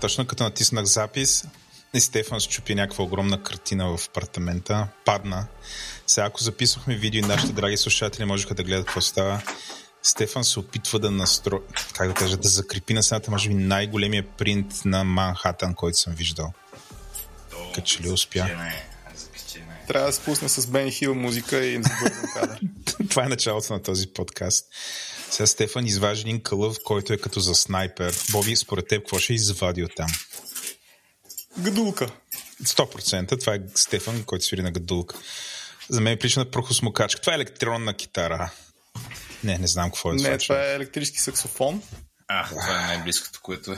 точно като натиснах запис, и Стефан щупи някаква огромна картина в апартамента. Падна. Сега, ако записвахме видео и нашите драги слушатели можеха да гледат какво става, Стефан се опитва да настро... как да кажа, да закрепи на стената, може би най-големия принт на Манхатън, който съм виждал. Като че ли успя? Трябва да се пусне с Бен Хил музика и да кадър. Това е началото на този подкаст. Сега Стефан изважда един кълъв, който е като за снайпер. Боби, според теб, какво ще извади от там? Гадулка. 100%. Това е Стефан, който свири на гадулка. За мен е прилича на прохосмокачка. Това е електронна китара. Не, не знам какво е Не, това е електрически саксофон. А, това е най-близкото, което е.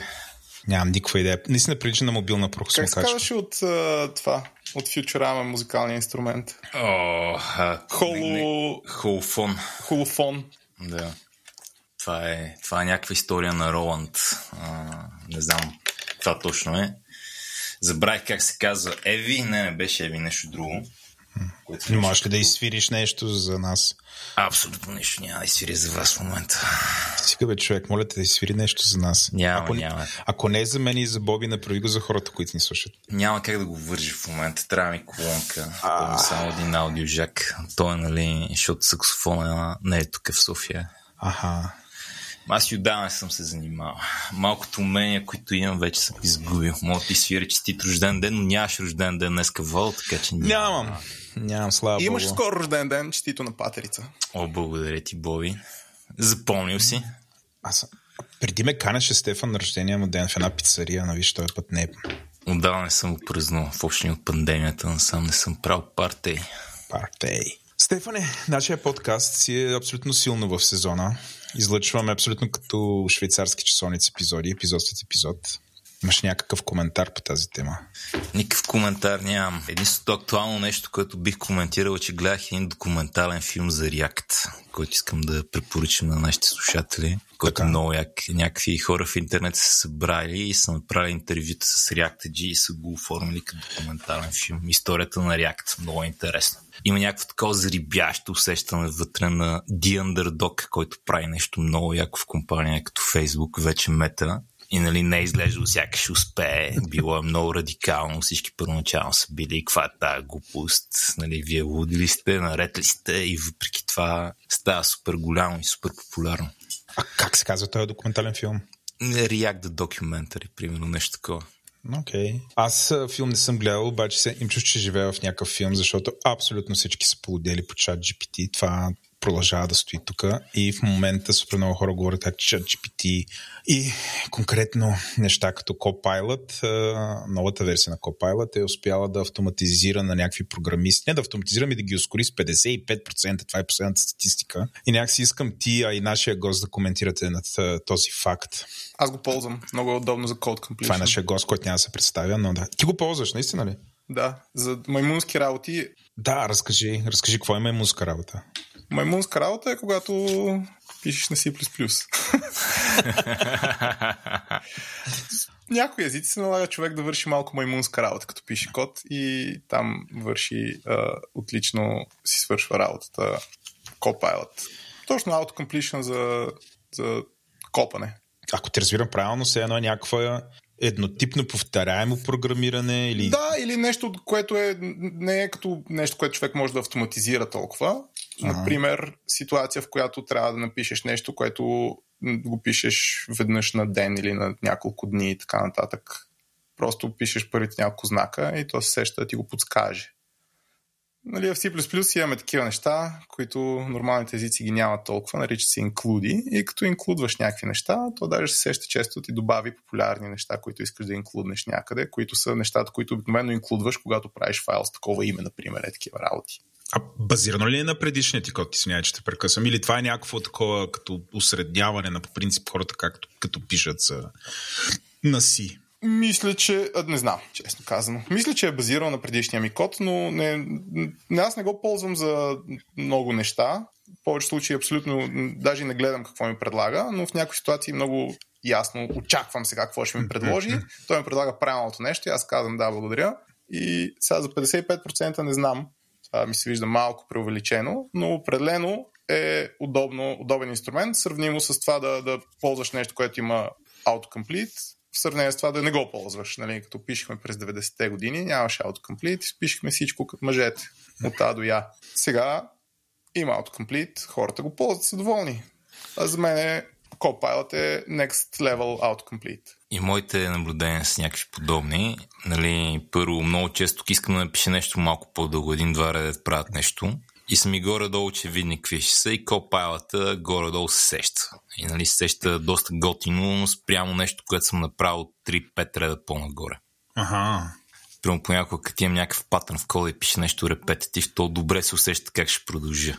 Нямам никаква идея. Наистина прилича на мобилна прохосмокачка. Как се казваше от uh, това? От Futurama музикалния инструмент? О, а, Холо... Холофон. Холофон. Да. Това е, това е някаква история на Роланд. А, не знам това точно е. Забравих как се казва. Еви? Не, не беше Еви, нещо друго. Не можеш ли да изсвириш нещо за нас? Абсолютно нещо няма да изсвири за вас в момента. Стига бе, човек, моля те да изсвири нещо за нас. Няма, ако, няма. Ако не е за мен и за Боби, направи го за хората, които ни слушат. Няма как да го вържи в момента. Трябва ми колонка. Е само един аудиожак. Той е, нали, защото саксофона не е тук в София. Аха. Аз и отдавна съм се занимавал. Малкото умения, които имам, вече съм изгубил. Мога да ти свиря честит рожден ден, но нямаш рожден ден днес Вол, така че няма. Нямам. Нямам, слава Имаш Богу. скоро рожден ден, честито на патерица. О, благодаря ти, Боби. Запомнил си. Аз съм- преди ме канеше Стефан на рождения му ден в една пицария, но виж, този път не е. Отдавна не съм го празнувал. В общини от пандемията насам не съм правил партей. Партей. Стефане, нашия подкаст си е абсолютно силно в сезона. Излъчваме абсолютно като швейцарски часовници епизоди, епизод след епизод. Имаш някакъв коментар по тази тема? Никакъв коментар нямам. Единственото актуално нещо, което бих коментирал, е, че гледах един документален филм за React, който искам да препоръчам на нашите слушатели, който Така. е много як. Някакви хора в интернет са събрали и са направили интервюта с React.G и са го оформили като документален филм. Историята на React. Много интересно. Има някакво такова зарибящо усещане вътре на The Underdog, който прави нещо много яко в компания като Facebook, вече мета. И нали не е изглеждало сякаш успее. Било е много радикално. Всички първоначално са били каква е тази глупост. Нали, вие луди ли сте, наред ли сте и въпреки това става супер голямо и супер популярно. А как се казва този документален филм? React the Documentary, примерно нещо такова. Окей. Okay. Аз филм не съм гледал, обаче се им чуш, че живея в някакъв филм, защото абсолютно всички са полудели по чат GPT. Това продължава да стои тук. И в момента супер много хора говорят как чат GPT и конкретно неща като Copilot, новата версия на Copilot е успяла да автоматизира на някакви програмисти. Не да автоматизираме, да ги ускори с 55%. Това е последната статистика. И някакси искам ти, а и нашия гост да коментирате над този факт. Аз го ползвам. Много е удобно за код completion. Това е нашия гост, който няма да се представя, но да. Ти го ползваш, наистина ли? Да, за маймунски работи. Да, разкажи, разкажи какво има музика работа. Маймунска работа е когато пишеш на C++. Някои езици се налага човек да върши малко маймунска работа, като пише код и там върши а, отлично си свършва работата Copilot. Точно autocompletion за, за копане. Ако те разбирам правилно, все едно е някаква еднотипно повторяемо програмиране или... Да, или нещо, което е, не е като нещо, което човек може да автоматизира толкова. Например, ситуация, в която трябва да напишеш нещо, което го пишеш веднъж на ден или на няколко дни и така нататък. Просто пишеш първите няколко знака и то се сеща да ти го подскаже. Нали, в C++ имаме такива неща, които нормалните езици ги нямат толкова, наричат се инклюди и като инклюдваш някакви неща, то даже се сеща често ти добави популярни неща, които искаш да инклюднеш някъде, които са нещата, които обикновено инклюдваш, когато правиш файл с такова име, например, е такива работи. А базирано ли е на предишния ти код, извинявай, че те прекъсвам? Или това е някакво такова като усредняване на по принцип хората, както, като пишат за... на си? Мисля, че... Не знам, честно казано. Мисля, че е базирал на предишния ми код, но не, не, аз не го ползвам за много неща. В повече случаи абсолютно даже не гледам какво ми предлага, но в някои ситуации много ясно очаквам сега какво ще ми предложи. Той ми предлага правилното нещо и аз казвам да, благодаря. И сега за 55% не знам. Това ми се вижда малко преувеличено, но определено е удобно, удобен инструмент, сравнимо с това да, да ползваш нещо, което има autocomplete в сравнение с това да не го ползваш. Нали? Като пишехме през 90-те години, нямаше autocomplete, пишехме всичко като мъжете. От А до Я. Сега има autocomplete, хората го ползват, са доволни. А за мен е Copilot е next level autocomplete. И моите наблюдения са някакви подобни. Нали, първо, много често искам да напиша нещо малко по-дълго, един-два реда да правят нещо. И са ми горе-долу очевидни какви ще са и копайлата горе-долу се сеща. И нали се сеща доста готино спрямо нещо, което съм направил 3-5 реда по-нагоре. Ага. Примерно понякога, като имам някакъв патърн в кода и пише нещо репетитив, то добре се усеща как ще продължа.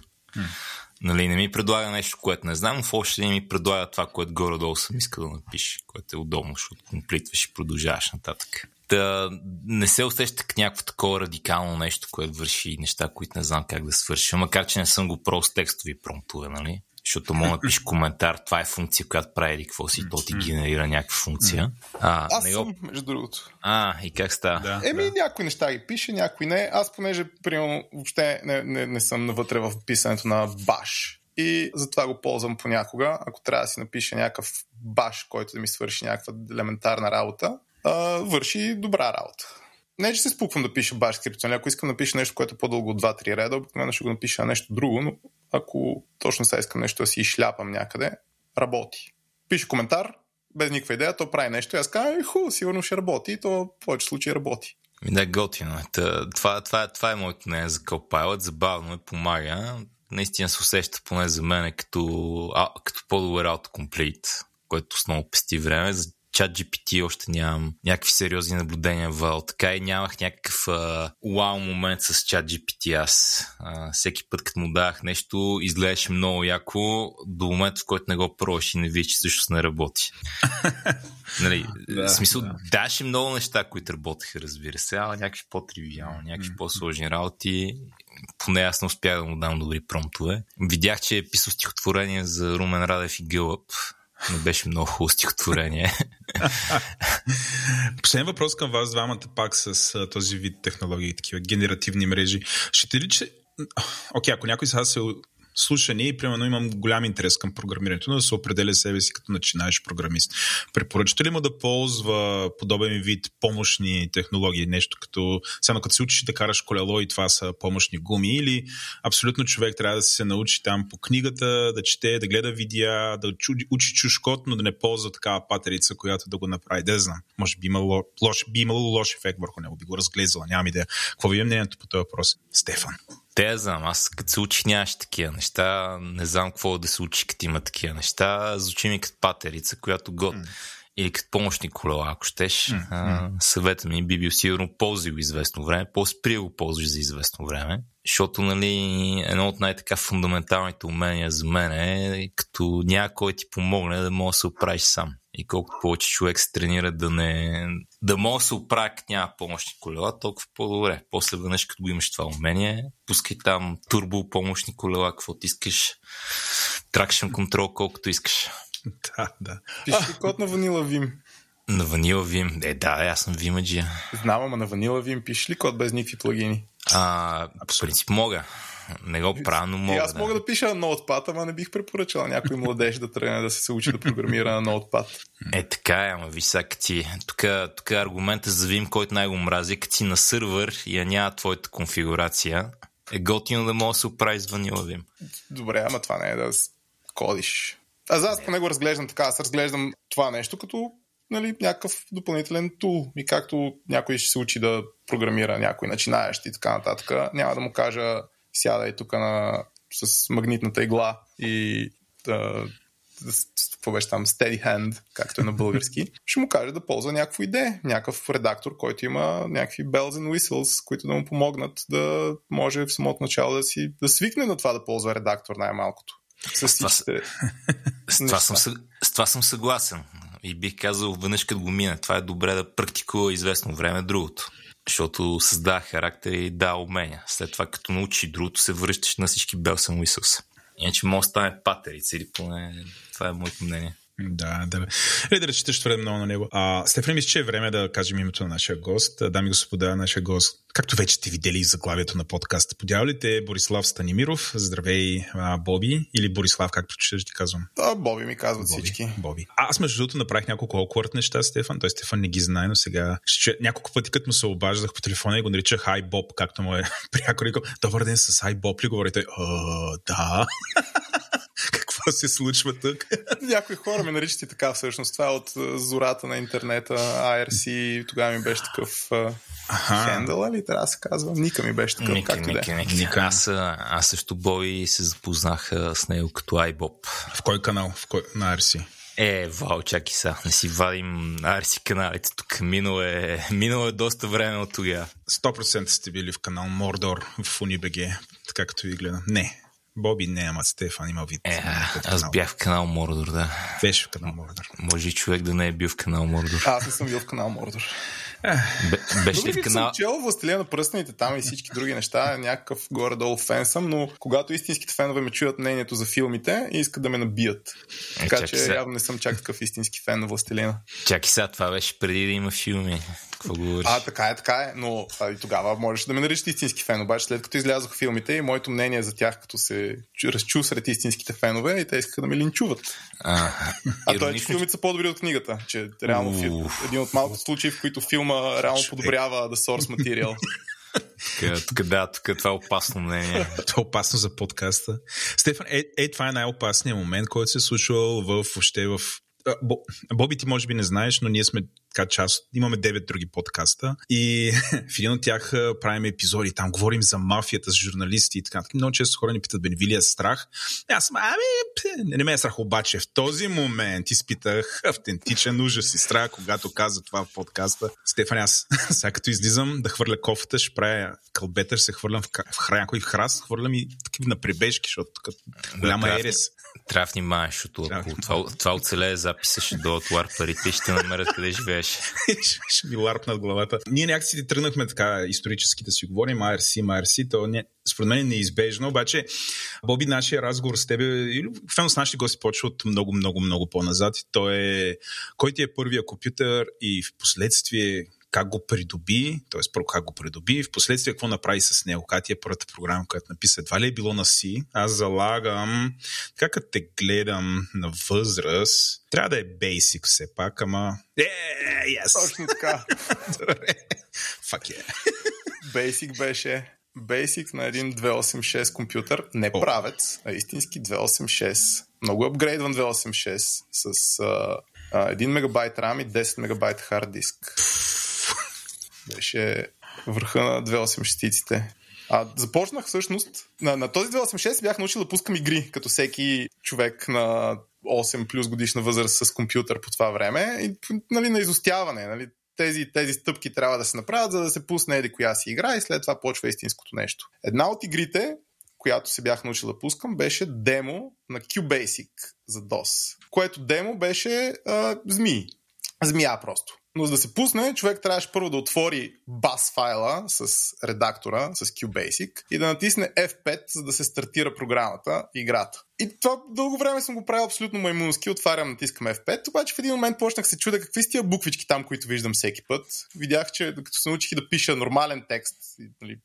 Нали, не ми предлага нещо, което не знам, в още ми предлага това, което горе-долу съм искал да напише, което е удобно, защото комплитваш и продължаваш нататък. Да не се усеща някакво такова радикално нещо, което върши неща, които не знам как да свърши. Макар, че не съм го про с текстови промптове, нали? Защото мога да пишеш коментар, това е функция, която прави или какво си, то ти генерира някаква функция. А, Аз не съм, между другото. А, и как става? Да, Еми, да. някои неща ги пише, някои не. Аз, понеже, примерно, въобще не, не, не съм навътре в писането на баш. И затова го ползвам понякога. Ако трябва да си напиша някакъв баш, който да ми свърши някаква елементарна работа, а, върши добра работа. Не, че се спуквам да пиша баш скрипт, нали? ако искам да пиша нещо, което е по-дълго от 2-3 реда, обикновено ще го напиша нещо друго, но ако точно сега искам нещо да си изшляпам някъде, работи. Пише коментар, без никаква идея, то прави нещо и аз казвам, хубаво, сигурно ще работи и то в повече случаи работи. Да, готино. Е. Това, това, това е моето мнение за Copilot. Забавно е, помага. Наистина се усеща поне за мен като, а, като по-добър autocomplete, което основно пести време. За чат GPT още нямам някакви сериозни наблюдения в Така и нямах някакъв уау момент с чат GPT аз. А, всеки път, като му давах нещо, изглеждаше много яко до момента, в който не го пробваш и не виж, че всъщност не работи. нали, да, в смисъл, да. даваше много неща, които работеха, разбира се, ама някакви по-тривиални, някакви по-сложни работи поне аз не успях да му дам добри промптове. Видях, че е писал стихотворение за Румен Радев и Гълъб не беше много хубаво стихотворение. Последен въпрос към вас двамата пак с този вид технологии, такива генеративни мрежи. Ще ли, че... Окей, ако някой сега се слушане и примерно имам голям интерес към програмирането, но да се определя себе си като начинаеш програмист. Препоръчате ли му да ползва подобен вид помощни технологии, нещо като, само като се учиш да караш колело и това са помощни гуми или абсолютно човек трябва да се научи там по книгата, да чете, да гледа видеа, да учи чушкот, но да не ползва такава патерица, която да го направи. Да знам. Може би имало лош, би имало лош ефект върху него, би го разглезала, нямам идея. Какво ви е мнението по този въпрос? Стефан. Те знам, аз като се учи нямаш такива неща, не знам какво да се учи като има такива неща. Звучи ми като патерица, която год. Mm. Или като помощни колела, ако щеш. Mm. А, съвета ми би бил сигурно ползи го известно време, по-спри го ползваш за известно време. Защото, нали, едно от най-така фундаменталните умения за мен е като някой ти помогне да може да се оправиш сам. И колкото повече човек се тренира да не... да може да се оправи, като няма помощни колела, толкова по-добре. После веднъж, като го имаш това умение, пускай там турбо помощни колела, каквото искаш. Тракшен контрол, колкото искаш. Да, да. Пиши код на Ванила Вим. На Ванила Вим. Е, да, аз съм Вимаджия. Знам, ама на Ванила Вим пишеш ли код без никакви плагини? А, по принцип мога. Не го правя, но мога. И аз мога да, пиша на ноутпад, ама не бих препоръчал някой младеж да тръгне да се, се учи да програмира на ноутпад. Е, така е, ама сега, ти. Тук, тук е аргумента за Vim, който най-го мрази, като си на сървър и я няма твоята конфигурация, е готино да може да се оправи с Vanilla Vim. Добре, ама това не е да кодиш. Аз аз поне го разглеждам така. Аз разглеждам това нещо като нали, някакъв допълнителен тул. И както някой ще се учи да програмира някой начинаещ и така нататък, няма да му кажа сядай тук на, с магнитната игла и да, какво беше там, steady hand, както е на български, ще му каже да ползва някакво идея, някакъв редактор, който има някакви bells and whistles, които да му помогнат да може в самото начало да си да свикне на това да ползва редактор най-малкото. С, това, с, това, съм, с това съм съгласен. И бих казал, веднъж като го мина, това е добре да практикува известно време другото. Защото създава характер и да, обменя. След това, като научи другото, се връщаш на всички Белсън Уисълс. Иначе може да стане патерица или поне това е моето мнение. Да, да. Е, да разчиташ твърде много на него. А, Стефан, мисля, че е време да кажем името на нашия гост. Дами и господа, нашия гост, както вече сте видели заглавието на подкаста, подявалите е Борислав Станимиров. Здравей, а, Боби. Или Борислав, както ще ти казвам. Да, Боби ми казват Боби, всички. Боби. Аз между другото направих няколко awkward неща, Стефан. Той Стефан не ги знае, но сега ще... няколко пъти, като му се обаждах по телефона и го наричах Хай Боб, както му е приятел. Добър ден с Хай Боб ли говори той? да. какво се случва тук. Някои хора ме наричат и така всъщност. Това е от зората на интернета, IRC, тогава ми беше такъв хендъл, ли трябва да се казва? Ника ми беше такъв, Ника, както Ника, Ника. Ника. Аз, аз също Бой се запознах с него като iBob. В кой канал? В кой? На IRC? Е, вау, чакай сега, не си вадим RC каналите тук. Минало е, минало е доста време от тогава. 100% сте били в канал Мордор в UniBG, така като ви гледам. Не, Боби не, ама Стефан има вид. Е, аз бях в канал Мордор, да. Беше в канал Мордор. Може и човек да не е бил в канал Мордор. Аз не съм бил в канал Мордор. Бе, беше ли в канал... съм чел Властелина на пръстените там и всички други неща, някакъв горе-долу фен съм, но когато истинските фенове ме чуят мнението за филмите искат да ме набият. Е, така че сега... явно не съм чак такъв истински фен на Властелина. Чакай сега, това беше преди да има филми. Какво говориш? А, така е, така е, но а, и тогава можеш да ме наричаш истински фен, обаче след като излязоха филмите и моето мнение за тях, като се разчу сред истинските фенове и те искаха да ме линчуват. А, а той, че филмите са по-добри от книгата, че реално филм, един от малкото случаи, в които филма реално подобрява да source материал. Тук, да, тук това е опасно мнение. това е опасно за подкаста. Стефан, е, е това е най-опасният момент, който се е случвал в, въобще в Боби, ти може би не знаеш, но ние сме така част. Имаме 9 други подкаста и в един от тях правим епизоди. Там говорим за мафията, с журналисти и така. Много често хора ни питат, бе, ви ли е страх? Аз съм, ами, не, не ме е страх, обаче в този момент изпитах автентичен ужас и страх, когато каза това в подкаста. Стефан, аз сега като излизам да хвърля кофата, ще правя кълбета, ще се хвърлям в, в храна, и в храст, хвърлям и такива на прибежки, защото тук голяма ерес. Трябва да внимаваш, защото ако това, това оцелее записа, ще дойдат ларпарите и ще намерят къде живееш. ще ми ларпнат главата. Ние някакси тръгнахме така исторически да си говорим, IRC, IRC, то не, според мен е неизбежно, обаче Боби, нашия разговор с тебе, или с нашите гости почва от много, много, много по-назад то е кой ти е първия компютър и в последствие как го придоби, т.е. първо как го придоби, в последствие какво направи с него, как ти е първата програма, която написа, едва ли е било на си. Аз залагам, как те гледам на възраст, трябва да е basic все пак, ама... Е, yes! Точно така. Добре. Fuck yeah. Basic беше Basic на един 286 компютър, не oh. правец, а истински 286. Много апгрейдван 286 с uh, 1 мегабайт RAM и 10 мегабайт хард диск. Беше върха на 286-ците. А, започнах всъщност, на, на този 286 бях научил да пускам игри, като всеки човек на 8 плюс годишна възраст с компютър по това време. И, нали, на изостяване. Нали, тези, тези стъпки трябва да се направят, за да се пусне еди коя си игра и след това почва истинското нещо. Една от игрите, която се бях научил да пускам, беше демо на QBasic за DOS. Което демо беше а, змии. Змия просто. Но за да се пусне, човек трябваше първо да отвори бас файла с редактора, с QBasic и да натисне F5, за да се стартира програмата, играта. И това дълго време съм го правил абсолютно маймунски. Отварям, натискам F5, обаче в един момент почнах се чуда какви са тия буквички там, които виждам всеки път. Видях, че докато се научих да пиша нормален текст, нали,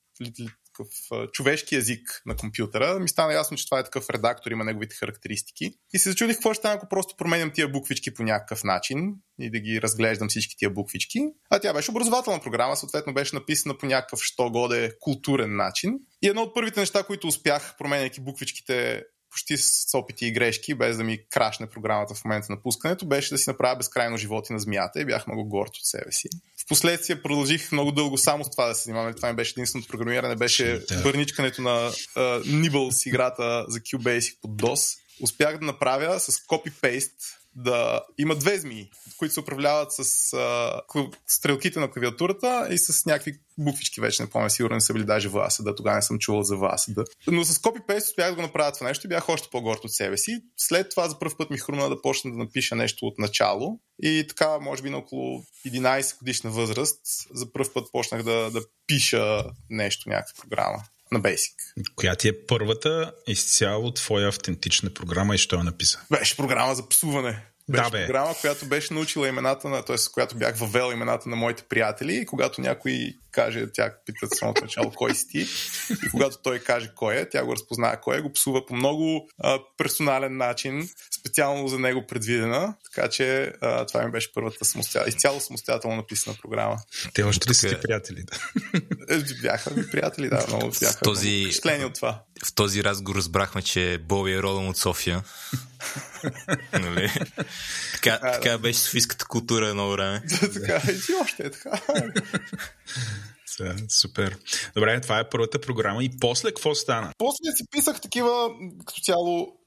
такъв човешки език на компютъра, ми стана ясно, че това е такъв редактор, има неговите характеристики. И се зачудих какво ще стане, ако просто променям тия буквички по някакъв начин и да ги разглеждам всички тия буквички. А тя беше образователна програма, съответно беше написана по някакъв що годе културен начин. И едно от първите неща, които успях, променяйки буквичките почти с опити и грешки, без да ми крашне програмата в момента на пускането, беше да си направя безкрайно животи на змията и бях много горд от себе си. Впоследствие продължих много дълго само с това да се занимавам. Това ми беше единственото програмиране, беше да. бърничкането на uh, Nibbles играта за QBasic под DOS. Успях да направя с копи-пейст да има две змии, които се управляват с а, стрелките на клавиатурата и с някакви буквички вече, не помня, сигурно не са били даже да тогава не съм чувал за да. Но с копипейст успях да го направя това нещо и бях още по-горд от себе си. След това за първ път ми хрумна да почна да напиша нещо от начало и така, може би на около 11 годишна възраст, за първ път почнах да, да пиша нещо, някаква програма на Basic. Коя ти е първата изцяло твоя автентична програма и що я написа? Беше програма за псуване. Беше Да, бе. програма, която беше научила имената на, т.е. която бях въвел имената на моите приятели и когато някой каже, тя пита в самото начало кой си ти и когато той каже кой е, тя го разпознава кой е, го псува по много а, персонален начин, специално за него предвидена, така че а, това ми беше първата самостоятелна, изцяло самостоятелно написана програма. Те още ли са ти приятели? Да. Е, Бяха ми приятели, да, много бяха този- много впечатлени от това. В този разговор разбрахме, че Боби е родом от София. нали? Така, така беше софийската култура едно време. така, и още е така. Сега, Супер. Добре, това е първата програма. И после какво стана? После си писах такива, като цяло,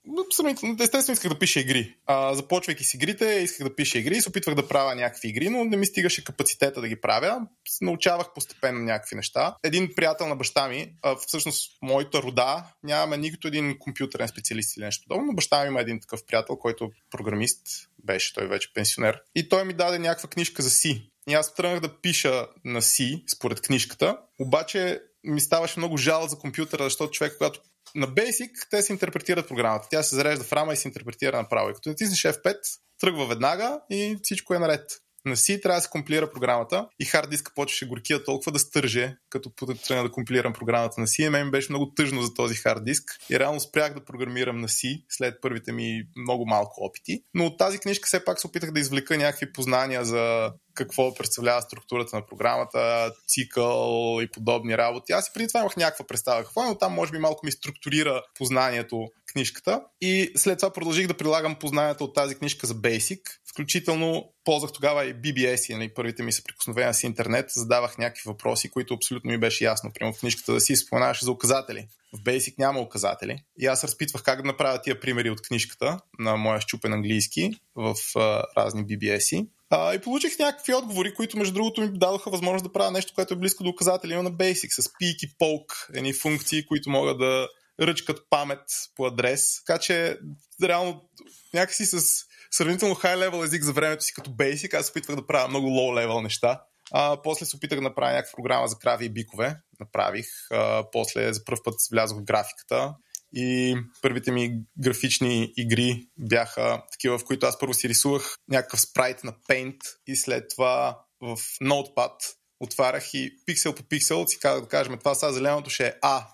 естествено исках да пиша игри. А, започвайки с игрите, исках да пиша игри и се опитвах да правя някакви игри, но не ми стигаше капацитета да ги правя. Научавах постепенно някакви неща. Един приятел на баща ми, а, всъщност моята рода, нямаме нито един компютърен специалист или нещо подобно, но баща ми има един такъв приятел, който е програмист, беше той вече пенсионер. И той ми даде някаква книжка за C. И аз тръгнах да пиша на C, според книжката, обаче ми ставаше много жал за компютъра, защото човек, когато на Basic те се интерпретират програмата. Тя се зарежда в рама и се интерпретира направо. И като натиснеш F5, тръгва веднага и всичко е наред. На C трябва да се компилира програмата и хард диска почваше горкия толкова да стърже, като тръгна да компилирам програмата на C. И мен беше много тъжно за този хард диск и реално спрях да програмирам на C след първите ми много малко опити. Но от тази книжка все пак се опитах да извлека някакви познания за какво представлява структурата на програмата, цикъл и подобни работи. Аз и преди това имах някаква представа какво е, но там може би малко ми структурира познанието книжката. И след това продължих да прилагам познанията от тази книжка за Basic. Включително ползвах тогава и BBS, нали, първите ми съприкосновения с интернет. Задавах някакви въпроси, които абсолютно ми беше ясно. Примерно в книжката да си споменаваше за указатели. В Basic няма указатели. И аз разпитвах как да направя тия примери от книжката на моя щупен английски в а, разни BBS-и. А, и получих някакви отговори, които между другото ми дадоха възможност да правя нещо, което е близко до указатели на Basic, с peek и poke, едни функции, които могат да ръчкат памет по адрес. Така че, реално, някакси с сравнително high-level език за времето си като Basic, аз се опитвах да правя много low-level неща. А, после се опитах да направя някаква програма за крави и бикове. Направих. А, после за първ път влязох в графиката. И първите ми графични игри бяха такива, в които аз първо си рисувах някакъв спрайт на Paint и след това в Notepad отварях и пиксел по пиксел си казах да кажем това сега зеленото ще е А,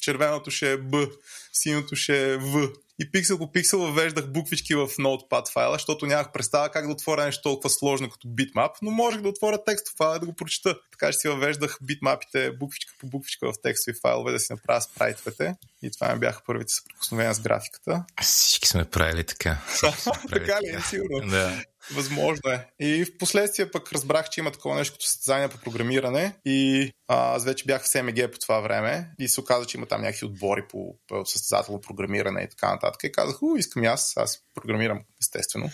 червеното ще е Б, синото ще е В. И пиксел по пиксел въвеждах буквички в Notepad файла, защото нямах представа как да отворя нещо толкова сложно като битмап, но можех да отворя текстов файл и да го прочета. Така че си въвеждах битмапите буквичка по буквичка в текстови файлове да си направя спрайтовете. И това ми бяха първите съприкосновения с графиката. Всички сме правили така. Сме правили така ли? Е, сигурно. Да. Възможно е. И в последствие пък разбрах, че има такова нещо като състезание по програмиране и аз вече бях в СМГ по това време и се оказа, че има там някакви отбори по, състезателно програмиране и така нататък. И казах, у, искам и аз, аз програмирам естествено.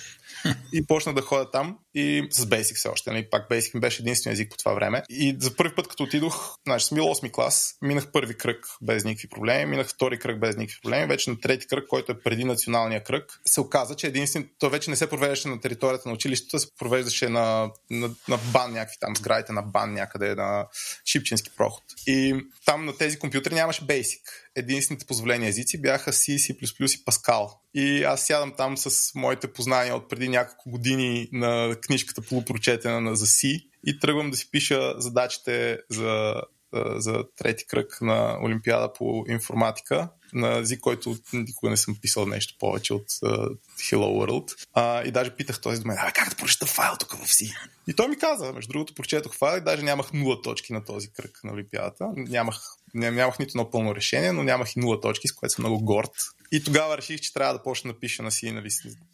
И почнах да ходя там и с Basic все още. Нали? Пак Basic ми беше единствен език по това време. И за първи път, като отидох, значи съм бил 8 клас, минах първи кръг без никакви проблеми, минах втори кръг без никакви проблеми, вече на трети кръг, който е преди националния кръг, се оказа, че единствен, той вече не се провеждаше на територията на училището, се провеждаше на, на, на бан някакви там, сградите на бан някъде на Шипчински проход. И там на тези компютри нямаше Basic единствените позволени езици бяха C, C++ и Pascal. И аз сядам там с моите познания от преди няколко години на книжката полупрочетена за C и тръгвам да си пиша задачите за, за трети кръг на Олимпиада по информатика на език, който никога не съм писал нещо повече от Hello World. Uh, и даже питах този до мен, а как да прочета файл тук в C? И той ми каза, между другото, прочетох файл и даже нямах нула точки на този кръг на Олимпиадата. Нямах нямах нито едно пълно решение, но нямах и нула точки, с което съм много горд. И тогава реших, че трябва да почна да пиша на C, нали,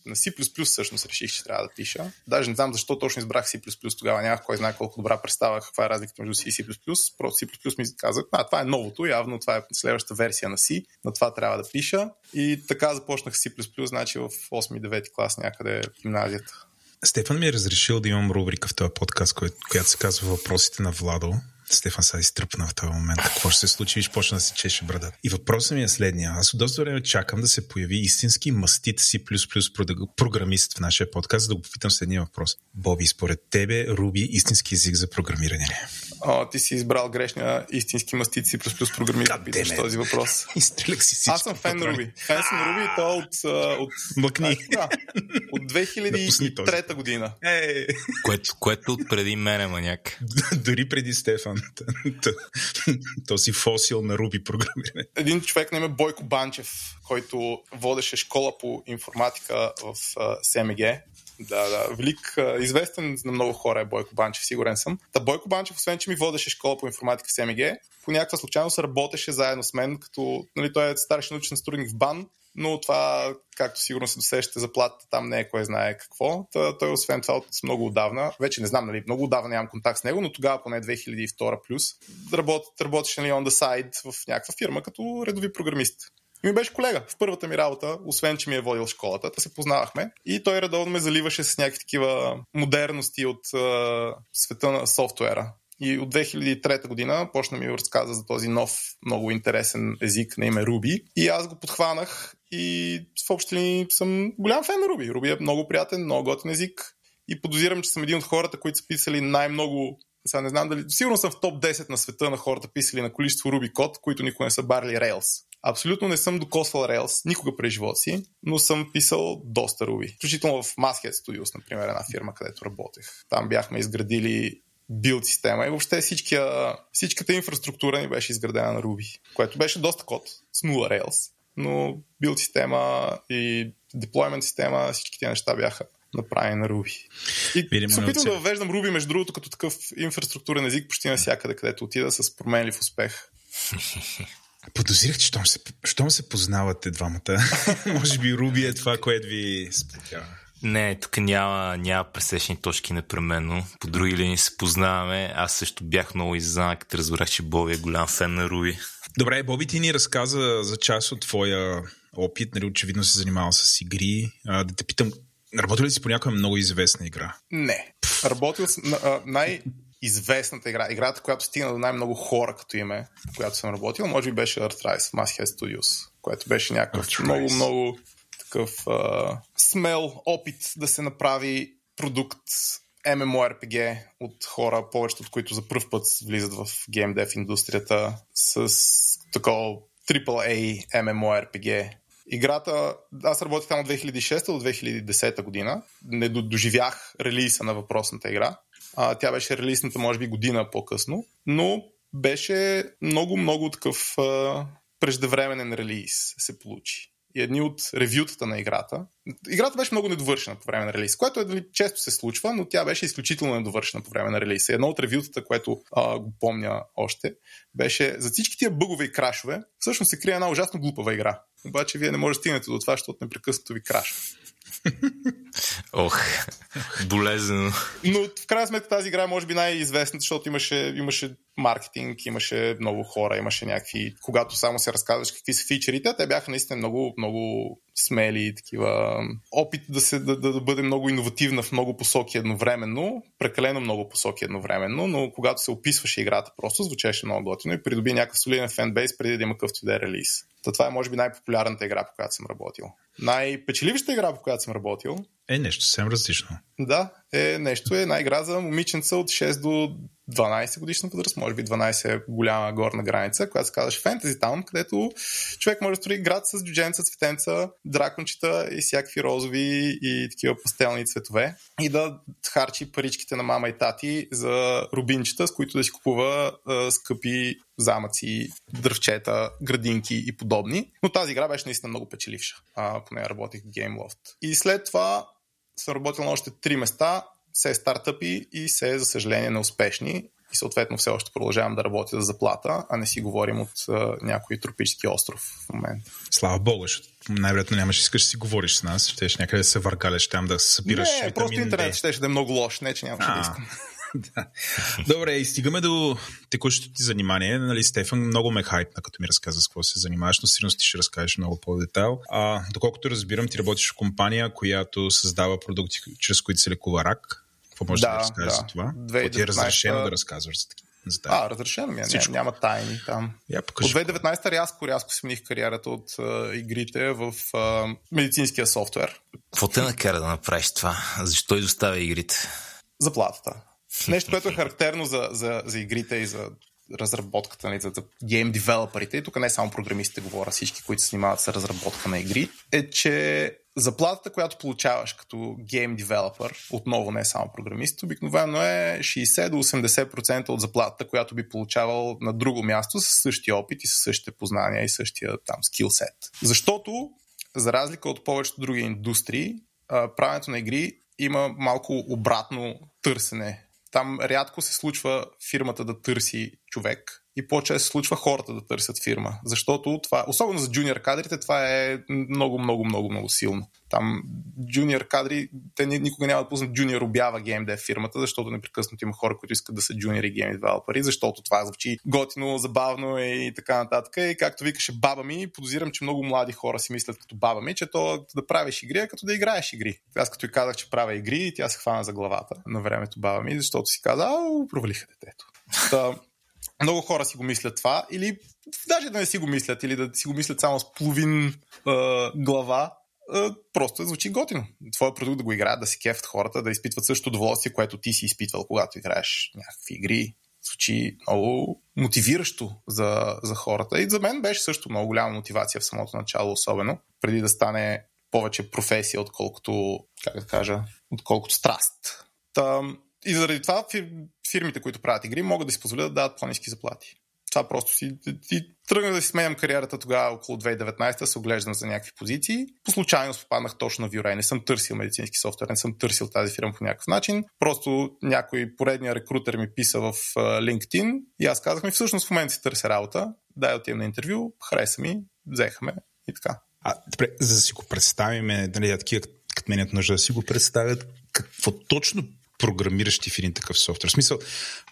на C++ всъщност реших, че трябва да пиша. Даже не знам защо точно избрах C++, тогава нямах кой знае колко добра представа каква е разликата между C и C++. Просто C++ ми казах, а това е новото, явно това е следващата версия на C, на това трябва да пиша. И така започнах C++, значи в 8-9 клас някъде в гимназията. Стефан ми е разрешил да имам рубрика в този подкаст, която се казва Въпросите на Владо. Стефан сега изтръпна в този момент. Какво ще се случи? Виж, почна да се чеше брада. И въпросът ми е следния. Аз от доста време чакам да се появи истински мастит си плюс плюс програмист в нашия подкаст, за да го попитам следния въпрос. Боби, според тебе, Руби истински език за програмиране ли? О, ти си избрал грешния истински мастит си плюс плюс програмист да питаш този въпрос. Изстрелях си всички. Аз съм фен Руби. Фен съм Руби и то от... от Мъкни. Да, от 2003 година. Е. Което, което от преди мене, маняк. Дори преди Стефан. Този фосил на Руби програмиране. Един човек на име Бойко Банчев, който водеше школа по информатика в СМГ. Да, да. Велик, известен на много хора е Бойко Банчев, сигурен съм. Та Бойко Банчев, освен че ми водеше школа по информатика в СМГ, по някаква случайност работеше заедно с мен, като нали, той е старши научен сътрудник в БАН, но това, както сигурно се досещате, заплатата там не е кой знае какво. Та, той освен това от много отдавна, вече не знам, нали, много отдавна нямам контакт с него, но тогава поне 2002 плюс, работ, работеше нали, on the side в някаква фирма като редови програмист. И ми беше колега в първата ми работа, освен че ми е водил школата, да се познавахме. И той редовно ме заливаше с някакви такива модерности от uh, света на софтуера. И от 2003 година почна ми разказа за този нов, много интересен език на име Руби. И аз го подхванах и в общи линии съм голям фен на Руби. Руби е много приятен, много готин език. И подозирам, че съм един от хората, които са писали най-много сега не знам дали. Сигурно съм в топ 10 на света на хората писали на количество Ruby код, които никога не са барли Rails. Абсолютно не съм докосвал Rails никога през живота си, но съм писал доста Ruby. Включително в Masthead Studios, например, една фирма, където работех. Там бяхме изградили билд система и въобще всичкия, всичката инфраструктура ни беше изградена на Ruby, което беше доста код с 0 Rails, но билд система и deployment система, всички тези неща бяха направени на Ruby. И се опитвам да въвеждам Ruby, между другото, като такъв инфраструктурен език почти навсякъде, където отида с променлив успех. Подозирах, че щом се, щом се познавате двамата. Може би Руби е това, което ви сплотява. Не, тук няма, няма пресечни точки непременно. По други линии се познаваме. Аз също бях много изненадан, като разбрах, че Боби е голям фен на Руби. Добре, Боби ти ни разказа за част от твоя опит, нали, очевидно се занимавал с игри. А, да те питам, работил ли си по някоя много известна игра? Не. Работил съм най- известната игра, играта, която стигна до най-много хора като име, която съм работил, може би беше Earthrise в Masthead Studios, което беше някакъв много, много такъв а, смел опит да се направи продукт MMORPG от хора, повечето от които за първ път влизат в геймдев индустрията с такова AAA MMORPG. Играта, аз работих там от 2006 до 2010 година. Не доживях релиза на въпросната игра. А, тя беше релизната, може би, година по-късно, но беше много-много такъв а, преждевременен релиз се получи и едни от ревютата на играта. Играта беше много недовършена по време на релиз, което е, дали, често се случва, но тя беше изключително недовършена по време на релиз. Едно от ревютата, което а, го помня още, беше за всички тия бъгове и крашове, всъщност се крие една ужасно глупава игра. Обаче вие не можете да стигнете до това, защото непрекъснато ви крашва. Ох, болезнено. Но в крайна сметка тази игра е може би най-известната, защото имаше, имаше маркетинг, имаше много хора, имаше някакви... Когато само се разказваш какви са фичерите, те бяха наистина много, много смели, такива опит да, се, да, да, да бъде много иновативна в много посоки едновременно, прекалено много посоки едновременно, но когато се описваше играта, просто звучеше много готино и придоби някакъв солиден фенбейс преди да има къвто да е релиз. Та това е може би най-популярната игра, по която съм работил. Най-печеливаща игра, по която съм работил. Е нещо съвсем различно. Да, е нещо е една игра за момиченца от 6 до 12 годишна възраст, може би 12 е голяма горна граница, която се казваше Fantasy Town, където човек може да строи град с джудженца, цветенца, дракончета и всякакви розови и такива пастелни цветове и да харчи паричките на мама и тати за рубинчета, с които да си купува а, скъпи замъци, дръвчета, градинки и подобни. Но тази игра беше наистина много печеливша. А, поне работих в GameLoft. И след това съм работил на още три места, все стартъпи и все, за съжаление, неуспешни. И съответно все още продължавам да работя за заплата, а не си говорим от а, някой тропически остров в момента. Слава Богу, защото най-вероятно нямаш искаш да си говориш с нас, щеш някъде да се въргаляш там да събираш Не, просто интернет ще да е много лош, не че нямаше да искам. да. Добре, и стигаме до текущото ти занимание. Нали, Стефан много ме хайпна, като ми разказа с какво се занимаваш, но сигурно ти ще разкажеш много по-детайл. А, доколкото разбирам, ти работиш в компания, която създава продукти, чрез които се лекува рак. Какво можеш да, да разкажеш да. за това? Какво ти е разрешено да разказваш за такива? За а, разрешено ми е. Всичко. Няма тайни там. Я от 2019 рязко, рязко смених кариерата от а, игрите в а, медицинския софтуер. Какво те накара да направиш това? Защо изоставя игрите? Заплатата. Нещо, което е характерно за, за, за игрите и за разработката, нали, за, за гейм девелоперите, и тук не само програмистите говоря, всички, които се занимават с разработка на игри, е, че заплатата, която получаваш като гейм девелопер, отново не е само програмист, обикновено е 60 до 80% от заплатата, която би получавал на друго място с същия опит и с същите познания и същия там скилсет. Защото, за разлика от повечето други индустрии, правенето на игри има малко обратно търсене там рядко се случва фирмата да търси човек и по-често се случва хората да търсят фирма. Защото това, особено за джуниор кадрите, това е много, много, много, много силно. Там джуниор кадри, те никога няма да пуснат джуниор обява геймдев фирмата, защото непрекъснато има хора, които искат да са джуниори гейм девелопери, защото това звучи готино, забавно и така нататък. И както викаше баба ми, подозирам, че много млади хора си мислят като баба ми, че то да правиш игри е като да играеш игри. Аз като и казах, че правя игри, тя се хвана за главата на времето баба ми, защото си каза, ау, провалиха детето. Много хора си го мислят това, или даже да не си го мислят, или да си го мислят само с половин е, глава, е, просто звучи готино. Твоя продукт да го играят, да си кефт хората, да изпитват също удоволствие, което ти си изпитвал, когато играеш някакви игри. Звучи много мотивиращо за, за хората. И за мен беше също много голяма мотивация в самото начало, особено, преди да стане повече професия, отколкото, как да кажа, отколкото страст. Там, и заради това фирмите, които правят игри, могат да си позволят да дадат по-низки заплати. Това просто си, ти тръгнах да си сменям кариерата тогава около 2019, се оглеждам за някакви позиции. По случайност попаднах точно на Vue.ray. Не съм търсил медицински софтуер, не съм търсил тази фирма по някакъв начин. Просто някой поредния рекрутер ми писа в LinkedIn и аз казах ми всъщност в момента си търся работа. Дай отивам на интервю, хареса ми, взехме и така. А, добре, за да си го представим, нали, такива, като менят нужда да си го представят, какво точно програмиращи в един такъв софтуер? В смисъл,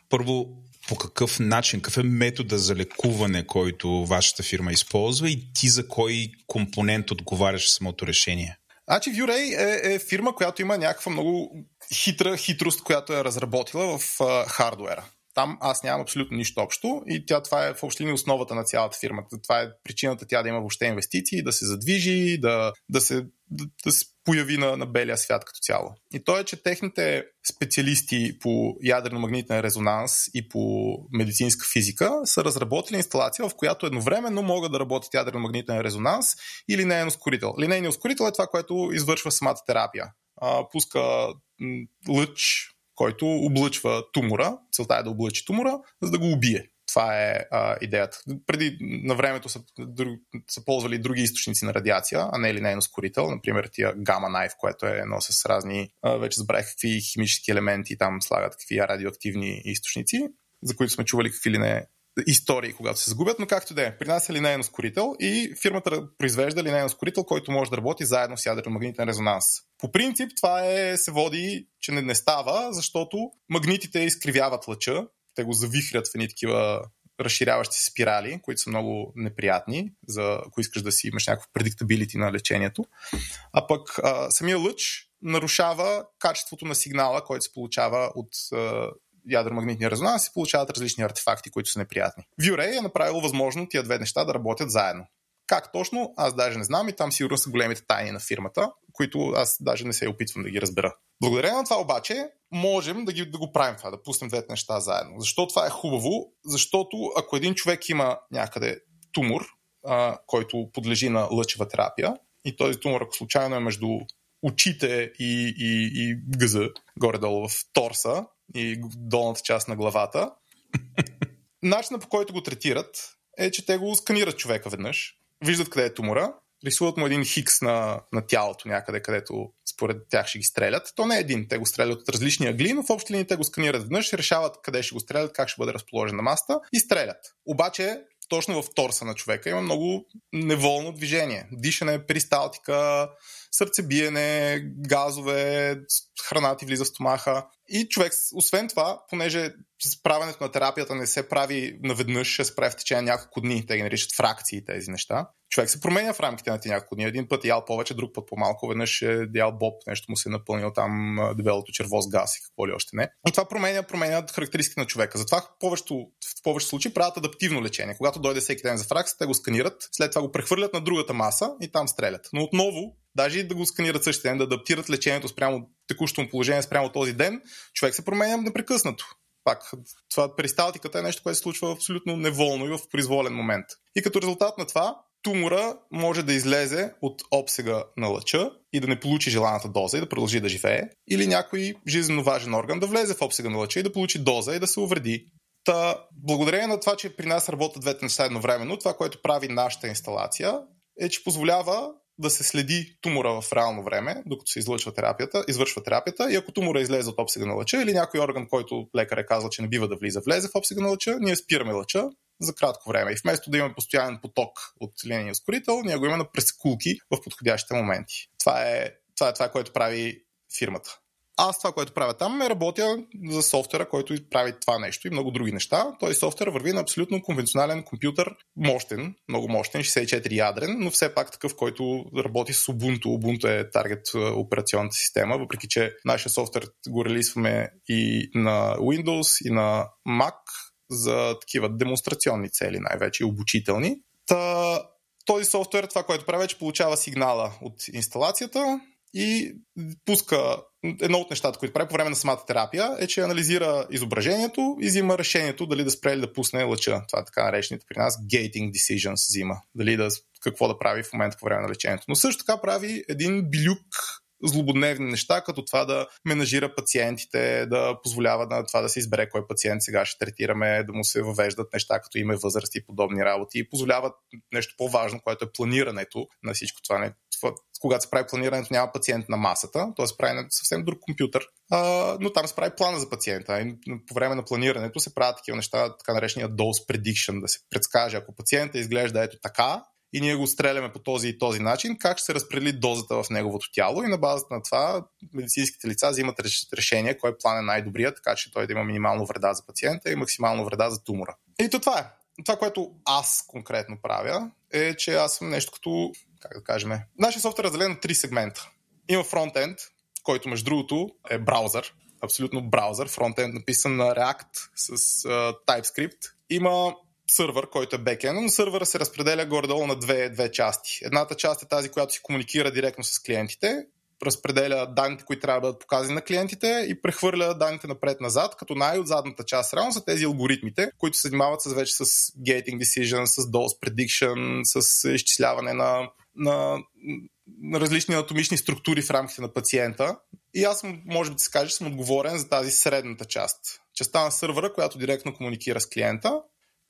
първо, по какъв начин, какъв е метода за лекуване, който вашата фирма използва и ти за кой компонент отговаряш самото решение? Значи ViewRay е, е фирма, която има някаква много хитра хитрост, която е разработила в uh, хардуера. Там аз нямам абсолютно нищо общо и тя, това е в общи основата на цялата фирма. Това е причината тя да има въобще инвестиции, да се задвижи, да, да, се, да, да се появи на, на белия свят като цяло. И то е, че техните специалисти по ядрено-магнитен резонанс и по медицинска физика са разработили инсталация, в която едновременно могат да работят ядрено-магнитен резонанс и линейен ускорител. Линейният ускорител е това, което извършва самата терапия. А, пуска лъч който облъчва тумора. Целта е да облъчи тумора, за да го убие. Това е а, идеята. Преди на времето са, друг, са ползвали други източници на радиация, а не линейно скорител. Например, тия гама найф, което е едно с разни, а, вече забравих какви химически елементи там слагат, какви радиоактивни източници, за които сме чували какви ли не истории, когато се загубят, но както да е. При нас е линейен ускорител и фирмата произвежда линейен ускорител, който може да работи заедно с ядрено-магнитен резонанс. По принцип това е, се води, че не, не става, защото магнитите изкривяват лъча, те го завихрят в едни такива разширяващи спирали, които са много неприятни, за, ако искаш да си имаш някакво предиктабилити на лечението. А пък а, самия лъч нарушава качеството на сигнала, който се получава от а, ядромагнитния резонанс и получават различни артефакти, които са неприятни. Vue-Ray е направило възможно тия две неща да работят заедно. Как точно, аз даже не знам и там сигурно са големите тайни на фирмата, които аз даже не се опитвам да ги разбера. Благодарение на това обаче можем да, ги, да го правим това, да пуснем двете неща заедно. Защо това е хубаво? Защото ако един човек има някъде тумор, а, който подлежи на лъчева терапия, и този тумор, ако случайно е между очите и, и, и гъза, горе-долу в торса и долната част на главата, начинът по който го третират е, че те го сканират човека веднъж, виждат къде е тумора, рисуват му един хикс на, на тялото някъде, където според тях ще ги стрелят. То не е един, те го стрелят от различни агли, но в общи линии те го сканират веднъж, решават къде ще го стрелят, как ще бъде разположен на маста и стрелят. Обаче точно в торса на човека има много неволно движение. Дишане, перисталтика, сърцебиене, газове, храна ти влиза в стомаха. И човек, освен това, понеже правенето на терапията не се прави наведнъж, ще се прави в течение няколко дни, те ги наричат фракции тези неща. Човек се променя в рамките на тези няколко дни. Един път е ял повече, друг път по-малко, веднъж е ял боб, нещо му се е напълнил там дебелото черво с газ и какво ли още не. И това променя, променя характеристики на човека. Затова повечето, в повечето случаи правят адаптивно лечение. Когато дойде всеки ден за фракция, те го сканират, след това го прехвърлят на другата маса и там стрелят. Но отново даже и да го сканират същия ден, да адаптират лечението спрямо текущото му положение, спрямо този ден, човек се променя непрекъснато. Пак, това перисталтиката е нещо, което се случва абсолютно неволно и в произволен момент. И като резултат на това, тумора може да излезе от обсега на лъча и да не получи желаната доза и да продължи да живее, или някой жизненно важен орган да влезе в обсега на лъча и да получи доза и да се увреди. Та, благодарение на това, че при нас работят двете неща едновременно, това, което прави нашата инсталация, е, че позволява да се следи тумора в реално време, докато се излъчва терапията, извършва терапията и ако тумора излезе от обсега на лъча или някой орган, който лекар е казал, че не бива да влиза, влезе в обсега на лъча, ние спираме лъча за кратко време. И вместо да имаме постоянен поток от линейния ускорител, ние го имаме на пресекулки в подходящите моменти. Това е това, е това което прави фирмата. Аз това, което правя там, е работя за софтуера, който прави това нещо и много други неща. Той софтуер върви на абсолютно конвенционален компютър, мощен, много мощен, 64 ядрен, но все пак такъв, който работи с Ubuntu. Ubuntu е таргет операционната система, въпреки че нашия софтуер го релизваме и на Windows, и на Mac за такива демонстрационни цели, най-вече обучителни. Та, този софтуер, това, което прави, е, че получава сигнала от инсталацията, и пуска едно от нещата, които прави по време на самата терапия, е, че анализира изображението и взима решението дали да спре или да пусне лъча. Това е така наречените при нас gating decisions взима. Дали да, какво да прави в момента по време на лечението. Но също така прави един билюк злободневни неща, като това да менажира пациентите, да позволява на това да се избере кой пациент сега ще третираме, да му се въвеждат неща като име, възраст и подобни работи и позволяват нещо по-важно, което е планирането на всичко това. Това когато се прави планирането, няма пациент на масата, т.е. прави на съвсем друг компютър, а, но там се прави плана за пациента. И по време на планирането се правят такива неща, така наречения dose prediction, да се предскаже, ако пациента изглежда ето така, и ние го стреляме по този и този начин, как ще се разпредели дозата в неговото тяло и на базата на това медицинските лица взимат решение кой план е най-добрият, така че той да има минимално вреда за пациента и максимално вреда за тумора. И то това е. Това, което аз конкретно правя, е, че аз съм нещо като, как да кажем, нашия софтуер е разделен на три сегмента. Има фронтенд, който между другото е браузър, абсолютно браузър, фронтенд написан на React с uh, TypeScript. Има сървър, който е бекенд, но сървъра се разпределя горе-долу на две, две части. Едната част е тази, която си комуникира директно с клиентите, разпределя данните, които трябва да бъдат показани на клиентите и прехвърля данните напред-назад, като най-от задната част реално са тези алгоритмите, които се занимават с, вече с gating decision, с dose prediction, с изчисляване на, на, различни анатомични структури в рамките на пациента. И аз може би да се каже, съм отговорен за тази средната част. Частта на сървъра, която директно комуникира с клиента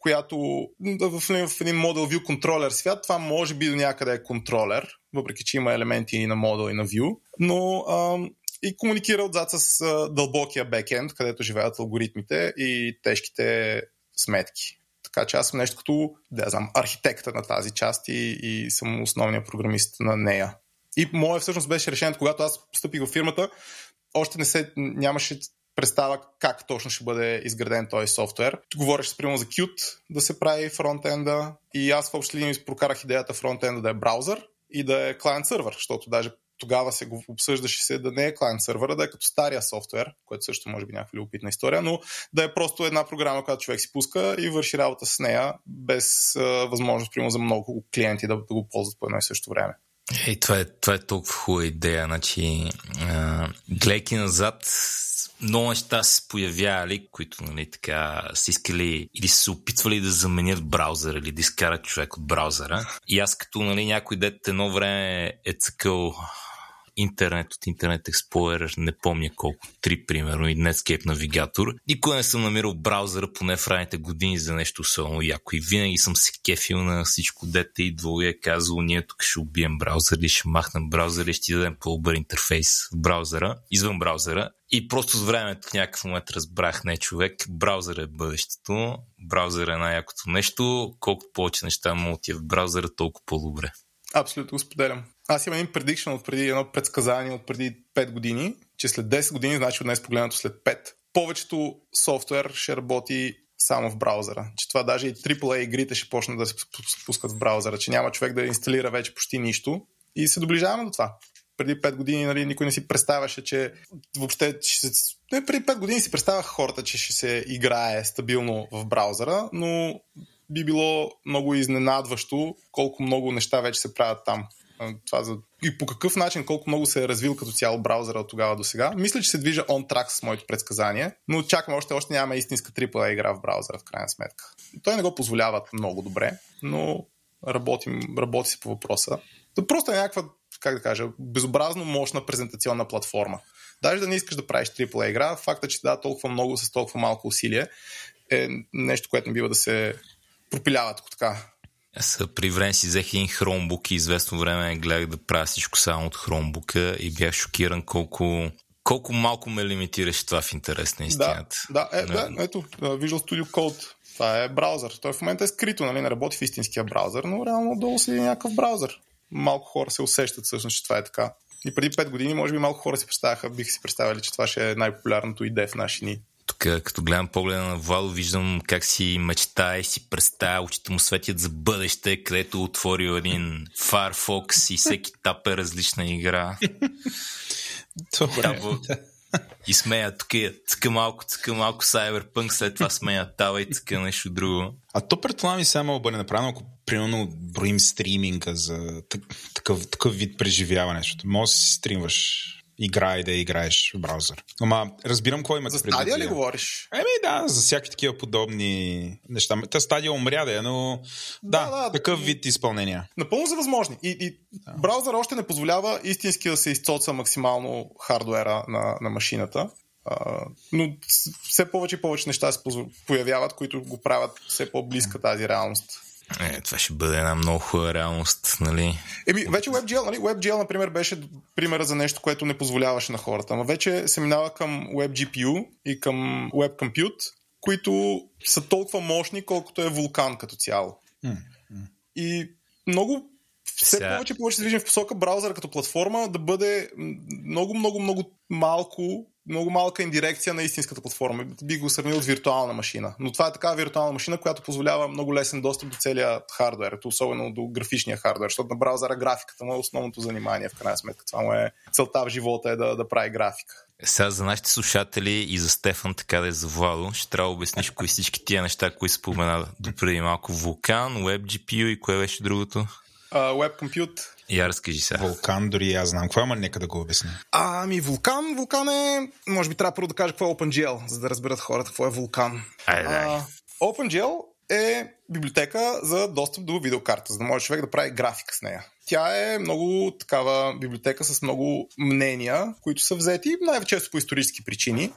която в, в един модел view контролер свят, това може би до някъде е контролер, въпреки че има елементи и на модел и на view, но ам, и комуникира отзад с а, дълбокия бекенд, където живеят алгоритмите и тежките сметки. Така че аз съм нещо като, да знам, архитекта на тази част и, и съм основният програмист на нея. И моят всъщност беше решението, когато аз постъпих в фирмата, още не се, нямаше представа как точно ще бъде изграден този софтуер. Говореше примерно за Qt да се прави фронтенда и аз в общи прокарах идеята фронтенда да е браузър и да е клиент сервер, защото даже тогава се го обсъждаше се да не е клиент сервера, да е като стария софтуер, което също може би някаква любопитна история, но да е просто една програма, която човек си пуска и върши работа с нея без а, възможност, примерно, за много клиенти да, да го ползват по едно и също време. Ей, това е, това е толкова хубава идея. Значи, гледайки назад, много неща се появявали, които нали, така са искали или са се опитвали да заменят браузъра или да изкарат човек от браузъра. И аз като нали, някой дете едно време е цъкъл интернет от интернет Explorer, не помня колко, три примерно и Netscape навигатор. Никога не съм намирал браузъра поне в ранните години за нещо особено яко и винаги съм се кефил на всичко дете идвало и е казал, ние тук ще убием браузър или ще махнем браузър и ще дадем по-добър интерфейс в браузъра, извън браузъра. И просто с времето в някакъв момент разбрах, не човек, браузър е бъдещето, браузър е най-якото нещо, колкото повече неща му в браузъра, толкова по-добре. Абсолютно го споделям. Аз имам един предикшн от преди едно предсказание от преди 5 години, че след 10 години, значи от днес погледнато след 5, повечето софтуер ще работи само в браузъра. Че това даже и AAA игрите ще почнат да се спускат в браузъра, че няма човек да инсталира вече почти нищо. И се доближаваме до това. Преди 5 години нали, никой не си представяше, че въобще ще се... Не, преди 5 години си представях хората, че ще се играе стабилно в браузъра, но би било много изненадващо колко много неща вече се правят там. Това за... И по какъв начин, колко много се е развил като цяло браузъра от тогава до сега. Мисля, че се движа on track с моето предсказание, но чакам още, още нямаме истинска AAA игра в браузъра в крайна сметка. Той не го позволява много добре, но работим, работи се по въпроса. То просто е някаква, как да кажа, безобразно мощна презентационна платформа. Даже да не искаш да правиш AAA игра, факта, че да толкова много с толкова малко усилие е нещо, което не бива да се пропиляват, ако така. При време си взех един хромбук и известно време гледах да правя всичко само от хромбука и бях шокиран колко, колко малко ме лимитираше това в интерес на истината. Да, да, е, да, ето, Visual Studio Code. Това е браузър. Той в момента е скрито, нали, не работи в истинския браузър, но реално долу си е някакъв браузър. Малко хора се усещат всъщност, че това е така. И преди 5 години, може би малко хора си представяха, биха си представили, че това ще е най-популярното идея в наши дни като гледам погледа на Владо, виждам как си мечтае, си представя, очите му светят за бъдеще, където отворил един Firefox и всеки тап е различна игра. Добре. И смея тук, цъка малко, цъка малко Cyberpunk, след това смея тава и цъка нещо друго. А то предполагам и само бъде направено, ако примерно броим стриминга за такъв, такъв вид преживяване, защото може да си стримваш игра и да играеш в браузър. Ама разбирам какво имате За стадия ли говориш? Еми да, за всякакви такива подобни неща. Та стадия умря да е, но да, да, да такъв вид изпълнения. Напълно за възможни. И, и да. браузър още не позволява истински да се изцоца максимално хардуера на, на машината. Uh, но все повече и повече неща се появяват, които го правят все по-близка тази реалност. Е, това ще бъде една много хубава реалност, нали? Еми, вече WebGL, нали? WebGL, например, беше примера за нещо, което не позволяваше на хората. Ама вече се минава към WebGPU и към Web Compute, които са толкова мощни, колкото е вулкан като цяло. Mm-hmm. И много все Сега... повече повече се движим в посока браузъра като платформа да бъде много, много, много малко много малка индирекция на истинската платформа. Би го сравнил с виртуална машина. Но това е такава виртуална машина, която позволява много лесен достъп до целия хардвер, особено до графичния хардвер, защото на браузъра графиката му е основното занимание, в крайна сметка. Това му е целта в живота е да, да прави графика. Сега за нашите слушатели и за Стефан, така да е за Владо, ще трябва да обясниш кои всички тия неща, които спомена допреди малко. Вулкан, WebGPU и кое беше другото? Uh, Web Compute я разкажи сега. Вулкан, дори аз знам какво, ама нека да го обясня. А, ами Вулкан, Вулкан е... Може би трябва първо да кажа какво е OpenGL, за да разберат хората какво е Вулкан. Айде, а, OpenGL е библиотека за достъп до видеокарта, за да може човек да прави графика с нея. Тя е много такава библиотека с много мнения, които са взети най-често по исторически причини,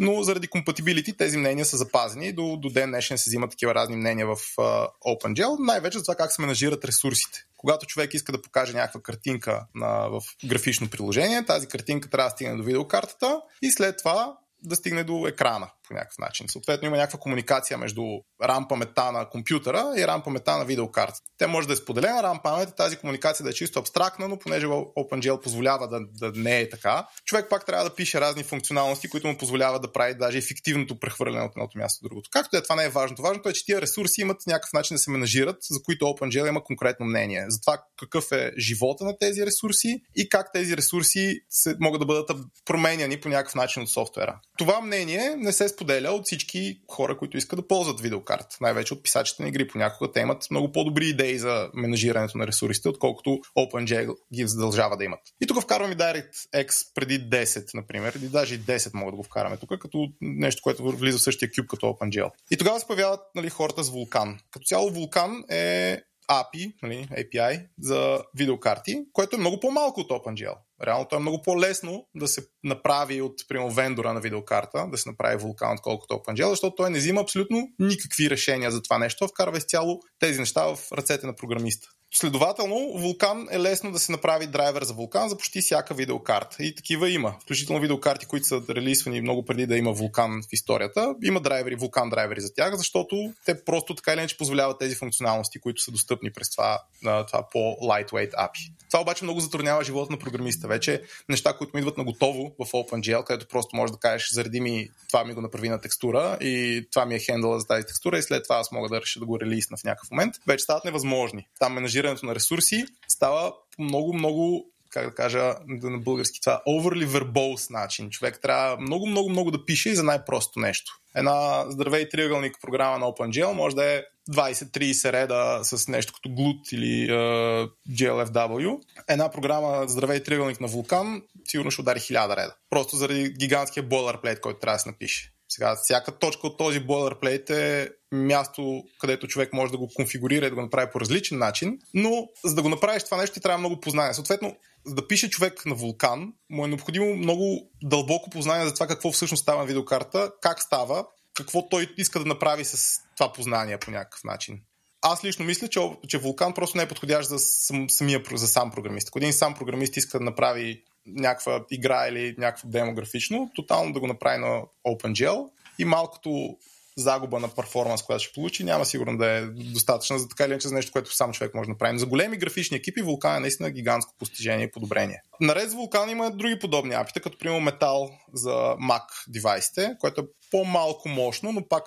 но заради компатибилити тези мнения са запазени. До, до ден днешен се взимат такива разни мнения в uh, OpenGL, най-вече за това как се менажират ресурсите. Когато човек иска да покаже някаква картинка на, в графично приложение, тази картинка трябва да стигне до видеокартата и след това да стигне до екрана по някакъв начин. Съответно има някаква комуникация между RAM паметта на компютъра и RAM паметта на видеокарта. Те може да е споделена RAM памет, тази комуникация да е чисто абстрактна, но понеже OpenGL позволява да, да не е така, човек пак трябва да пише разни функционалности, които му позволяват да прави даже ефективното прехвърляне от едното място до другото. Както е, това не е важното. Важното е, че тия ресурси имат някакъв начин да се менажират, за които OpenGL има конкретно мнение. За това какъв е живота на тези ресурси и как тези ресурси се, могат да бъдат променяни по някакъв начин от софтуера. Това мнение не се споделя от всички хора, които искат да ползват видеокарта. Най-вече от писачите на игри. Понякога те имат много по-добри идеи за менажирането на ресурсите, отколкото OpenGL ги задължава да имат. И тук вкарваме DirectX преди 10, например, или даже и 10 могат да го вкараме тук, като нещо, което влиза в същия кюб като OpenGL. И тогава се появяват нали, хората с Vulkan. Като цяло Vulkan е API, нали, API за видеокарти, което е много по-малко от OpenGL. Реално то е много по-лесно да се направи от, примерно, вендора на видеокарта, да се направи вулкан, отколкото OpenGL, защото той не взима абсолютно никакви решения за това нещо, вкарва изцяло тези неща в ръцете на програмиста. Следователно, Вулкан е лесно да се направи драйвер за Вулкан за почти всяка видеокарта. И такива има. Включително видеокарти, които са релисвани много преди да има Вулкан в историята. Има драйвери, Вулкан драйвери за тях, защото те просто така или иначе позволяват тези функционалности, които са достъпни през това, това по-lightweight API. Това обаче много затруднява живота на програмиста. Вече неща, които ми идват на готово в OpenGL, където просто можеш да кажеш, заради ми това ми го направи на текстура и това ми е хендъла за тази текстура и след това аз мога да реша да го релисна в някакъв момент, вече стават невъзможни. Там менажирането на ресурси става много, много как да кажа на български това, overly verbose начин. Човек трябва много, много, много да пише и за най-просто нещо. Една здравей триъгълник програма на OpenGL може да е 20-30 реда с нещо като GLUT или uh, GLFW. Една програма здравей триъгълник на Vulkan сигурно ще удари 1000 реда. Просто заради гигантския boilerplate, който трябва да се напише. Сега, всяка точка от този boilerplate е място, където човек може да го конфигурира и да го направи по различен начин, но за да го направиш това нещо ти трябва много познание. Съответно, за да пише човек на вулкан, му е необходимо много дълбоко познание за това какво всъщност става на видеокарта, как става, какво той иска да направи с това познание по някакъв начин. Аз лично мисля, че, че Вулкан просто не е подходящ за, сам, самия, за сам програмист. Ако един сам програмист иска да направи някаква игра или някакво демо графично, тотално да го направи на OpenGL и малкото загуба на перформанс, която ще получи, няма сигурно да е достатъчна за така или иначе за нещо, което сам човек може да направи. За големи графични екипи Вулкан е наистина гигантско постижение и подобрение. Наред с Вулкан има други подобни апита, като примерно Metal за Mac девайсите, което е по-малко мощно, но пак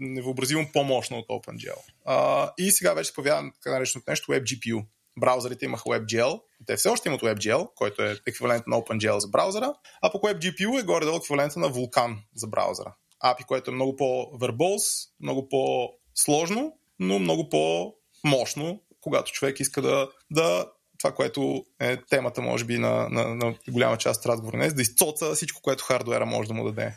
невъобразимо по-мощно от OpenGL. А, и сега вече появява така нареченото нещо WebGPU. Браузърите имаха WebGL, те все още имат WebGL, който е еквивалент на OpenGL за браузъра, а пък WebGPU е горе-долу еквивалента на Vulkan за браузъра. API, което е много по-вербоз, много по-сложно, но много по-мощно, когато човек иска да, да това, което е темата, може би, на, на, на голяма част от разговора днес, да изцоца всичко, което хардуера може да му даде.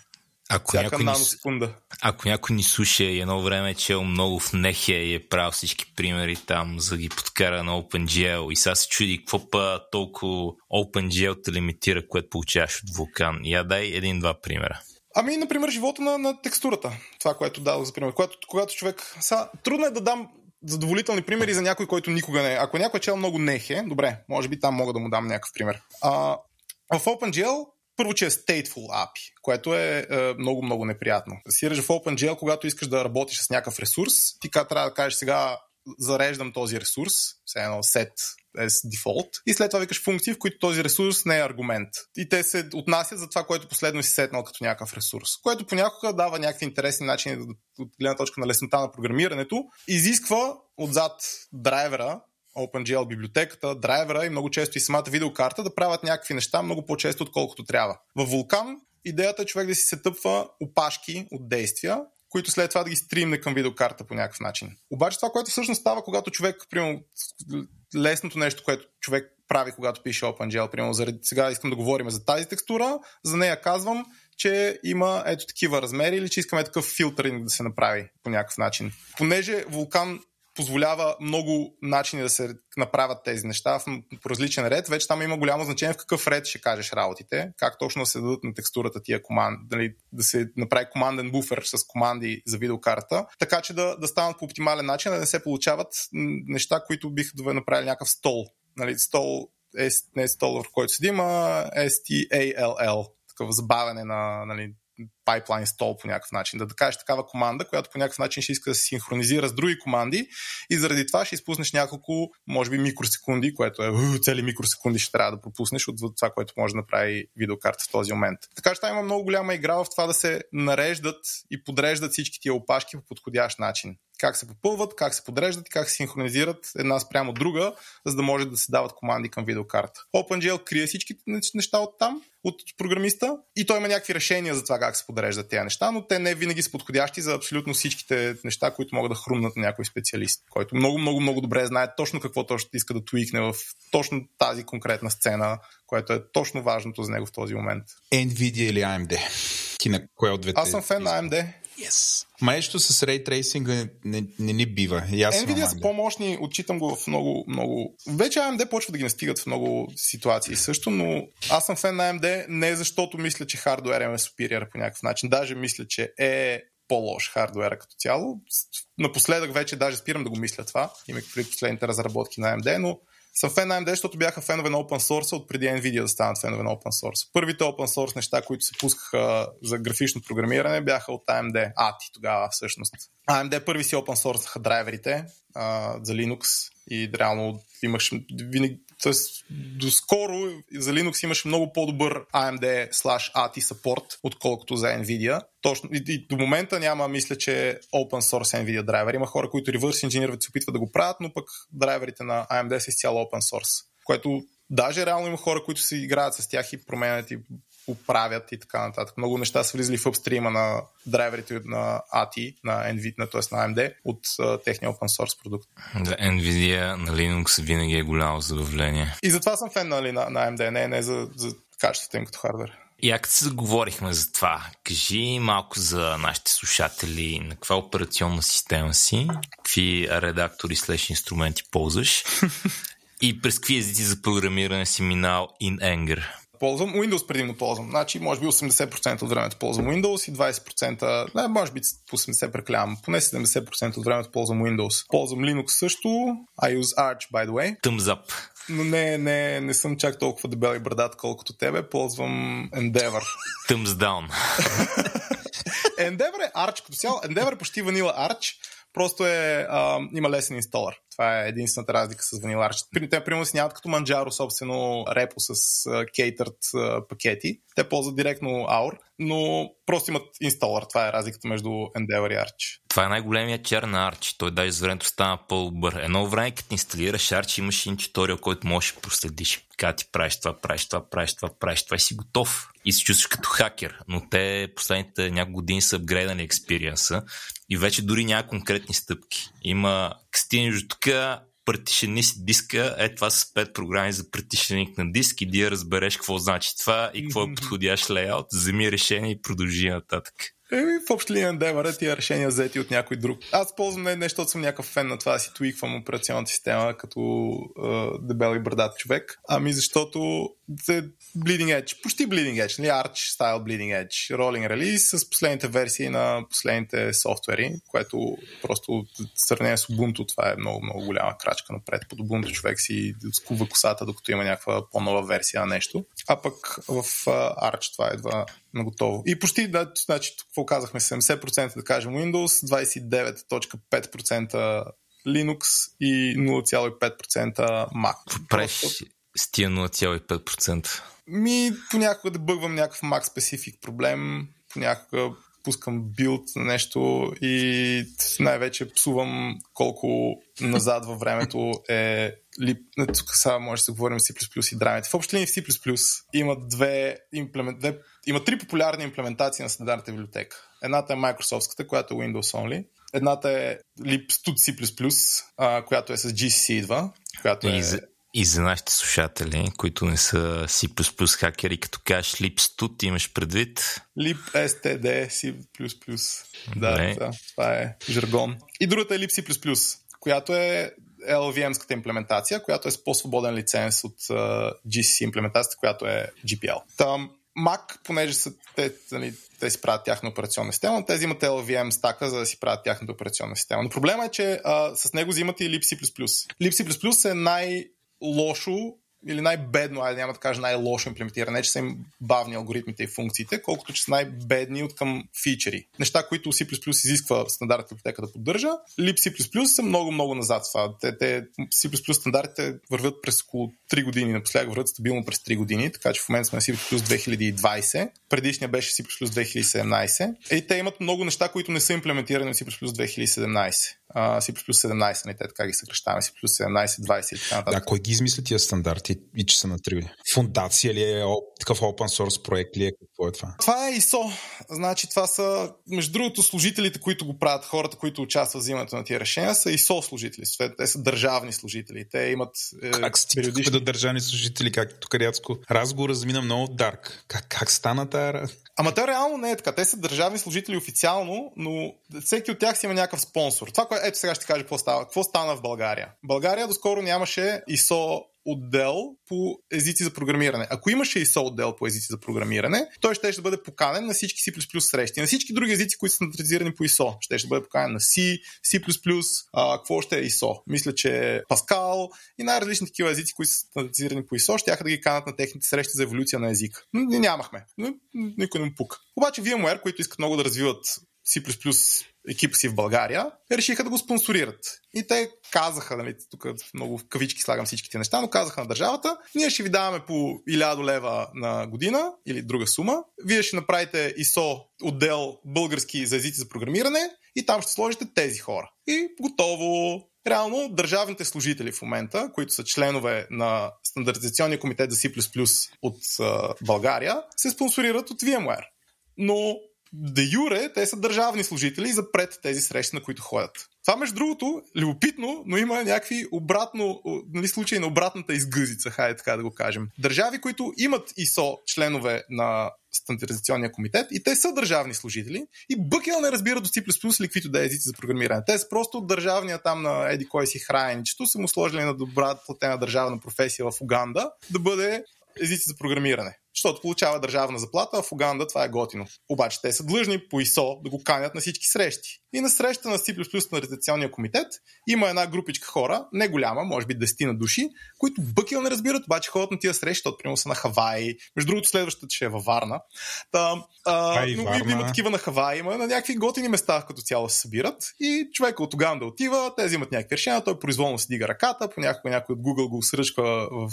Ако Всяка някой. Ни, ако някой ни слуша и едно време е чел много в Нехе и е правил всички примери там, за да ги подкара на OpenGL и сега се чуди какво па толкова OpenGL те лимитира, което получаваш от Вулкан. Я дай един-два примера. Ами, например, живота на, на текстурата. Това, което дадох за пример. Когато, когато човек... Са, трудно е да дам задоволителни примери за някой, който никога не е. Ако някой е чел много нехе, добре, може би там мога да му дам някакъв пример. А, в OpenGL първо, че е stateful API, което е, е много, много неприятно. Сираш в OpenGL, когато искаш да работиш с някакъв ресурс, ти трябва да кажеш сега зареждам този ресурс, все едно set as default, и след това викаш функции, в които този ресурс не е аргумент. И те се отнасят за това, което последно си сетнал като някакъв ресурс, което понякога дава някакви интересни начини от гледна точка на леснота на програмирането, изисква отзад драйвера, OpenGL библиотеката, драйвера и много често и самата видеокарта да правят някакви неща много по-често, отколкото трябва. В Vulkan идеята е човек да си се тъпва опашки от действия, които след това да ги стримне към видеокарта по някакъв начин. Обаче това, което всъщност става, когато човек, примерно, лесното нещо, което човек прави, когато пише OpenGL, примерно, заради, сега искам да говорим за тази текстура, за нея казвам, че има ето такива размери или че искаме такъв филтринг да се направи по някакъв начин. Понеже Вулкан позволява много начини да се направят тези неща по различен ред. Вече там има голямо значение в какъв ред ще кажеш работите, как точно да се дадат на текстурата тия команди, дали, да се направи команден буфер с команди за видеокарта, така че да, да станат по оптимален начин, да не се получават неща, които бих да направили някакъв стол. Нали, стол е не стол, в който седим, а STALL, такъв забавяне на нали, пайплайн стол по някакъв начин. Да, да кажеш такава команда, която по някакъв начин ще иска да се синхронизира с други команди и заради това ще изпуснеш няколко, може би, микросекунди, което е цели микросекунди ще трябва да пропуснеш от това, което може да направи видеокарта в този момент. Така че там има много голяма игра в това да се нареждат и подреждат всички тия опашки по подходящ начин как се попълват, как се подреждат и как се синхронизират една спрямо друга, за да може да се дават команди към видеокарта. OpenGL крие всички неща от там, от програмиста и той има някакви решения за това как се подреждат тези неща, но те не винаги са подходящи за абсолютно всичките неща, които могат да хрумнат на някой специалист, който много, много, много добре знае точно какво точно иска да туикне в точно тази конкретна сцена, което е точно важното за него в този момент. Nvidia или AMD? Ти на кое от двете? Аз съм фен на AMD. Yes. Маещо с рей трейсинга не, не, не ни бива. Аз Nvidia са по-мощни, отчитам го в много, много... Вече AMD почва да ги настигат в много ситуации също, но аз съм фен на AMD не защото мисля, че хардуер е superior по някакъв начин. Даже мисля, че е по-лош хардуера като цяло. Напоследък вече даже спирам да го мисля това, имайки при последните разработки на AMD, но съм фен на AMD, защото бяха фенове на open source от преди Nvidia да станат фенове на open source. Първите open source неща, които се пускаха за графично програмиране, бяха от AMD. ATI тогава всъщност. AMD първи си open source драйверите а, за Linux и реално имаш винаги, т.е. доскоро за Linux имаше много по-добър AMD slash ATI support, отколкото за Nvidia. Точно, и, и до момента няма, мисля, че open source Nvidia драйвер. Има хора, които reverse инженерват се опитват да го правят, но пък драйверите на AMD са изцяло open source. Което даже реално има хора, които се играят с тях и променят и оправят и така нататък. Много неща са влизали в апстрима на драйверите на ATI, на NVIDIA, т.е. на AMD, от uh, техния open source продукт. Да, NVIDIA на Linux винаги е голямо задоволение. И затова съм фен нали, на, на AMD, не, не за, за качеството им като хардвер. И ако се заговорихме за това, кажи малко за нашите слушатели на каква операционна система си, какви редактори слеш инструменти ползваш и през какви езици за програмиране си минал in Anger ползвам. Windows предимно ползвам. Значи, може би 80% от времето ползвам Windows и 20%, не, може би по 80% преклявам, поне 70% от времето ползвам Windows. Ползвам Linux също. I use Arch, by the way. Thumbs up. Но не, не, не съм чак толкова дебел и брадат, колкото тебе. Ползвам Endeavor. Thumbs down. Endeavor е Arch като цяло. Endeavor е почти ванила Arch. Просто е, а, има лесен инсталър. Това е единствената разлика с Arch. Те, примерно, си нямат като Manjaro собствено репо с catered пакети. Те ползват директно Aur, но просто имат инсталър. Това е разликата между Endeavor и Arch. Това е най-големият чар на Arch. Той даже с времето стана по-добър. Едно време, като инсталираш Arch, имаш един туториал, който можеш да проследиш. Как ти правиш това, правиш това, правиш това, правиш това и си готов. И се чувстваш като хакер. Но те последните няколко години са апгрейдали експириенса и вече дори няма конкретни стъпки. Има, стигнеш до тук, партишени си диска, е това с 5 програми за партишеник на диск и да разбереш какво значи това и какво е подходящ лейаут, вземи решение и продължи нататък. Еми, в общи линия Endeavor тия решения взети от някой друг. Аз ползвам не, не защото съм някакъв фен на това да си твиквам операционната система като uh, дебел и брадат човек, ами защото е Bleeding Edge, почти Bleeding Edge, нали? Arch Style Bleeding Edge, Rolling Release с последните версии на последните софтуери, което просто в сравнение с Ubuntu това е много, много голяма крачка напред. Под Ubuntu човек си скува косата, докато има някаква по-нова версия на нещо. А пък в Arch това едва на готово. И почти, да, значи, какво казахме, 70% да кажем Windows, 29.5% Linux и 0,5% Mac. Правиш с тия 0,5%? Ми, понякога да бъгвам някакъв Mac специфик проблем, понякога пускам билд на нещо и най-вече псувам колко назад във времето е лип... Тук сега може да се говорим C++ и драмите. В общи линии в C++ има две, имплемент... две... има три популярни имплементации на стандартната библиотека. Едната е Microsoftската, която е Windows Only. Едната е libstud C++, която е с GCC идва, която е... И за нашите слушатели, които не са C++ хакери, като кажеш libstut, имаш предвид? libstd C++. Да, да, това е жаргон. И другата е libc++, която е LVM-ската имплементация, която е с по-свободен лиценз от uh, GCC имплементацията, която е GPL. Там Mac, понеже са, те, нали, те си правят тяхна операционна система, те взимат LVM стака, за да си правят тяхната операционна система. Но проблема е, че а, с него взимат и libc++. libc++ е най- лошо или най-бедно, айде няма да кажа най-лошо имплементиране, че са им бавни алгоритмите и функциите, колкото че са най-бедни от към фичери. Неща, които C++ изисква стандартната библиотека да поддържа, libc++ са много-много назад това. Те, те C++ стандартите вървят през около 3 години, напоследък вървят стабилно през 3 години, така че в момента сме на C++ 2020, предишния беше C++ 2017 и те имат много неща, които не са имплементирани в C++ 2017. Uh, C++ 17, не те така ги съкръщаваме, C++ 17, 20 и така нататък. Да, кой ги измисли тия стандарти? и, че са на 3. Фундация ли е, такъв open source проект ли е, какво е това? Това е ISO. Значи това са, между другото, служителите, които го правят, хората, които участват в взимането на тия решения, са ISO служители. Те са държавни служители. Те имат е, Как периодични... до държавни служители, както рядско разговора замина много дарк. Как, как стана тая Ама те реално не е така. Те са държавни служители официално, но всеки от тях си има някакъв спонсор. Това, което ето сега ще кажа какво става. Какво стана в България? България доскоро нямаше ISO отдел по езици за програмиране. Ако имаше ISO отдел по езици за програмиране, той ще, ще бъде поканен на всички C++ срещи. На всички други езици, които са стандартизирани по ISO. Ще, ще бъде поканен на C, C++, а, какво ще е ISO? Мисля, че Pascal и най-различни такива езици, които са стандартизирани по ISO, ще да ги канат на техните срещи за еволюция на език. Нямахме. Никой не му пука. Обаче VMware, които искат много да развиват C++ екипа си в България, решиха да го спонсорират. И те казаха, нали, тук много в кавички слагам всичките неща, но казаха на държавата, ние ще ви даваме по 1000 лева на година или друга сума, вие ще направите ISO отдел български за езици за програмиране и там ще сложите тези хора. И готово. Реално държавните служители в момента, които са членове на стандартизационния комитет за C++ от uh, България, се спонсорират от VMware. Но де юре, те са държавни служители за пред тези срещи, на които ходят. Това, между другото, любопитно, но има някакви обратно, нали, случаи на обратната изгъзица, хайде така да го кажем. Държави, които имат ИСО членове на стандартизационния комитет и те са държавни служители и бъкел не разбира до C++ или каквито да е езици за програмиране. Те са просто държавния там на еди кой си храеничето, са му сложили на добра платена държавна професия в Уганда да бъде езици за програмиране защото получава държавна заплата, а в Уганда това е готино. Обаче те са длъжни по ИСО да го канят на всички срещи. И на среща на C++ на редакционния комитет има една групичка хора, не голяма, може би 10 на души, които бъкил не разбират, обаче ходят на тия срещи, защото примерно са на Хавай. Между другото, следващата ще е във Варна. Та, а, а, но Варна. има такива на Хавай, има на някакви готини места, като цяло се събират. И човека от Уганда отива, те взимат някакви решения, той произволно си дига ръката, понякога някой от Google го сръчва в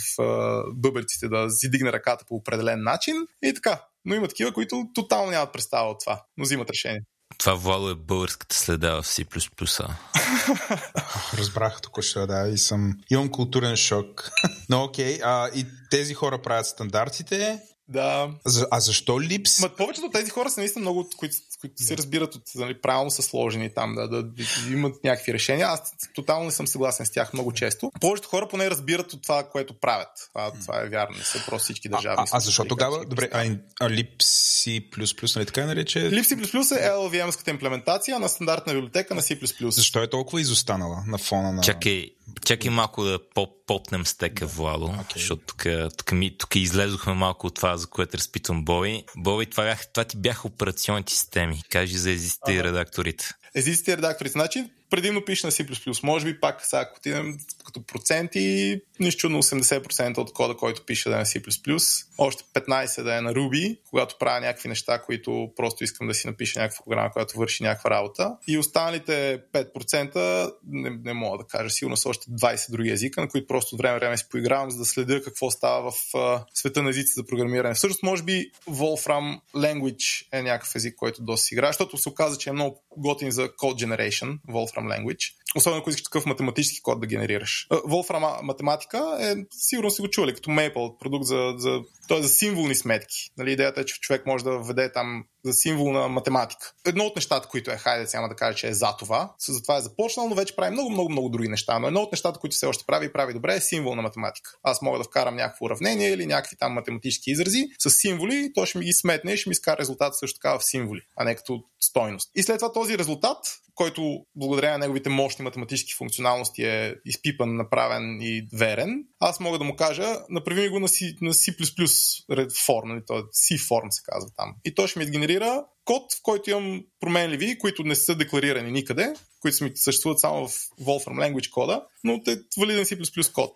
бъберците да си дигне ръката по определен начин и така. Но има такива, които тотално нямат представа от това, но взимат решение. Това Вало е българската следа в C++. Разбрах току-що, да, и съм... Имам културен шок. Но окей, okay, а, и тези хора правят стандартите, да. За, а защо липс? Ма, повечето от тези хора са наистина много, които, които се разбират от, нали, правилно са сложени там, да, да, да, имат някакви решения. Аз тотално не съм съгласен с тях много често. Повечето хора поне разбират от това, което правят. Това, това е вярно, не са просто всички държави. А, а, а защо тогава? Добре, а, а Lipsy++, нали така нарече? Lipsy++ е LLVM-ската имплементация на стандартна библиотека на C++. Защо е толкова изостанала на фона на... Чакай, Чакай малко да попнем стека, Владо, okay. защото тук, тук, ми, тук излезохме малко от това, за което разпитвам Боби. Боби, това, бях, това ти бяха операционните системи. Кажи за езиците и редакторите. Езиците и редакторите. Значи, предимно пише на C++. Може би пак, сега, ако отидем като проценти, нищо на 80% от кода, който пише да е на C++, още 15% да е на Ruby, когато правя някакви неща, които просто искам да си напиша някаква програма, която върши някаква работа. И останалите 5% не, не мога да кажа, сигурно са още 20 други езика, на които просто време време си поигравам, за да следя какво става в uh, света на езици за програмиране. Всъщност, може би Wolfram Language е някакъв език, който доста си играе, защото се оказа, че е много готин за code generation, Wolfram Language. Особено ако искаш такъв математически код да генерираш. Wolfram математика е, сигурно си го чули, като Maple, продукт за, за, е за символни сметки. Нали, идеята е, че човек може да введе там за символна математика. Едно от нещата, които е, хайде сега да кажа, че е за това, за това е започнал, но вече прави много, много, много други неща. Но едно от нещата, които все още прави и прави добре е символна математика. Аз мога да вкарам някакво уравнение или някакви там математически изрази с символи, то ще ми ги сметне и ще ми изкара резултат също така в символи, а не като стойност. И след това този резултат който благодарение на неговите мощни математически функционалности е изпипан, направен и верен, аз мога да му кажа, направи ми го на C, на C++ форм, нали, то е C форм се казва там. И той ще ми генерира код, в който имам променливи, които не са декларирани никъде, които ми съществуват само в Wolfram Language кода, но те валиден C++ код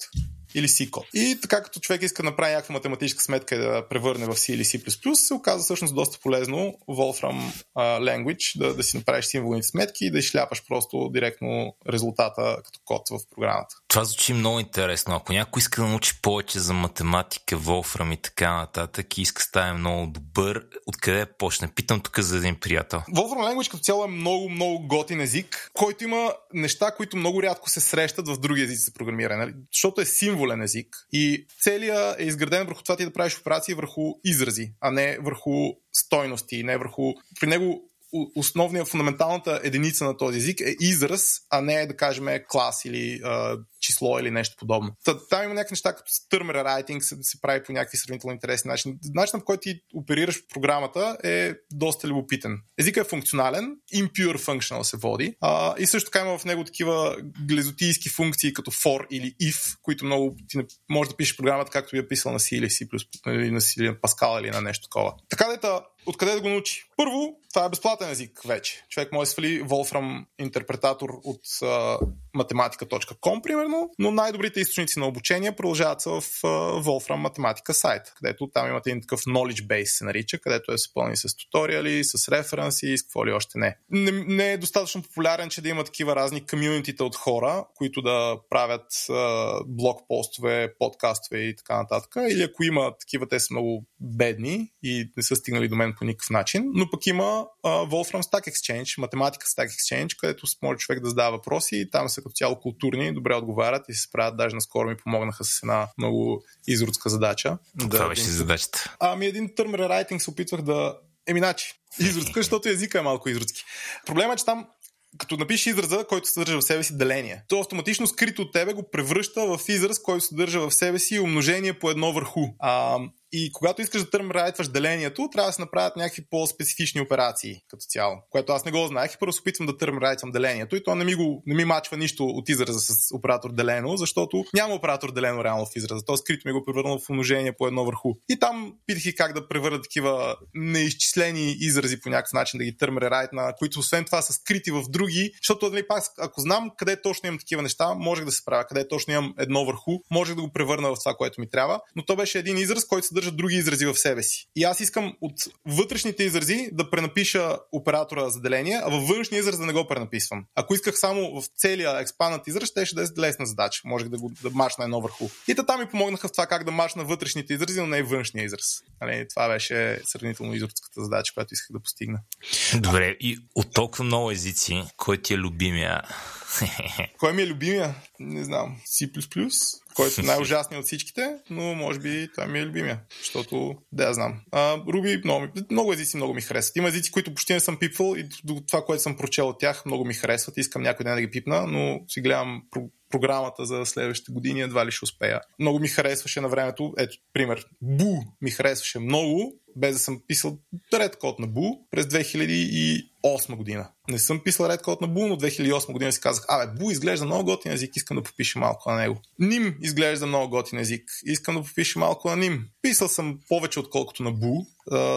или C код. И така като човек иска да направи някаква математическа сметка и да превърне в C или C++, се оказа всъщност доста полезно Wolfram uh, Language да, да си направиш символните сметки и да изшляпаш просто директно резултата като код в програмата. Това звучи много интересно. Ако някой иска да научи повече за математика, Волфрам и така нататък и иска да стане много добър, откъде почне? Питам тук за един приятел. Wolfram Language като цяло е много, много готин език, който има неща, които много рядко се срещат в други езици за програмиране, нали? защото е символен език и целият е изграден върху това ти да правиш операции върху изрази, а не върху стойности, не върху... При него основния, фундаменталната единица на този език е израз, а не да кажем клас или а, число или нещо подобно. Та, там има някакви неща, като term rewriting се, се прави по някакви сравнително интересни начини. Начинът, по който ти оперираш програмата е доста любопитен. Езикът е функционален, impure functional се води а, и също така има в него такива глезотийски функции като for или if, които много ти не, може да пишеш програмата както би е писал на C или C++, или на C или на Pascal или на нещо такова. Така дета, откъде да го научи? Първо, това е безплатен език вече. Човек може да свали Wolfram интерпретатор от uh, математика.com, примерно, но най-добрите източници на обучение продължават в uh, Wolfram математика сайт, където там имате един такъв knowledge base, се нарича, където е спълни с туториали, с референси с какво ли още не. не. Не е достатъчно популярен, че да има такива разни комьюнитита от хора, които да правят uh, блог постове, подкастове и така нататък. Или ако има такива, те са много бедни и не са стигнали до мен по никакъв начин, но пък има uh, Wolfram Stack Exchange, математика Stack Exchange, където може човек да задава въпроси и там са като цяло културни, добре отговарят и се справят. Даже наскоро ми помогнаха с една много изродска задача. Това да, беше задачата. Ами един term rewriting се опитвах да Еми, начи. Изродска, защото езика е малко изродски. Проблема е, че там като напишеш израза, който съдържа в себе си деление, то автоматично скрито от тебе го превръща в израз, който съдържа в себе си умножение по едно върху. А, и когато искаш да търмрайтваш делението, трябва да се направят някакви по-специфични операции като цяло, което аз не го знаех. И първо се опитвам да търмрайтвам делението. И то не ми, го, не ми мачва нищо от израза с оператор делено, защото няма оператор делено реално в израза. То скрито ми го превърнал в умножение по едно върху. И там питах как да превърна такива неизчислени изрази по някакъв начин да ги търмрайтна, които освен това са скрити в други, защото нали, пак, ако знам къде точно имам такива неща, можех да се справя, къде точно имам едно върху, можех да го превърна в това, което ми трябва, но то беше един израз, който се съдържат други изрази в себе си. И аз искам от вътрешните изрази да пренапиша оператора за деление, а във външния израз да не го пренаписвам. Ако исках само в целия експанат израз, ще да е лесна задача. Можех да го да мачна едно върху. И там ми помогнаха в това как да мачна вътрешните изрази, но не и външния израз. Нали, това беше сравнително изродската задача, която исках да постигна. Добре, и от толкова много езици, кой ти е любимия? Кой ми е любимия? Не знам. C++? Който е най-ужасният от всичките, но може би той ми е любимия, защото да я знам. Руби много, много езици много ми харесват. Има езици, които почти не съм пипвал и до това, което съм прочел от тях, много ми харесват. Искам някой ден да ги пипна, но си гледам програмата за следващите години, едва ли ще успея. Много ми харесваше на времето, ето, пример, Бу ми харесваше много, без да съм писал ред код на Бу през 2008 година. Не съм писал ред код на Бу, но 2008 година си казах, абе, Бу изглежда много готин език, искам да попиша малко на него. Ним изглежда много готин език, искам да попиша малко на Ним. Писал съм повече отколкото на Бу,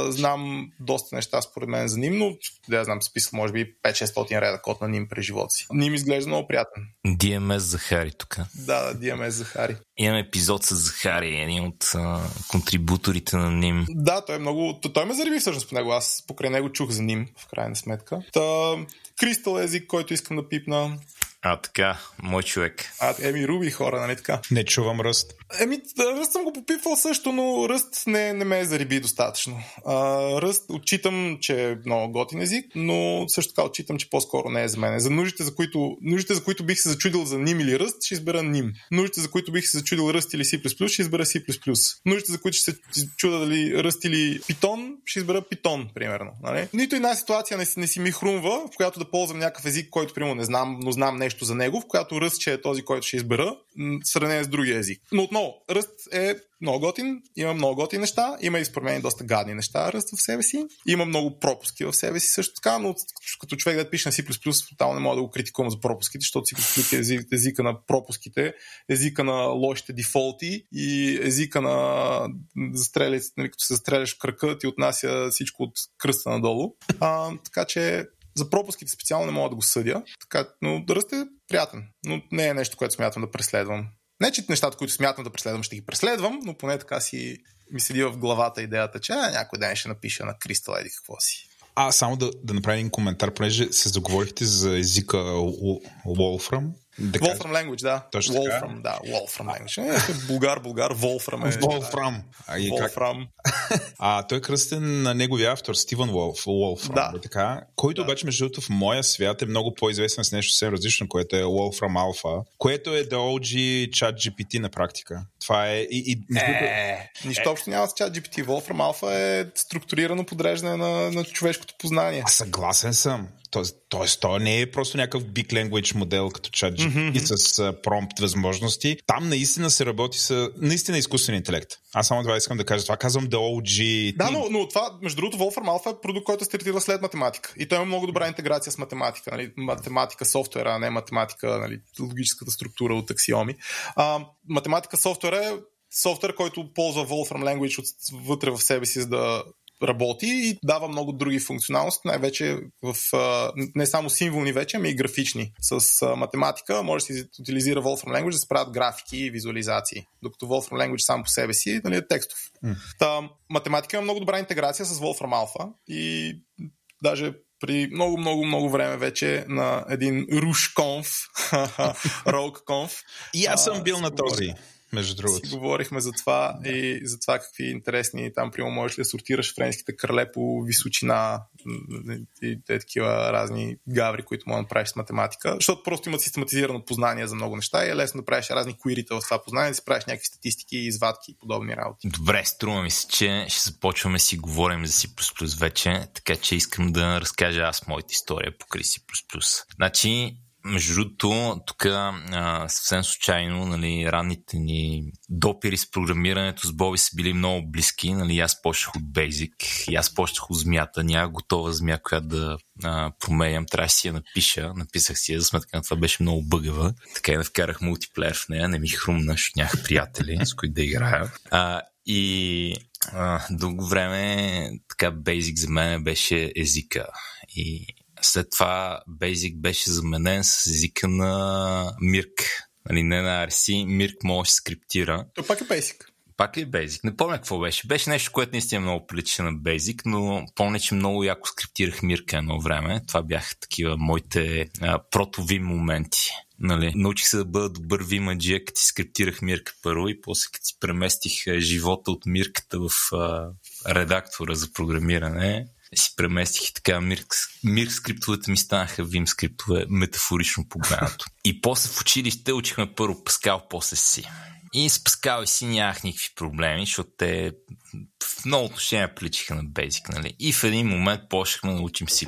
знам доста неща според мен за Ним, но да знам, списал може би 5-600 реда код на Ним през живота си. Ним изглежда много приятен. DMS Захари тук. Да, да, DMS Захари. Имам епизод с Захари, един от а, контрибуторите на Ним. Да, той е много... Той ме зареби всъщност по него. Аз покрай него чух за Ним, в крайна сметка. Та, Кристал език, който искам да пипна. А, така, мой човек. А, еми, Руби хора, нали така? Не чувам ръст. Еми, ръст съм го попипвал също, но ръст не, не ме е зариби достатъчно. А, ръст отчитам, че е много готин език, но също така отчитам, че по-скоро не е за мен. За нуждите, за които, нуждите, за които бих се зачудил за ним или ръст, ще избера ним. Нуждите, за които бих се зачудил ръст или C++, ще избера C++. Нуждите, за които ще се чуда дали ръст или питон, ще избера питон, примерно. Нали? Нито една ситуация не си, не си ми хрумва, в която да ползвам някакъв език, който, примерно, не знам, но знам нещо за него, в която ръст, че е този, който ще избера, сравнение с другия език. Но отново, ръст е много готин, има много готини неща, има и според доста гадни неща ръст в себе си, има много пропуски в себе си също така, но като човек да пише на C++, тотално не мога да го критикувам за пропуските, защото C++ е език, езика на пропуските, езика на лошите дефолти и езика на застрелец, нали, като се застреляш в кръка, ти отнася всичко от кръста надолу. А, така че за пропуските специално не мога да го съдя, така, но ръст е приятен, но не е нещо, което смятам да преследвам. Не, че нещата, които смятам да преследвам, ще ги преследвам, но поне така си ми седи в главата идеята, че някой ден ще напиша на Кристал Еди какво си. А, само да, да направя един коментар, понеже се заговорихте за езика Wolfram. Да Wolfram Language, да. Точно Wolfram, да. Wolfram Language. Е, булгар, булгар, Wolfram е. Wolfram. А, и Wolfram. Как? а той е кръстен на неговия автор, Стивън Волф, Wolfram. Да. Е така, който да. обаче, между другото, в моя свят е много по-известен с нещо съвсем различно, което е Wolfram Alpha, което е да OG chat GPT на практика. Това е... И, и, е, нищо е. общо няма с chat GPT. Wolfram Alpha е структурирано подреждане на, на човешкото познание. А съгласен съм. Тоест, тоест, то не е просто някакъв big language модел като ChatGPT mm-hmm. с uh, промпт възможности. Там наистина се работи с наистина изкуствен интелект. Аз само това искам да кажа. Това казвам да OG. Да, но, но това, между другото, Wolfram Alpha е продукт, който стартира след математика. И той има много добра интеграция с математика. Нали? Математика, софтуера, а не математика, нали? логическата структура от аксиоми. А, математика, софтуера е софтуер, който ползва Wolfram Language от, вътре в себе си, за да работи и дава много други функционалности, най-вече в не само символни вече, ами и графични. С математика може да се утилизира Wolfram Language да се правят графики и визуализации, докато Wolfram Language сам по себе си нали, е текстов. Mm. Та, математика има много добра интеграция с Wolfram Alpha и даже при много, много, много време вече на един RushConf, RogueConf. И аз съм бил на този между другото. Си говорихме за това да. и за това какви интересни там, прямо можеш ли да сортираш френските крале по височина и те такива разни гаври, които можеш да направиш с математика, защото просто имат систематизирано познание за много неща и е лесно да правиш разни куирита в това познание, да си правиш някакви статистики, извадки и подобни работи. Добре, струва ми се, че ще започваме си говорим за C++ вече, така че искам да разкажа аз моята история покрай C++. Значи, между другото, тук съвсем случайно, нали, ранните ни допири с програмирането с Боби са били много близки. Нали, аз почнах от Basic аз почнах от змията. Няма готова змия, която да а, променям. Трябваше си я напиша. Написах си я, за сметка на това беше много бъгава. Така и не вкарах мултиплеер в нея. Не ми хрумна, защото нямах приятели, с които да играя. А, и а, дълго време така Basic за мен беше езика. И след това Basic беше заменен с езика на Mirk. Нали, не на RC. Mirk може да скриптира. То пак е Basic. Пак ли е Basic? Не помня какво беше. Беше нещо, което наистина много прилича на Basic, но помня, че много яко скриптирах Мирка едно време. Това бяха такива моите протови моменти. Нали, научих се да бъда добър вимаджия, като си скриптирах Мирка първо и после като си преместих живота от Мирката в а, редактора за програмиране си преместих и така мир, мир скриптовете ми станаха вим скриптове, метафорично погледнато. И после в училище учихме първо Паскал, после си. И с Паскал и си нямах никакви проблеми, защото те в много отношения приличиха на Basic, нали? И в един момент почнахме да учим C++.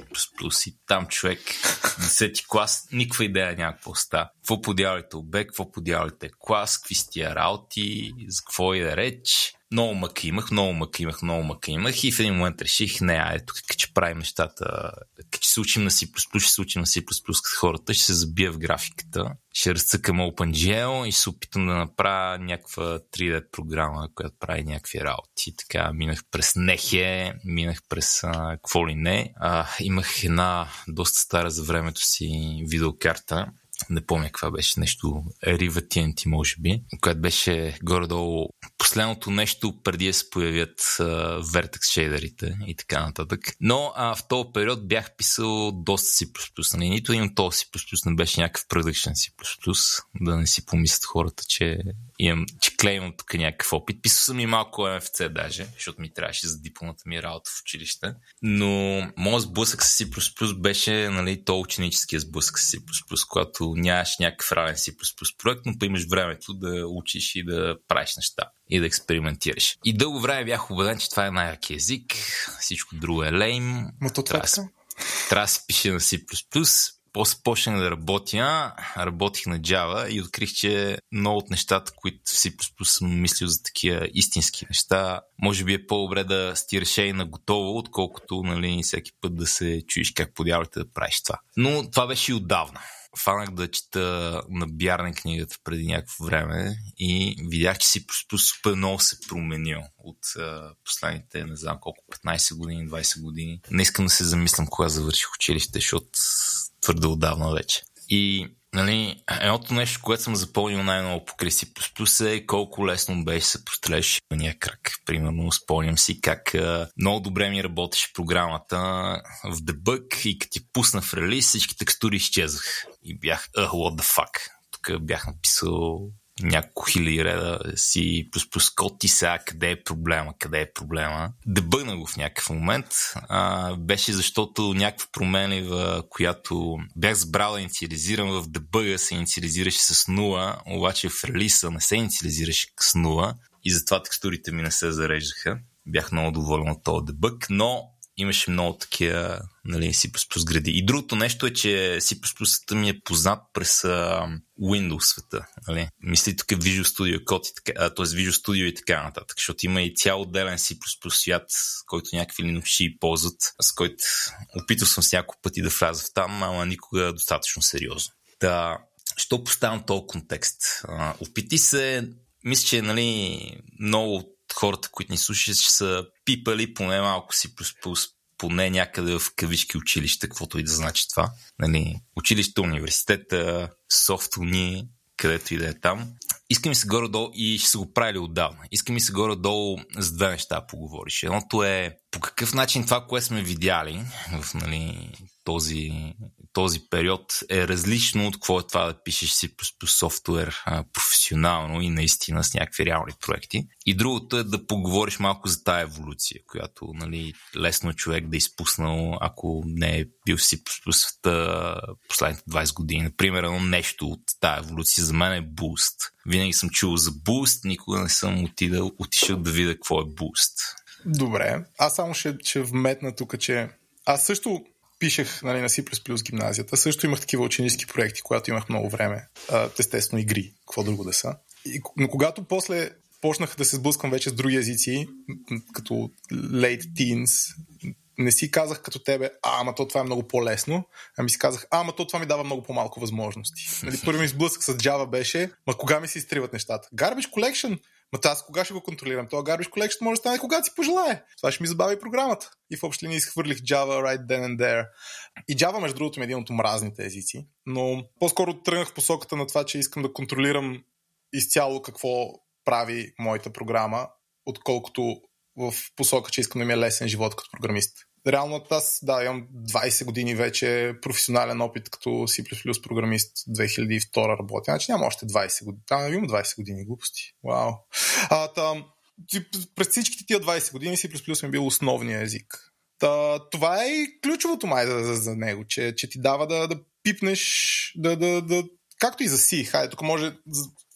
И там човек, 10 клас, никаква идея няма какво става. Какво подявалите обект, какво подявалите клас, какви сте работи, за какво и да реч много мъка имах, много мъка имах, много мъка имах и в един момент реших, не, айде тук, че правим нещата, като се учим на C++, ще се учим на C++ като хората, ще се забия в графиката, ще разцъкам OpenGL и ще се опитам да направя някаква 3D програма, която прави някакви работи. Така минах през Нехе, минах през а, какво ли не. А, имах една доста стара за времето си видеокарта, не помня каква беше, нещо Riva TNT, може би, което беше горе-долу последното нещо преди да се появят uh, Vertex шейдерите и така нататък. Но а, в този период бях писал доста C++. Нали? Нито един този C++ не беше някакъв продъкшен C++, да не си помислят хората, че имам, че клеймам тук някакъв опит. Писал съм и малко MFC даже, защото ми трябваше за дипломата ми работа в училище. Но моят сблъсък с C++ беше нали, то ученическия сблъсък с C++, когато нямаш някакъв равен C++ проект, но имаш времето да учиш и да правиш неща и да експериментираш. И дълго време бях убеден, че това е най-яки език, всичко друго е лейм. То трябва, трябва да се пише на C++, после почнах да работя, работих на Java и открих, че много от нещата, които C++ съм мислил за такива истински неща, може би е по-добре да стираш и на готово, отколкото нали, всеки път да се чуеш как подявате да правиш това. Но това беше и отдавна фанах да чета на Бярна книгата преди някакво време и видях, че си супер много се променил от последните, не знам колко, 15 години, 20 години. Не искам да се замислям кога завърших училище, защото твърде отдавна вече. И Нали, едното нещо, което съм запомнил най-много по C++ е колко лесно беше се постреляш ния крак. Примерно, спомням си как много добре ми работеше програмата в debug и като ти пусна в релиз, всички текстури изчезвах. И бях, uh, what the fuck? тук бях написал няколко хиляди реда си плюс код и сега къде е проблема, къде е проблема. Дебъгна го в някакъв момент. А, беше защото някаква променлива, която бях забрал да инициализирам в дебъга, се инициализираше с 0, обаче в релиса не се инициализираше с 0 и затова текстурите ми не се зареждаха. Бях много доволен от този дебъг, но имаше много такива нали, C++ гради. И другото нещо е, че C++ ми е познат през uh, Windows света. Нали. Мисли тук Visual Studio Code, и така, т.е. Visual Studio и така нататък, защото има и цял отделен C++ свят, който някакви линукши ползват, с който опитал съм с няколко пъти да вляза в там, ама никога достатъчно сериозно. Да, що поставям този контекст? Uh, опити се, мисля, че нали, много хората, които ни слушат, ще са пипали поне малко си поне някъде в кавички училище, каквото и да значи това. Нали, училище, университета, софтуни, където и да е там. Искам и се горе-долу и ще се го правили отдавна. Искам и се горе-долу с две неща поговориш. Едното е по какъв начин това, което сме видяли в нали, този този период е различно от какво е това да пишеш си по софтуер а, професионално и наистина с някакви реални проекти. И другото е да поговориш малко за тая еволюция, която нали, лесно човек да е изпуснал, ако не е бил си по света последните 20 години. Например, едно нещо от тая еволюция за мен е буст. Винаги съм чул за буст, никога не съм отидал, отишъл да видя какво е буст. Добре, аз само ще, ще вметна тук, че аз също пишех нали, на C++ гимназията. Също имах такива ученически проекти, когато имах много време. Естествено игри, какво друго да са. И, но когато после почнах да се сблъсквам вече с други езици, като late teens, не си казах като тебе, а, ама то това е много по-лесно, ами си казах, а, ама то това ми дава много по-малко възможности. Нали, първи ми сблъсък с Java беше, ма кога ми се изтриват нещата? Garbage Collection, Ма аз кога ще го контролирам? Това Garbage Collection може да стане когато си пожелае. Това ще ми забави програмата. И в общи линии изхвърлих Java right then and there. И Java, между другото, е един от омразните езици, но по-скоро тръгнах в посоката на това, че искам да контролирам изцяло какво прави моята програма, отколкото в посока, че искам да ми е лесен живот като програмист реално аз, да, имам 20 години вече професионален опит като C++ програмист 2002 работя. Значи няма още 20 години. Там имам 20 години глупости. Вау. А, там, през всичките тия 20 години C++ ми е бил основния език. Та, това е и ключовото май за, за, за него, че, че ти дава да, да пипнеш, да, да, да, както и за C. Хайде, тук може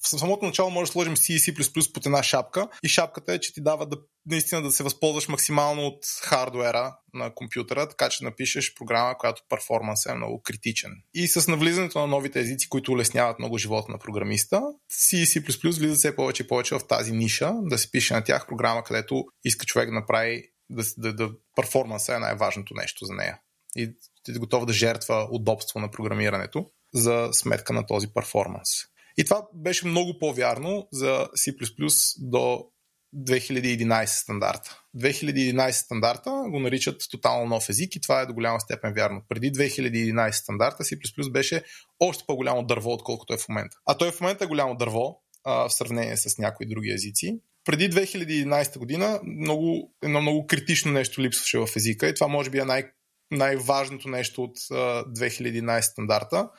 в самото начало може да сложим C и C++ под една шапка и шапката е, че ти дава да наистина да се възползваш максимално от хардуера на компютъра, така че напишеш програма, която перформанс е много критичен. И с навлизането на новите езици, които улесняват много живота на програмиста, C и C++ влизат все повече и повече в тази ниша, да се пише на тях програма, където иска човек да направи да, да, да перформанса е най-важното нещо за нея. И ти е готов да жертва удобство на програмирането за сметка на този перформанс. И това беше много по-вярно за C++ до 2011 стандарта. 2011 стандарта го наричат тотално нов език и това е до голяма степен вярно. Преди 2011 стандарта C++ беше още по-голямо дърво, отколкото е в момента. А той в момента е голямо дърво а, в сравнение с някои други езици. Преди 2011 година много, едно много критично нещо липсваше в езика и това може би е най- най-важното нещо от а, 2011 стандарта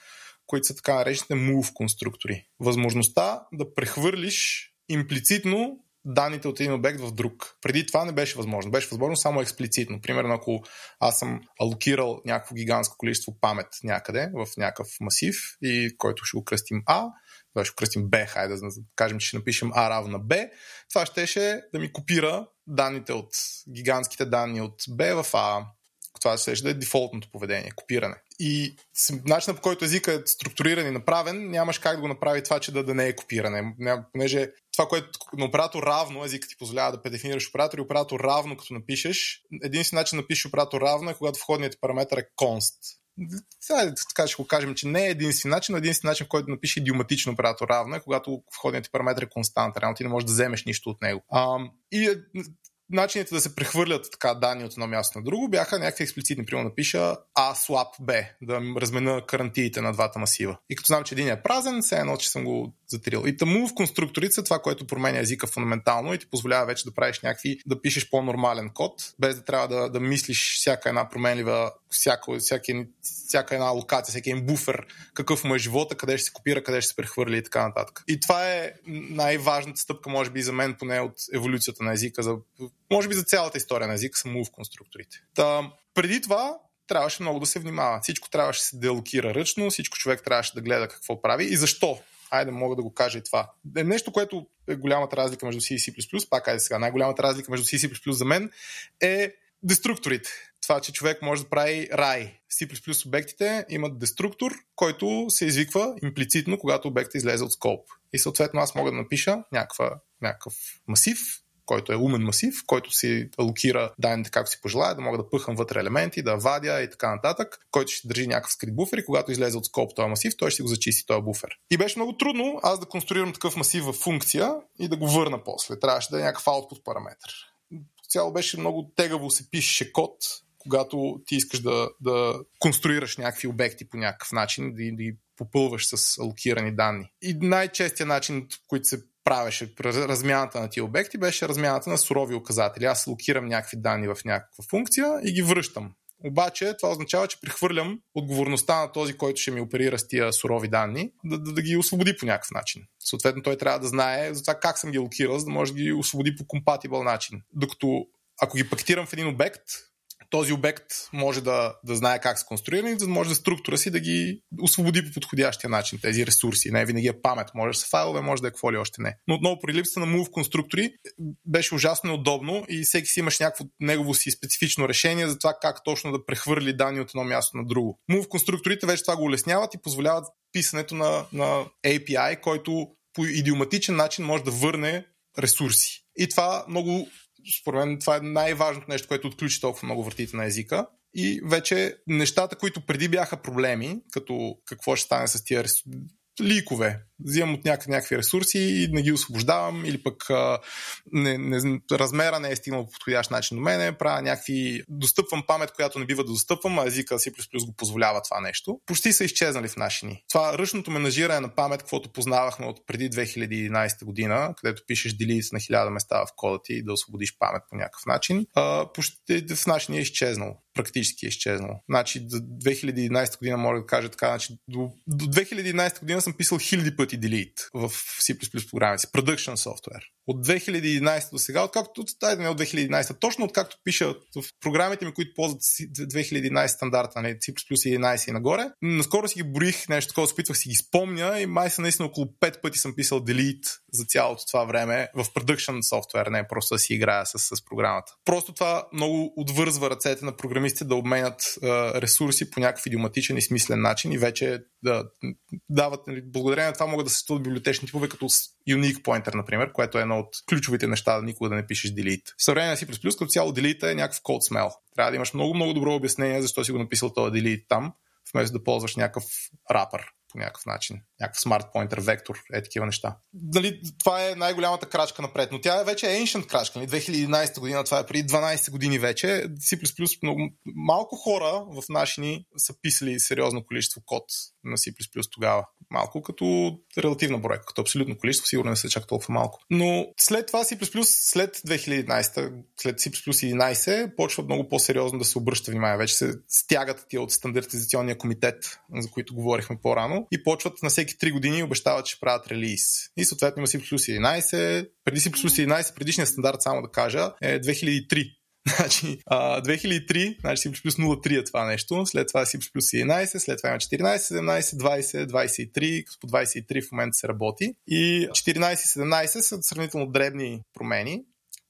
които са така наречените move конструктори. Възможността да прехвърлиш имплицитно данните от един обект в друг. Преди това не беше възможно. Беше възможно само експлицитно. Примерно, ако аз съм алокирал някакво гигантско количество памет някъде в някакъв масив и който ще го кръстим А, това ще кръстим Б, хайде да кажем, че ще напишем А равна Б, това щеше да ми копира данните от гигантските данни от Б в А. Това ще да е дефолтното поведение, копиране. И начинът по който езика е структуриран и направен, нямаш как да го направи това, че да, да не е копиране. Понеже това, което на оператор равно, езикът ти позволява да предефинираш оператор и оператор равно, като напишеш. Единствен начин да напишеш оператор равно е когато входният ти параметър е const. Сега, така ще го кажем, че не е единствен начин, но единствен начин, в който напише идиоматично оператор равно е, когато входният ти параметр е констант. Реално ти не можеш да вземеш нищо от него. А, и е, начините да се прехвърлят така данни от едно място на друго бяха някакви експлицитни. Примерно напиша A swap B, да размена карантиите на двата масива. И като знам, че един е празен, все едно, че съм го за Трил. И тъму в конструкторите това, което променя езика фундаментално и ти позволява вече да правиш някакви, да пишеш по-нормален код, без да трябва да, да мислиш всяка една променлива, всяка, всяка, всяка една локация, всеки един буфер, какъв му е живота, къде ще се копира, къде ще се прехвърли и така нататък. И това е най-важната стъпка, може би за мен, поне от еволюцията на езика, за, може би за цялата история на езика, са в конструкторите. Та, преди това трябваше много да се внимава. Всичко трябваше да се делокира ръчно, всичко човек трябваше да гледа какво прави и защо. Айде, мога да го кажа и това. Е нещо, което е голямата разлика между C и C++, пак айде сега, най-голямата разлика между C и C++ за мен е деструкторите. Това, че човек може да прави рай. C++ обектите имат деструктор, който се извиква имплицитно, когато обектът излезе от скоп. И съответно аз мога да напиша някаква, някакъв масив, който е умен масив, който си алокира данните както си пожелая, да мога да пъхам вътре елементи, да вадя и така нататък, който ще държи някакъв скрит буфер и когато излезе от скоп този масив, той ще го зачисти този буфер. И беше много трудно аз да конструирам такъв масив в функция и да го върна после. Трябваше да е някакъв output параметр. Цяло беше много тегаво се пишеше код, когато ти искаш да, да конструираш някакви обекти по някакъв начин, да, да ги попълваш с алокирани данни. И най-честият начин, който се правеше размяната на тия обекти, беше размяната на сурови указатели. Аз локирам някакви данни в някаква функция и ги връщам. Обаче това означава, че прехвърлям отговорността на този, който ще ми оперира с тия сурови данни, да, да, да ги освободи по някакъв начин. Съответно, той трябва да знае за това как съм ги локирал, за да може да ги освободи по компатибъл начин. Докато ако ги пакетирам в един обект, този обект може да, да знае как се конструира за да може да структура си да ги освободи по подходящия начин тези ресурси. Не винаги е памет, може да са файлове, може да е какво ли още не. Но отново при липсата на Move конструктори беше ужасно неудобно и всеки си имаш някакво негово си специфично решение за това как точно да прехвърли данни от едно място на друго. Move конструкторите вече това го улесняват и позволяват писането на, на API, който по идиоматичен начин може да върне ресурси. И това много според мен това е най-важното нещо, което отключи толкова много вратите на езика. И вече нещата, които преди бяха проблеми, като какво ще стане с тия ликове. Взимам от някакви, някакви ресурси и не ги освобождавам или пък не, не, размера не е стигнал по подходящ начин до мене, правя някакви... Достъпвам памет, която не бива да достъпвам, а езика C++ го позволява това нещо. Почти са изчезнали в наши ни. Това ръчното менажиране на памет, каквото познавахме от преди 2011 година, където пишеш delete на хиляда места в кода ти да освободиш памет по някакъв начин, а, почти в наши ни е изчезнал практически е изчезнал. Значи до 2011 година мога да кажа така, значи до, до 2011 година съм писал хиляди пъти delete в C++ програмите production software от 2011 до сега, откакто, дай не от 2011, точно откакто пиша в програмите ми, които ползват 2011 стандарта, не, C++ 11 и нагоре, наскоро си ги броих нещо такова, опитвах си ги спомня и май са наистина около 5 пъти съм писал delete за цялото това време в production софтуер, не просто да си играя с, с програмата. Просто това много отвързва ръцете на програмистите да обменят uh, ресурси по някакъв идиоматичен и смислен начин и вече да дават, нали, благодарение на това могат да се съществуват библиотечни типове като unique pointer, например, което е едно от ключовите неща да никога да не пишеш delete. В съвременна C++ като цяло delete е някакъв code smell. Трябва да имаш много, много добро обяснение защо си го написал този delete там, вместо да ползваш някакъв рапър по някакъв начин. Някакъв смарт поинтер, вектор, е такива неща. Дали, това е най-голямата крачка напред, но тя е вече ancient крачка. Нали? 2011 година, това е преди 12 години вече. C++ много, малко хора в наши ни са писали сериозно количество код на C++ тогава. Малко като релативна бройка, като абсолютно количество, сигурно не са чак толкова малко. Но след това C++, след 2011, след C++ 11, почва много по-сериозно да се обръща внимание. Вече се стягат тия от стандартизационния комитет, за които говорихме по-рано, и почват на всеки 3 години и обещават, че правят релиз. И съответно има C++ 11. Преди C++ 11, предишният стандарт, само да кажа, е 2003 Значи, а, 2003, значи C++ 03 е това нещо, след това C++ 11, след това има 14, 17, 20, 23, по 23 в момента се работи. И 14 и 17 са сравнително дребни промени,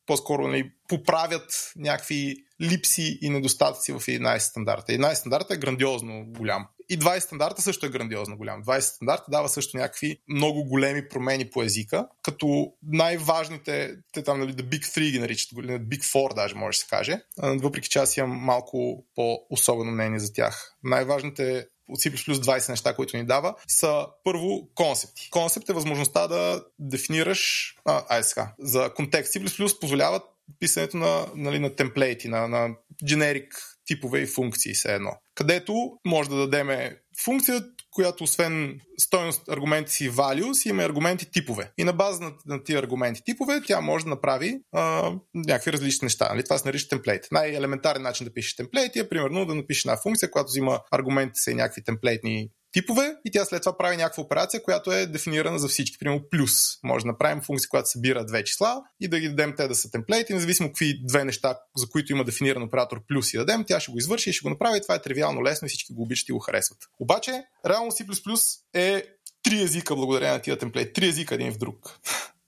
по-скоро нали, поправят някакви липси и недостатъци в 11 стандарта. 11 стандарта е грандиозно голям. И 20 стандарта също е грандиозно голям. 20 стандарта дава също някакви много големи промени по езика, като най-важните, те там нали, The Big 3 ги наричат, Big 4 даже може да се каже, въпреки че аз имам малко по-особено мнение за тях. Най-важните от C++ 20 неща, които ни дава, са първо концепти. Концепт е възможността да дефинираш, а, ай сега, за контекст. C++ позволяват писането на, нали, на темплейти, на, на generic типове и функции, все едно. Където може да дадеме функция, която освен стоеност аргументи си values, има аргументи типове. И на база на, на тия аргументи типове, тя може да направи а, някакви различни неща. Нали? Това се нарича темплейт. Най-елементарен начин да пишеш темплейт е примерно да напишеш една функция, която взима аргументите са и някакви темплейтни типове и тя след това прави някаква операция, която е дефинирана за всички. Примерно плюс. Може да направим функция, която събира две числа и да ги дадем те да са темплейти, независимо какви две неща, за които има дефиниран оператор плюс и дадем, тя ще го извърши и ще го направи. Това е тривиално лесно и всички го обичат и го харесват. Обаче, реално C++ е три езика благодарение на тия темплейт. Три езика един в друг.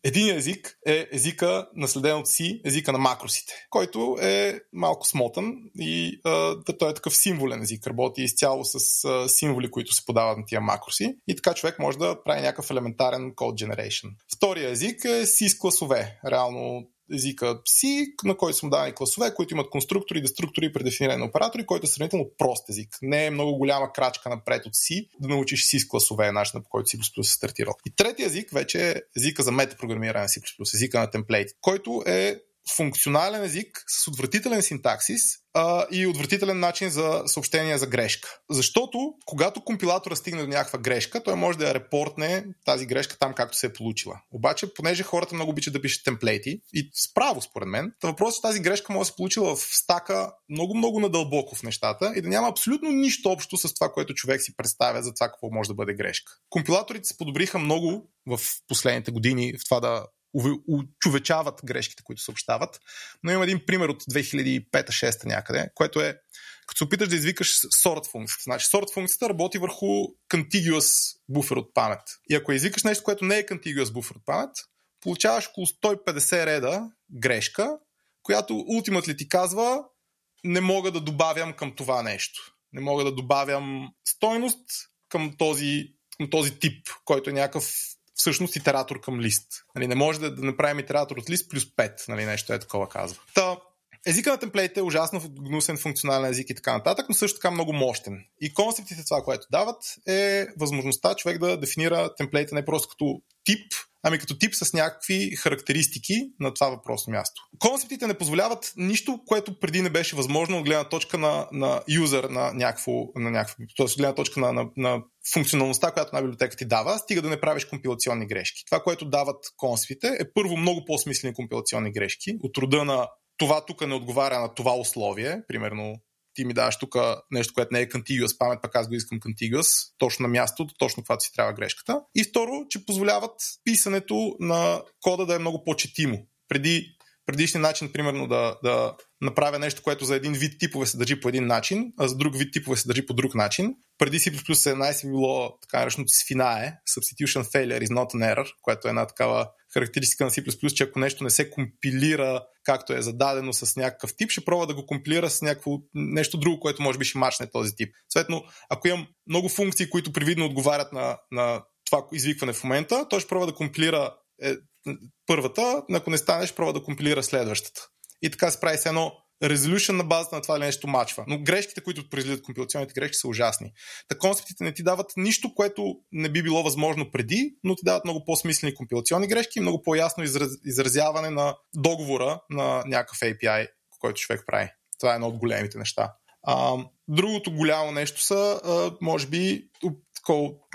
Един език е езика, наследен от си, езика на макросите, който е малко смотан и а, той е такъв символен език. Работи изцяло с а, символи, които се подават на тия макроси. И така човек може да прави някакъв елементарен код generation. Втория език е C с класове. Реално езика C, на който са му дадени класове, които имат конструктори, деструктори и предефинирани оператори, който е сравнително прост език. Не е много голяма крачка напред от C да научиш C с класове, начина по който C++ е стартирал. И третия език вече е езика за метапрограмиране C++, езика на темплейт, който е функционален език с отвратителен синтаксис а, и отвратителен начин за съобщение за грешка. Защото, когато компилатора стигне до някаква грешка, той може да я репортне тази грешка там, както се е получила. Обаче, понеже хората много обичат да пишат темплейти, и справо според мен, въпросът е, тази грешка може да се получила в стака много-много надълбоко в нещата и да няма абсолютно нищо общо с това, което човек си представя за това какво може да бъде грешка. Компилаторите се подобриха много в последните години в това да увечават грешките, които съобщават. Но има един пример от 2005-2006 някъде, което е като се опиташ да извикаш sort функцията. Значи sort функцията работи върху contiguous буфер от памет. И ако извикаш нещо, което не е contiguous буфер от памет, получаваш около 150 реда грешка, която ултимат ти казва не мога да добавям към това нещо. Не мога да добавям стойност към този, към този тип, който е някакъв всъщност итератор към лист. Нали, не може да, да направим итератор от лист плюс 5, нали, нещо е такова казва. Та, езика на темплейт е ужасно гнусен функционален език и така нататък, но също така много мощен. И концептите това, което дават, е възможността човек да дефинира темплейта не просто като тип, ами като тип с някакви характеристики на това въпросно място. Концептите не позволяват нищо, което преди не беше възможно от гледна точка на, на юзър, на някакво, на някакво т.е. от гледна точка на, на, на функционалността, която на библиотека ти дава, стига да не правиш компилационни грешки. Това, което дават концептите е първо много по-смислени компилационни грешки, от рода на това тук не отговаря на това условие, примерно ти ми даваш тук нещо, което не е contiguous памет, пък аз го искам contiguous, точно на мястото, точно когато си трябва грешката. И второ, че позволяват писането на кода да е много по-четимо. Преди предишния начин, примерно, да, да направя нещо, което за един вид типове се държи по един начин, а за друг вид типове се държи по друг начин. Преди C++ 17 било така нареченото свинае, substitution failure is not an error, което е една такава характеристика на C++, че ако нещо не се компилира както е зададено с някакъв тип, ще пробва да го компилира с някакво нещо друго, което може би ще мачне този тип. Съответно, ако имам много функции, които привидно отговарят на, на това извикване в момента, той ще пробва да компилира е, първата, ако не стане, ще пробва да компилира следващата. И така се прави с едно resolution на базата на това нещо мачва. Но грешките, които произлизат компилационните грешки, са ужасни. Та концептите не ти дават нищо, което не би било възможно преди, но ти дават много по-смислени компилационни грешки и много по-ясно израз... изразяване на договора на някакъв API, който човек прави. Това е едно от големите неща. А, другото голямо нещо са, а, може би,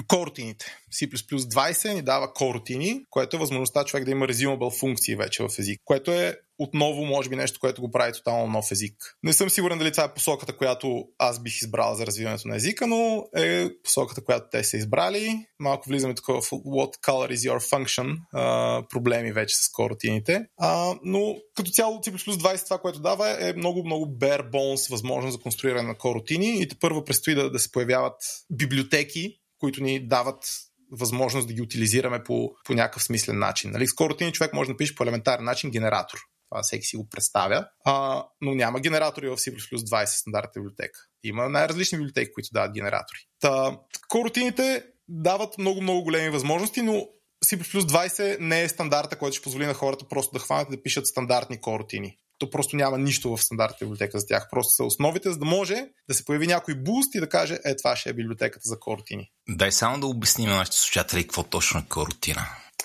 корутините. C++ 20 ни дава корутини, което е възможността човек да има resumable функции вече в език, което е отново, може би, нещо, което го прави тотално нов език. Не съм сигурен дали това е посоката, която аз бих избрал за развиването на езика, но е посоката, която те са избрали. Малко влизаме тук в what color is your function, а, проблеми вече с коротините. А, но като цяло C++ 20 това, което дава е много, много bare bones възможност за конструиране на коротини и те първо предстои да, да се появяват библиотеки, които ни дават възможност да ги утилизираме по, по някакъв смислен начин. Нали? Скоро ти човек може да напише по елементарен начин генератор. Това всеки си го представя. А, но няма генератори в C++ 20 стандартната библиотека. Има най-различни библиотеки, които дават генератори. Та, коротините дават много-много големи възможности, но C++ 20 не е стандарта, който ще позволи на хората просто да хванат и да пишат стандартни коротини то просто няма нищо в стандартната библиотека за тях. Просто са основите, за да може да се появи някой буст и да каже, е, това ще е библиотеката за корутини. Дай само да обясним на нашите слушатели какво точно е корутина.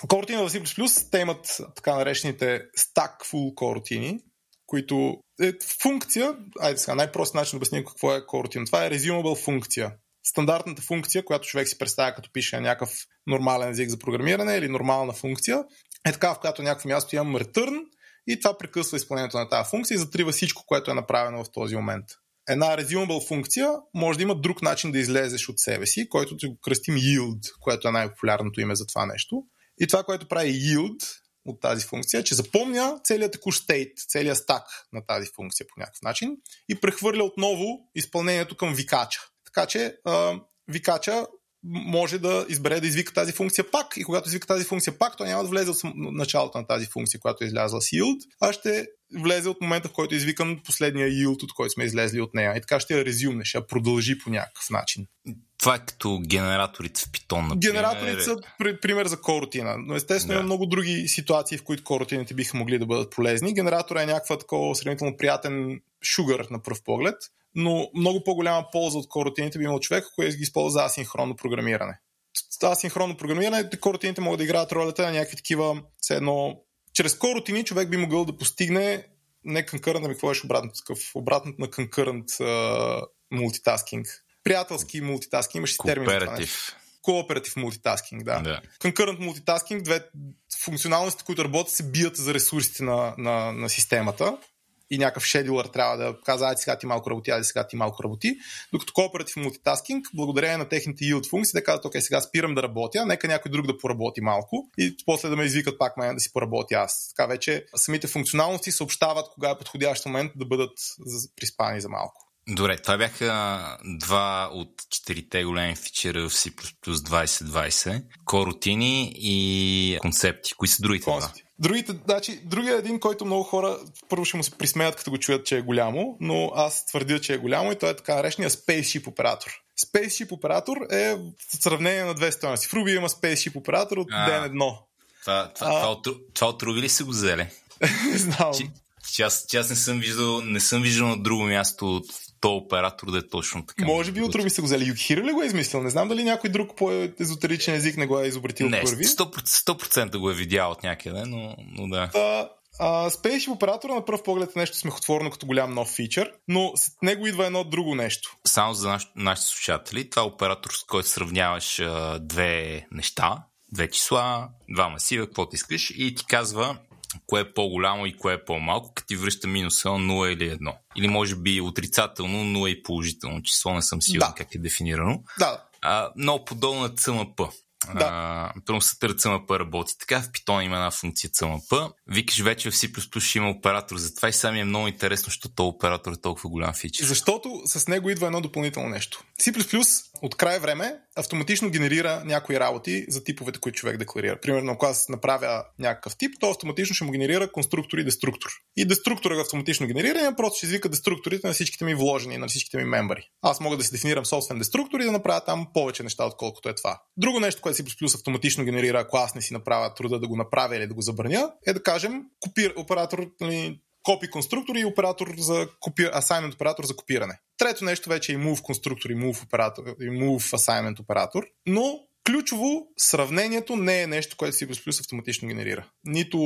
Корутина в C++ те имат така наречените stack full корутини, които е функция, айде сега, най-прост начин да обясним какво е корутина. Това е resumable функция. стандартната функция, която човек си представя като пише на някакъв нормален език за програмиране или нормална функция, е така, в която някакво място имам return и това прекъсва изпълнението на тази функция и затрива всичко, което е направено в този момент. Една resumable функция може да има друг начин да излезеш от себе си, който ти го кръстим yield, което е най-популярното име за това нещо. И това, което прави yield от тази функция, е, че запомня целият текущ стейт, целият стак на тази функция по някакъв начин и прехвърля отново изпълнението към викача. Така че викача може да избере да извика тази функция пак и когато извика тази функция пак, то няма да влезе от началото на тази функция, която е излязла с yield, а ще влезе от момента, в който извикан последния yield, от който сме излезли от нея. И така ще я резюмне, ще я продължи по някакъв начин. Това е като генераторите в Python, например. Генераторите са пример за корутина, но естествено да. има много други ситуации, в които корутините биха могли да бъдат полезни. Генератора е някаква такова сравнително приятен шугър на пръв поглед, но много по-голяма полза от корутините би имал човек, който ги използва за асинхронно програмиране. За асинхронно програмиране корутините могат да играят ролята на някакви такива, все едно, чрез корутини човек би могъл да постигне не конкурент, ами какво беше обратното, такъв, обратното на конкурент мултитаскинг. Приятелски мултитаскинг, имаше термин за това Кооператив мултитаскинг, да. да. Concurrent мултитаскинг, две функционалности, които работят, се бият за ресурсите на, на, на системата и някакъв шедулър трябва да казва, айде сега ти малко работи, айде сега ти малко работи. Докато кооператив мултитаскинг, благодарение на техните yield функции, да казват, окей, сега спирам да работя, нека някой друг да поработи малко и после да ме извикат пак мен да си поработя аз. Така вече самите функционалности съобщават кога е подходящ момент да бъдат приспани за малко. Добре, това бяха два от четирите големи фичера в C++ 2020. Корутини и концепти. Кои са другите два? Другите, значи, другия един, който много хора първо ще му се присмеят, като го чуят, че е голямо, но аз твърдя, че е голямо и той е така наречения Spaceship оператор. Spaceship оператор е в сравнение на две стоености. В Ruby има Spaceship оператор от а, ден едно. Това, това, а, това, това, това от Ruby ли са го взели? не знам. Че, че аз, че аз не съм виждал, не съм виждал на друго място от то оператор да е точно така. Може би от Руби са го взели. Юкихиро ли го е измислил? Не знам дали някой друг по-езотеричен език не го е изобретил не, първи. 100%, 100% го е видял от някъде, но, но да. Та, а, Spaceship оператора на пръв поглед е нещо смехотворно като голям нов фичър, но с него идва едно друго нещо. Само за наш, нашите слушатели, това е оператор, с който сравняваш а, две неща, две числа, два масива, каквото искаш и ти казва кое е по-голямо и кое е по-малко, като ти връща минуса 0 или 1. Или може би отрицателно, 0 и положително число, не съм сигурен да. как е дефинирано. Да. А, много подобно на CMP. Да. Първо се търца CMP работи така, в Python има една функция CMP. Викаш вече в C++ ще има оператор за това и сами е много интересно, защото този оператор е толкова голям фичър. Защото с него идва едно допълнително нещо. C++ от край време автоматично генерира някои работи за типовете, които човек декларира. Примерно, ако аз направя някакъв тип, то автоматично ще му генерира конструктор и деструктор. И деструктора е автоматично генерира, просто ще извика деструкторите на всичките ми вложени, на всичките ми мембари. Аз мога да си дефинирам собствен деструктор и да направя там повече неща, отколкото е това. Друго нещо, което C++ автоматично генерира, ако аз не си направя труда да го направя или да го забраня, е да кажем копир, оператор, нали, копи конструктор и оператор за копи... assignment оператор за копиране. Трето нещо вече е move конструктор и move, оператор, и move assignment оператор, но ключово сравнението не е нещо, което C++ автоматично генерира. Нито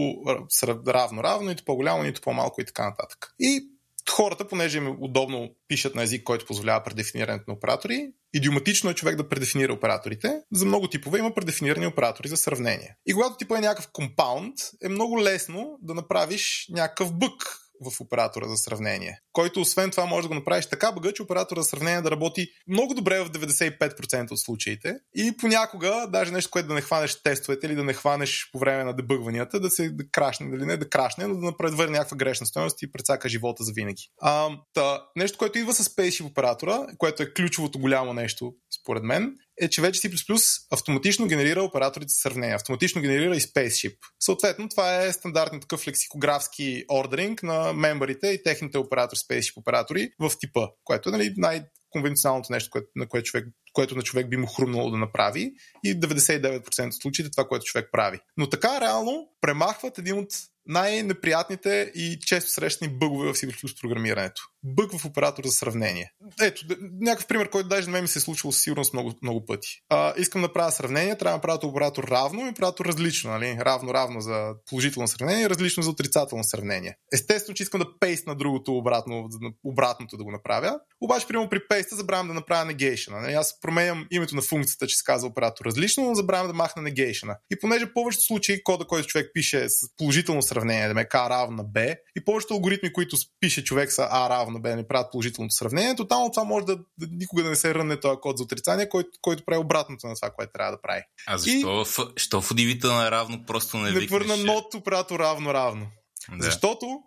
равно-равно, нито по-голямо, нито по-малко и така нататък. И хората, понеже им е удобно пишат на език, който позволява предефинирането на оператори, идиоматично е човек да предефинира операторите. За много типове има предефинирани оператори за сравнение. И когато типа е някакъв компаунд, е много лесно да направиш някакъв бък в оператора за сравнение. Който освен това може да го направиш така бъга, че оператора за сравнение да работи много добре в 95% от случаите и понякога даже нещо, което да не хванеш тестовете или да не хванеш по време на дебъгванията, да се да крашне, дали не да крашне, но да направи някаква грешна стоеност и прецака живота за винаги. А, та, нещо, което идва с Spaceship оператора, което е ключовото голямо нещо, според мен, е, че вече C++ автоматично генерира операторите сравнение. Автоматично генерира и Spaceship. Съответно, това е стандартен такъв лексикографски ордеринг на мембарите и техните оператори, Spaceship оператори в типа, което е нали, най- конвенционалното нещо, което, на което, човек, което на човек би му хрумнало да направи и 99% от случаите това, което човек прави. Но така реално премахват един от най-неприятните и често срещани бъгове в C++ програмирането. Бъг в оператор за сравнение. Ето, някакъв пример, който даже на мен ми се е случвал със сигурност много, много пъти. А, искам да правя сравнение, трябва да направя оператор равно и оператор различно. Нали? Равно, равно за положително сравнение, различно за отрицателно сравнение. Естествено, че искам да пейст на другото обратно, обратното да го направя. Обаче, примерно при пейста забравям да направя negation. Нали? Аз променям името на функцията, че се казва оператор различно, но забравям да махна negation. И понеже повечето случаи кода, който човек пише с положително сравнение, да ме равно на Б, и повечето алгоритми, които пише човек са А равно на Б, не правят положителното сравнение, тотално това може да, да никога да не се рънне този код за отрицание, който, който прави обратното на това, което трябва да прави. А защо, и... в, що в удивително равно просто не, не върна нот оператор равно равно. Да. Защото,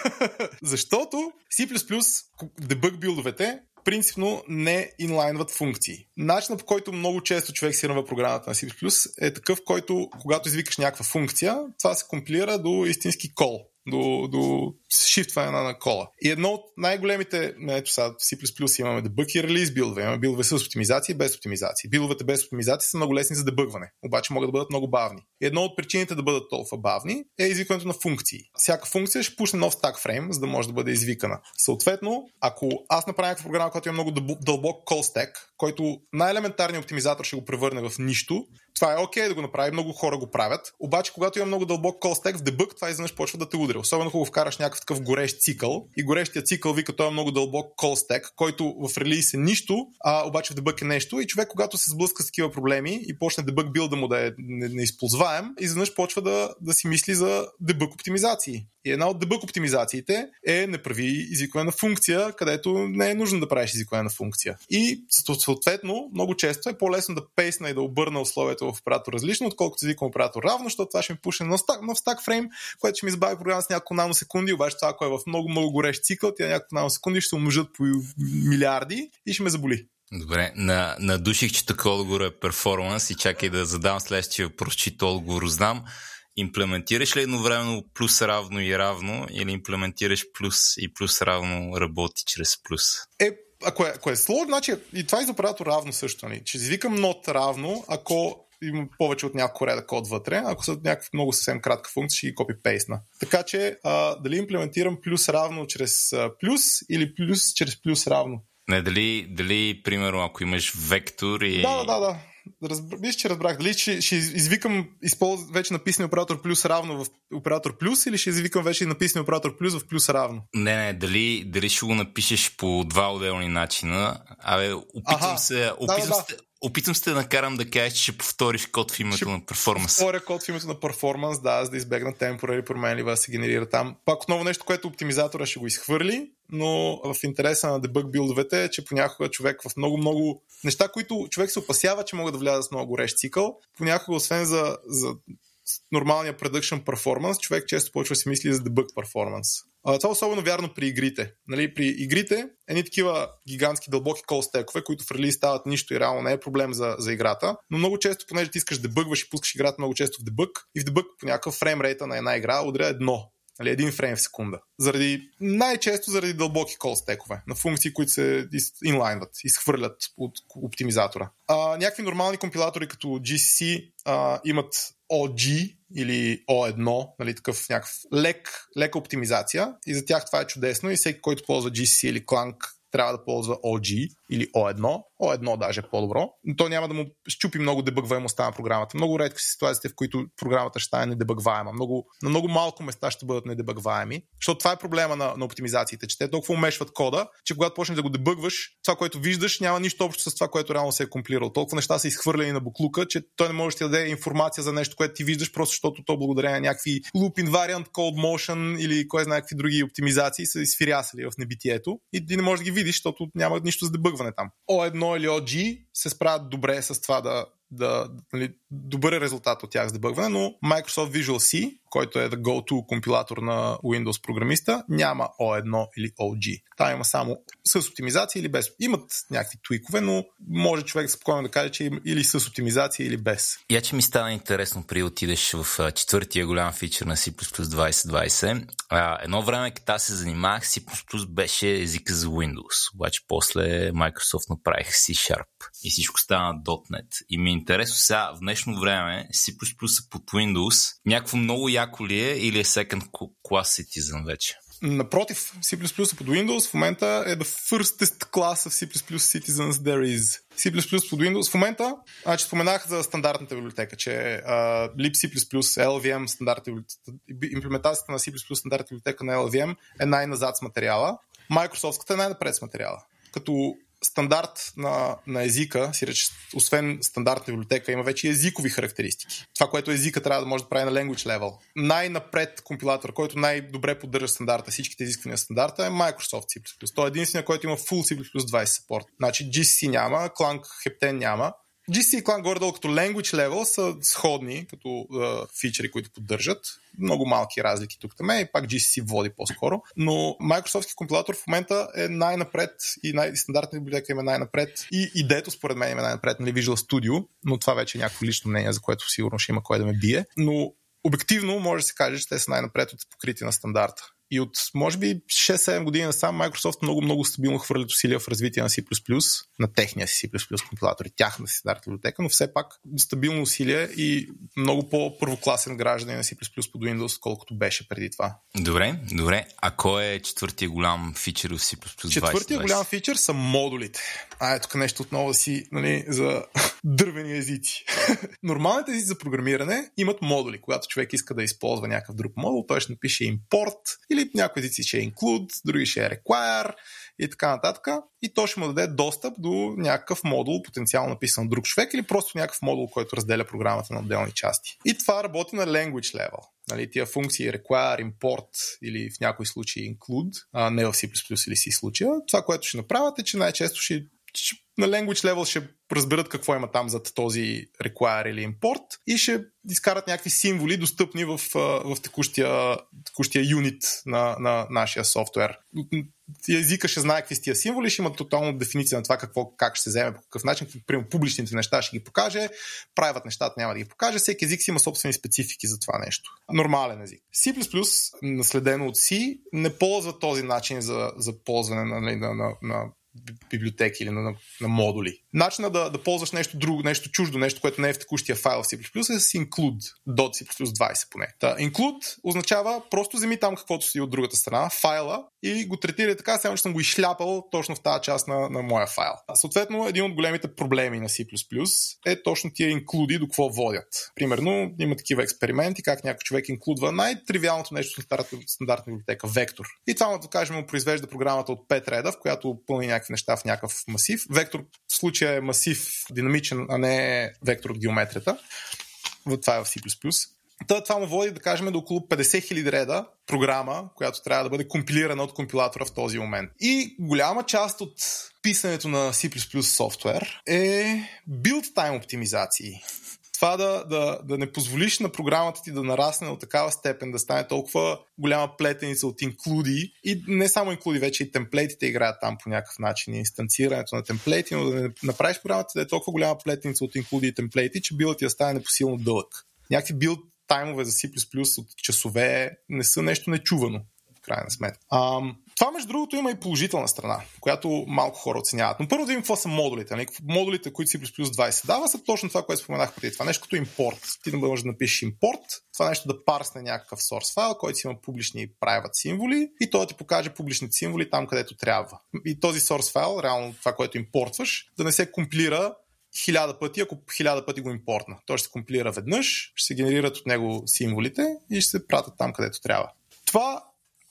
защото C++ дебъг билдовете принципно не инлайнват функции. Начинът по който много често човек си рънва програмата на C++ е такъв, който когато извикаш някаква функция, това се компилира до истински кол до, до шифтване на кола. И едно от най-големите, ето сега в C++ имаме дебъг и релиз билдове. Имаме билдове с оптимизация и без оптимизация. Билдовете без оптимизация са много лесни за дебъгване, обаче могат да бъдат много бавни. Едно от причините да бъдат толкова бавни е извикването на функции. Всяка функция ще пусне нов стак фрейм, за да може да бъде извикана. Съответно, ако аз направя някаква програма, която има много дълбок call stack, който най-елементарният оптимизатор ще го превърне в нищо, това е окей okay да го направи, много хора го правят. Обаче, когато има много дълбок call stack в дебъг, това изведнъж почва да те удря. Особено ако го вкараш някакъв такъв горещ цикъл. И горещия цикъл вика, той е много дълбок call stack, който в релиз е нищо, а обаче в дебъг е нещо. И човек, когато се сблъска с такива проблеми и почне дебъг билда му да е неизползваем, изведнъж почва да, да си мисли за дебъг оптимизации. И една от дебъг оптимизациите е не прави извикване на функция, където не е нужно да правиш извикване на функция. И съответно, много често е по-лесно да пейсна и да обърна условието в оператор различно, отколкото извиквам оператор равно, защото това ще ми пушне нов стак, нов стак фрейм, което ще ми избави програма с няколко наносекунди, обаче това, ако е в много, много горещ цикъл, тя няколко наносекунди ще се умножат по милиарди и ще ме заболи. Добре, на, надуших, че тук отговор е перформанс и чакай да задам следващия въпрос, че отговор знам. Имплементираш ли едновременно плюс равно и равно или имплементираш плюс и плюс равно работи чрез плюс? Е, ако е, ако е сложно, значи и това е за оператор равно също. Нали? Че извикам нот равно, ако има повече от няколко реда код вътре. Ако са някаква много съвсем кратка функция, ще ги копи пейсна. Така че а, дали имплементирам плюс равно чрез а, плюс или плюс чрез плюс равно? Не, дали, дали примерно, ако имаш вектор и... Да, да, да. Разбра... Виж, че разбрах. Дали ще, ще извикам използ... вече написан оператор плюс равно в оператор плюс или ще извикам вече написан оператор плюс в плюс равно? Не, не, дали, дали ще го напишеш по два отделни начина. Абе, опитвам Аха, се, опитвам, да, да, се, опитвам се да накарам да кажеш, че ще повториш код в името ще на перформанс. Повторя код в името на перформанс, да, за да избегна темпорари променлива да се генерира там. Пак отново нещо, което оптимизатора ще го изхвърли, но в интереса на дебъг билдовете е, че понякога човек в много-много неща, които човек се опасява, че могат да влязат с много горещ цикъл, понякога освен за, за нормалния production performance, човек често почва да си мисли за performance. А, това е особено вярно при игрите. Нали, при игрите, едни такива гигантски дълбоки колстекове, които в релиз стават нищо и реално не е проблем за, за играта, но много често, понеже ти искаш да бъгваш и пускаш играта много често в дебъг, и в дебъг по някакъв фреймрейта на една игра удря едно Нали, един фрейм в секунда. Заради, най-често заради дълбоки кол стекове на функции, които се инлайнват, изхвърлят от оптимизатора. А, някакви нормални компилатори като GCC а, имат OG или O1, нали, такъв някакъв лек, лека оптимизация и за тях това е чудесно и всеки, който ползва GCC или Clang трябва да ползва OG или O1. O1 даже е по-добро. Но то няма да му щупи много дебъгваемостта на програмата. Много редко са ситуациите, в които програмата ще стане недебъгваема. Много, на много малко места ще бъдат недебъгваеми. Защото това е проблема на, на оптимизациите, че те толкова умешват кода, че когато почнеш да го дебъгваш, това, което виждаш, няма нищо общо с това, което реално се е комплирал. Толкова неща са изхвърлени на буклука, че той не може да ти даде информация за нещо, което ти виждаш, просто защото то благодарение на някакви loop invariant, code motion или кой знае какви други оптимизации са изфирясали в небитието и ти не можеш да ги видиш, защото няма нищо за дебъгване там. O1 или OG се справят добре с това да, да, нали, добър е резултат от тях за дебъгване, но Microsoft Visual C, който е go-to компилатор на Windows програмиста, няма O1 или OG. Там има само с оптимизация или без. Имат някакви твикове, но може човек спокойно да каже, че или с оптимизация или без. Я, че ми стана интересно при отидеш в четвъртия голям фичър на C++ 2020. А, едно време, като аз се занимавах, C++ беше езика за Windows. Обаче после Microsoft направих C Sharp и всичко стана .NET. И ми е интересно сега, в днешно време C++ под Windows, някакво много яко ли е или е second class citizen вече? Напротив, C++ под Windows в момента е the firstest class of C++ citizens there is. C++ под Windows в момента, значи споменах за стандартната библиотека, че uh, libc++, LVM, стандартната имплементацията на C++ стандартната библиотека на LVM е най-назад с материала. Microsoft е най-напред с материала. Като стандарт на, на езика, си реч, освен стандартна библиотека, има вече езикови характеристики. Това, което езика трябва да може да прави на language level. Най-напред компилатор, който най-добре поддържа стандарта, всичките изисквания стандарта е Microsoft C++. Той е единствения, който има full C++ 20 support. Значи GCC няма, Clang Hepten няма, GC и Clang горе-долу като language level са сходни като uh, фичери, които поддържат. Много малки разлики тук там и пак GCC води по-скоро. Но Microsoft компилатор в момента е най-напред и най- стандартна библиотека им е най-напред и идеето според мен е най-напред, нали, Visual Studio, но това вече е някакво лично мнение, за което сигурно ще има кой да ме бие. Но обективно може да се каже, че те са най-напред от покрити на стандарта. И от, може би, 6-7 години насам Microsoft много-много стабилно хвърлят усилия в развитие на C++, на техния си C++ компилатор и тяхна си стандартна библиотека, но все пак стабилно усилие и много по-първокласен гражданин на C++ под Windows, колкото беше преди това. Добре, добре. А кой е четвъртия голям фичър в C++ 2020? Четвъртия голям фичър са модулите. А, е тук нещо отново да си нали, за дървени езици. Нормалните езици за програмиране имат модули. Когато човек иска да използва някакъв друг модул, той ще напише import или някои езици ще е include, други ще е require и така нататък. И то ще му даде достъп до някакъв модул, потенциално написан друг човек или просто някакъв модул, който разделя програмата на отделни части. И това работи на language level. Нали, тия функции require, import или в някои случаи include, а не в C++ или C случая. Това, което ще направят е, че най-често ще на language level ще разберат какво има там зад този require или import и ще изкарат някакви символи, достъпни в, в текущия, текущия юнит на, на нашия софтуер. Езика ще знае какви са тия символи, ще има тотална дефиниция на това какво, как ще се вземе, по какъв начин. Примерно публичните неща ще ги покаже, правят нещата няма да ги покаже. Всеки език си има собствени специфики за това нещо. Нормален език. C++, наследено от C, не ползва този начин за, за ползване на, на, на, на библиотеки или на, на, на модули. Начинът да, да ползваш нещо друго, нещо чуждо, нещо, което не е в текущия файл в C++ е с include, .c++ 20 поне. Та, include означава просто вземи там каквото си от другата страна, файла и го третира така, само че съм го изшляпал точно в тази част на, на моя файл. Съответно, един от големите проблеми на C++ е точно тия инклюди до какво водят. Примерно, има такива експерименти, как някой човек инклюдва най-тривиалното нещо в стандартна библиотека, вектор. И това, да кажем, му произвежда програмата от 5 реда, в която пълни някакви неща в някакъв масив. Вектор в случая е масив динамичен, а не вектор от геометрията. Това е в C++. Та, това му води, да кажем, до около 50 000 реда програма, която трябва да бъде компилирана от компилатора в този момент. И голяма част от писането на C++ софтуер е build time оптимизации това да, да, да не позволиш на програмата ти да нарасне от такава степен, да стане толкова голяма плетеница от инклюди и не само инклюди, вече и темплейтите играят там по някакъв начин, инстанцирането на темплейти, но да не направиш програмата да е толкова голяма плетеница от инклюди и темплейти, че билът ти да стане непосилно дълъг. Някакви билд таймове за C++ от часове не са нещо нечувано крайна сметка. Това, между другото, има и положителна страна, която малко хора оценяват. Но първо да видим какво са модулите. Нали? Модулите, които си плюс 20 дава, са точно това, което споменах преди това. Нещо като импорт. Ти да можеш да напишеш импорт, това нещо да парсне някакъв source файл, който си има публични и private символи и той да ти покаже публичните символи там, където трябва. И този source файл, реално това, което импортваш, да не се компилира хиляда пъти, ако хиляда пъти го импортна. Той ще се компилира веднъж, ще се генерират от него символите и ще се пратят там, където трябва. Това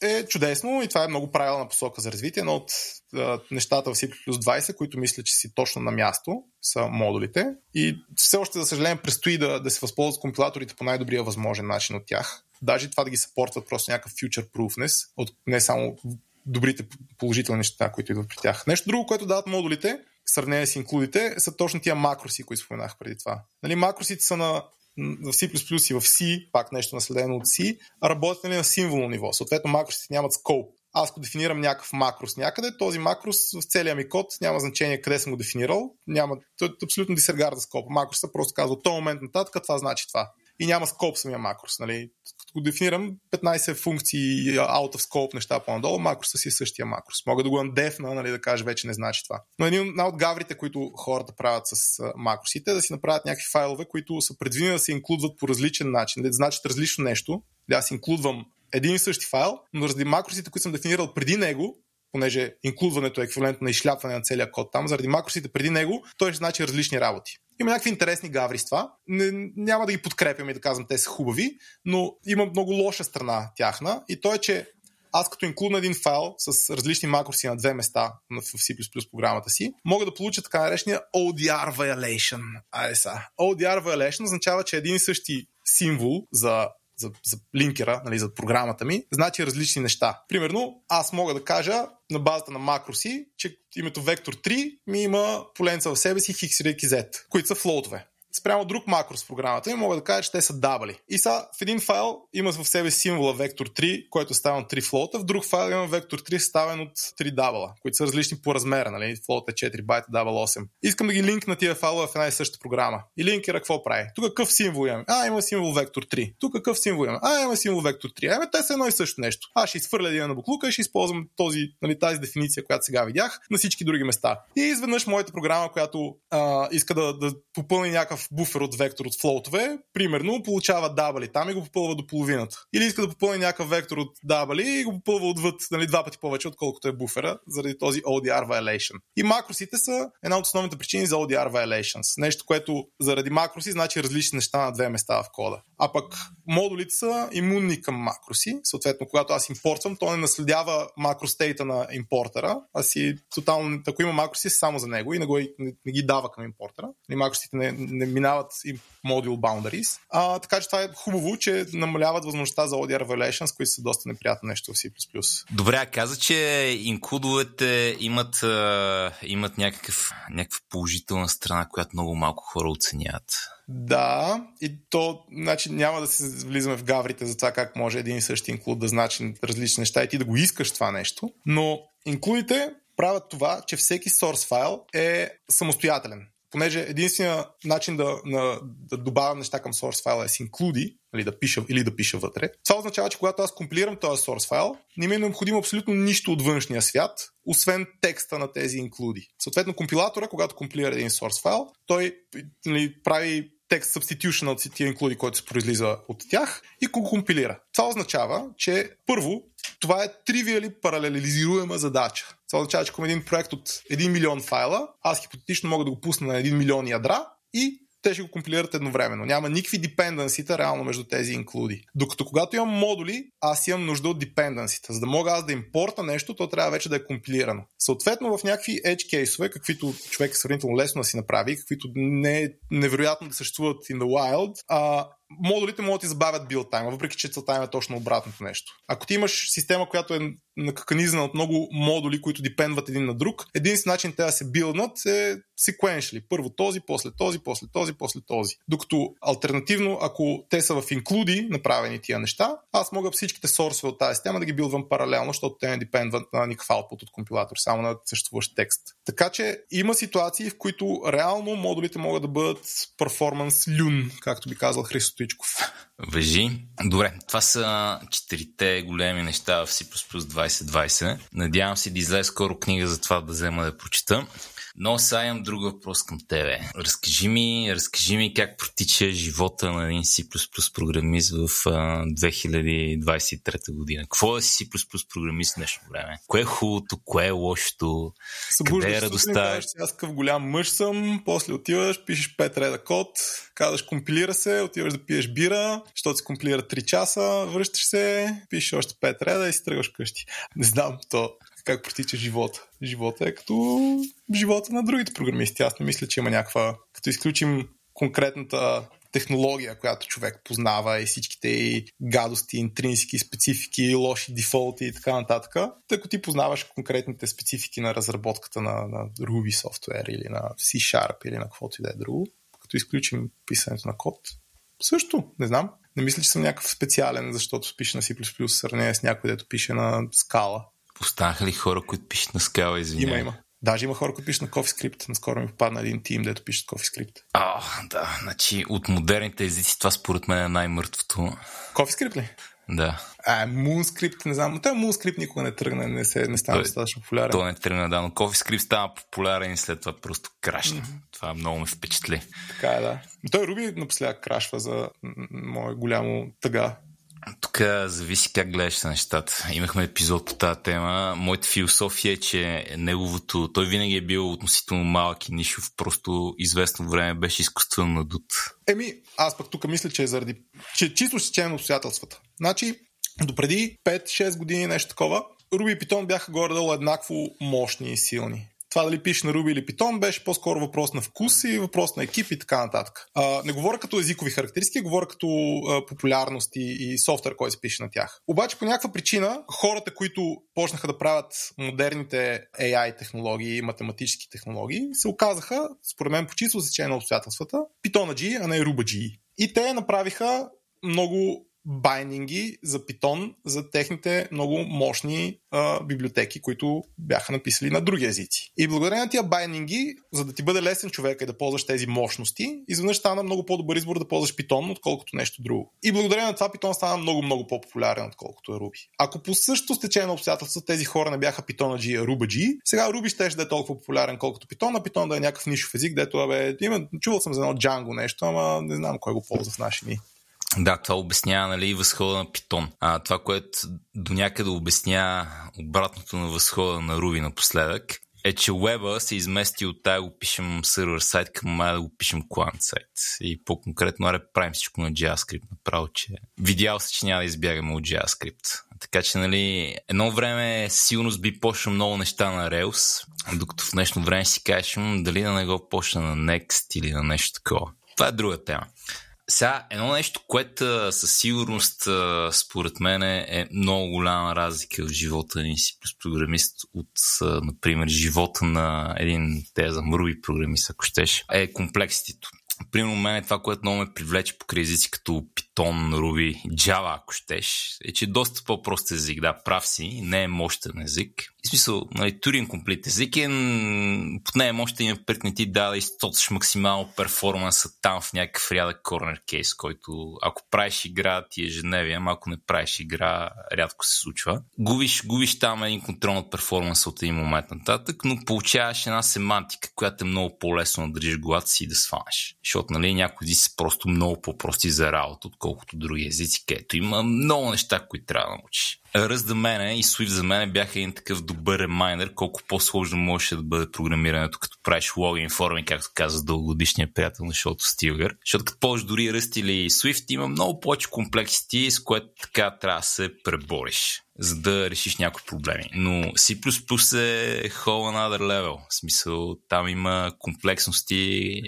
е чудесно и това е много правилна посока за развитие. но от а, нещата в C++ 20, които мисля, че си точно на място, са модулите. И все още, за съжаление, предстои да, да се възползват компилаторите по най-добрия възможен начин от тях. Даже това да ги съпортват просто някакъв future proofness, от не само добрите положителни неща, които идват при тях. Нещо друго, което дават модулите, в сравнение с инклюдите, са точно тия макроси, които споменах преди това. Нали, макросите са на в C++ и в C, пак нещо наследено от C, работят нали, на символно ниво. Съответно, макросите нямат скоп. Аз ако дефинирам някакъв макрос някъде, този макрос в целия ми код няма значение къде съм го дефинирал. Няма, е абсолютно дисергарда скоп. Макроса просто казва от този момент нататък това значи това и няма скоп самия макрос. Нали? Като го дефинирам 15 функции out of scope неща по-надолу, макроса си е същия макрос. Мога да го андефна, нали, да кажа вече не значи това. Но един от гаврите, които хората правят с макросите, е да си направят някакви файлове, които са предвидени да се инклюдват по различен начин, да значат различно нещо. Да аз инклюдвам един и същи файл, но заради макросите, които съм дефинирал преди него, понеже инклюдването е еквивалентно на изшляпване на целия код там, заради макросите преди него, той ще значи различни работи. Има някакви интересни гаври с това. Не, няма да ги подкрепям и да казвам, те са хубави, но има много лоша страна тяхна и то е, че аз като инклюдна един файл с различни макроси на две места в C++ програмата си, мога да получа така наречения ODR violation. Айде са. ODR violation означава, че един и същи символ за за, за линкера, нали, за програмата ми, значи различни неща. Примерно, аз мога да кажа на базата на макроси, че името вектор 3 ми има поленца в себе си x, y z, които са флоутове спрямо друг макрос в програмата и мога да кажа, че те са дабали. И сега в един файл има в себе символа вектор 3, който става от 3 флота, в друг файл има вектор 3 ставен от 3 дабала, които са различни по размера, нали? Флот е 4 байта, дабл 8. Искам да ги линкна тия файлове в една и съща програма. И линкера какво прави? Тук какъв символ имаме? А, има символ вектор 3. Тук какъв символ имаме? А, има символ вектор 3. Ами те са едно и също нещо. Аз ще изхвърля един на буклука и ще използвам този, нали, тази дефиниция, която сега видях, на всички други места. И изведнъж моята програма, която а, иска да, да попълни някакъв буфер от вектор от флоутове, примерно получава дабали там и го попълва до половината. Или иска да попълни някакъв вектор от дабали и го попълва отвъд нали, два пъти повече, отколкото е буфера, заради този ODR violation. И макросите са една от основните причини за ODR violations. Нещо, което заради макроси значи различни неща на две места в кода. А пък модулите са имунни към макроси. Съответно, когато аз импортвам, то не наследява макростейта на импортера, а си тотално, ако има макроси, само за него и не, го, не, не ги дава към импортера. И макросите не, не минават и module boundaries. А, така че това е хубаво, че намаляват възможността за ODR violations, които са доста неприятно нещо в C++. Добре, каза, че инклюдовете имат, имат някакъв, някаква положителна страна, която много малко хора оценяват. Да, и то, значи, няма да се влизаме в гаврите за това как може един и същи инклюд да значи различни неща и ти да го искаш това нещо, но инклюдите правят това, че всеки source файл е самостоятелен понеже единствения начин да, на, да добавям неща към source файла е с include, или да пиша, или да пиша вътре. Това означава, че когато аз компилирам този source файл, не ми е необходимо абсолютно нищо от външния свят, освен текста на тези include. Съответно, компилатора, когато компилира един source файл, той нали, прави текст substitution от тия include, който се произлиза от тях и го компилира. Това означава, че първо това е тривиали паралелизируема задача. Това означава, че към един проект от 1 милион файла, аз хипотетично мога да го пусна на 1 милион ядра и те ще го компилират едновременно. Няма никакви депенденсита реално между тези инклюди. Докато когато имам модули, аз имам нужда от депенденсита. За да мога аз да импорта нещо, то трябва вече да е компилирано. Съответно, в някакви edge кейсове, каквито човек е сравнително лесно да си направи, каквито не е невероятно да съществуват in the wild, а, модулите могат да забавят билд тайма, въпреки че целта е точно обратното нещо. Ако ти имаш система, която е накаканизана от много модули, които депендват един на друг, един начин те да се билднат е sequentially. Първо този, после този, после този, после този. Докато альтернативно, ако те са в инклюди направени тия неща, аз мога всичките сорсове от тази система да ги билдвам паралелно, защото те не депендват на никакъв output от компилатор, само на съществуващ текст. Така че има ситуации, в които реално модулите могат да бъдат performance люн, както би казал Христо Стоичков. Въжи. Добре, това са четирите големи неща в C++ 2020. Надявам се да излезе скоро книга за това да взема да прочита. Но сега имам друг въпрос към тебе. Разкажи ми, разкажи ми как протича живота на един C++ програмист в а, 2023 година. Какво е C++ програмист в днешно време? Кое е хубавото, кое е лошото? Събуждаш къде е радостта? аз какъв голям мъж съм, после отиваш, пишеш 5 реда код, казваш компилира се, отиваш да пиеш бира, защото се компилира 3 часа, връщаш се, пишеш още 5 реда и си тръгваш къщи. Не знам, то как протича живота. Живота е като живота на другите програмисти. Аз не мисля, че има някаква... Като изключим конкретната технология, която човек познава и всичките и гадости, интринсики, специфики, лоши дефолти и така нататък. Тъй ако ти познаваш конкретните специфики на разработката на, на Ruby софтуер или на C-Sharp или на каквото и да е друго, като изключим писането на код, също, не знам. Не мисля, че съм някакъв специален, защото пише на C++ в сравнение с някой, дето пише на скала. Останаха ли хора, които пишат на скала, извинявай? Има, има. Даже има хора, които пишат на CoffeeScript. Наскоро ми попадна един тим, дето пишат CoffeeScript. А, да. Значи от модерните езици това според мен е най-мъртвото. CoffeeScript ли? Да. А, MoonScript, не знам. Той MoonScript никога не тръгна, не, се, не стана достатъчно популярен. Той не тръгна, да, но CoffeeScript става популярен и след това просто крашна. Mm-hmm. Това много ме впечатли. Така е, да. Той Руби напоследък крашва за мое голямо тъга. Тук зависи как гледаш на нещата. Имахме епизод по тази тема. Моята философия е, че неговото... Той винаги е бил относително малък и нишов, просто известно време беше изкуствено надут. Еми, аз пък тук мисля, че е заради... че чисто ще на обстоятелствата. Значи, допреди 5-6 години нещо такова, Руби и Питон бяха горе-долу еднакво мощни и силни това дали пишеш на Ruby или Python беше по-скоро въпрос на вкус и въпрос на екип и така нататък. А, не говоря като езикови характеристики, говоря като а, популярност и, и софтуер, който се пише на тях. Обаче по някаква причина хората, които почнаха да правят модерните AI технологии, математически технологии, се оказаха, според мен по чисто сечение на обстоятелствата, Python G, а не Ruby G. И те направиха много байнинги за Python за техните много мощни а, библиотеки, които бяха написали на други езици. И благодарение на тия байнинги, за да ти бъде лесен човек и да ползваш тези мощности, изведнъж стана много по-добър избор да ползваш Python, отколкото нещо друго. И благодарение на това Python стана много-много по-популярен, отколкото е Ruby. Ако по същото стечение на обстоятелства тези хора не бяха Python G, а Ruby G, сега Ruby ще да е толкова популярен, колкото Python, а Python да е някакъв нишов език, дето абе, има, чувал съм за едно Django нещо, ама не знам кой го ползва в наши дни. Да, това обяснява нали, възхода на Питон. А това, което до някъде обяснява обратното на възхода на Руби напоследък, е, че веба се измести от тая го пишем сервер сайт към мая да го пишем клиент сайт. И по-конкретно аре правим всичко на JavaScript. Направо, че видял се, че няма да избягаме от JavaScript. Така че, нали, едно време сигурност би почнал много неща на Rails, докато в днешно време си кажеш, дали да не го почна на Next или на нещо такова. Това е друга тема. Сега, едно нещо, което със сигурност според мен е много голяма разлика в живота ни си плюс програмист от, например, живота на един теза мруби програмист, ако щеш, е комплекситето. Примерно мен това, което много ме привлече по езици като Python, Ruby, Java, ако щеш, е, че доста по-прост език. Да, прав си, не е мощен език. В смисъл, нали, Turing Complete език е, под не е мощен има пред не ти да изтоцаш максимално перформанса там в някакъв рядък корнер кейс, който ако правиш игра ти е ежедневие, ама ако не правиш игра, рядко се случва. Губиш, губиш там един контрол над перформанса от един момент нататък, но получаваш една семантика, която е много по-лесно да държиш главата си и да сванеш. Защото нали, някои езици са просто много по-прости за работа, отколкото други езици, където има много неща, които трябва да научиш. Ръст за мен и Swift за мен бяха един такъв добър ремайнер, колко по-сложно можеше да бъде програмирането, като правиш логин форми, както каза дългогодишният приятел на шоуто Стилгър. Защото като ползваш дори Ръст или Swift, има много повече комплексити, с което така трябва да се пребориш за да решиш някои проблеми. Но C++ е whole another level. В смисъл, там има комплексности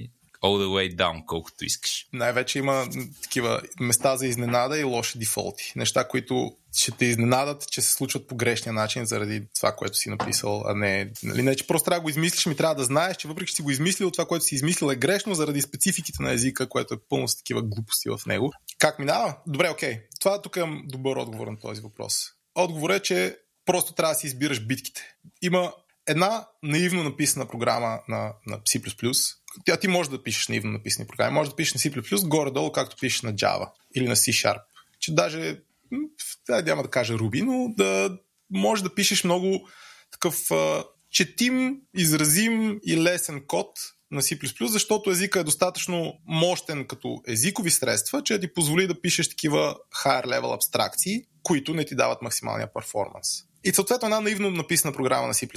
all the way down, колкото искаш. Най-вече има такива места за изненада и лоши дефолти. Неща, които ще те изненадат, че се случват по грешния начин заради това, което си написал, а не, нали, не че просто трябва да го измислиш, ми трябва да знаеш, че въпреки че си го измислил, това, което си измислил е грешно заради спецификите на езика, което е пълно с такива глупости в него. Как минава? Добре, окей. Това тук е добър отговор на този въпрос. Отговор е, че просто трябва да си избираш битките. Има една наивно написана програма на, на C++, тя ти може да пишеш наивно написани програми. Може да пишеш на C++, горе-долу, както пишеш на Java или на C Sharp. Че даже, да, няма да кажа Ruby, но да може да пишеш много такъв четим, изразим и лесен код на C++, защото езика е достатъчно мощен като езикови средства, че ти позволи да пишеш такива higher level абстракции, които не ти дават максималния перформанс. И съответно една наивно написана програма на C++,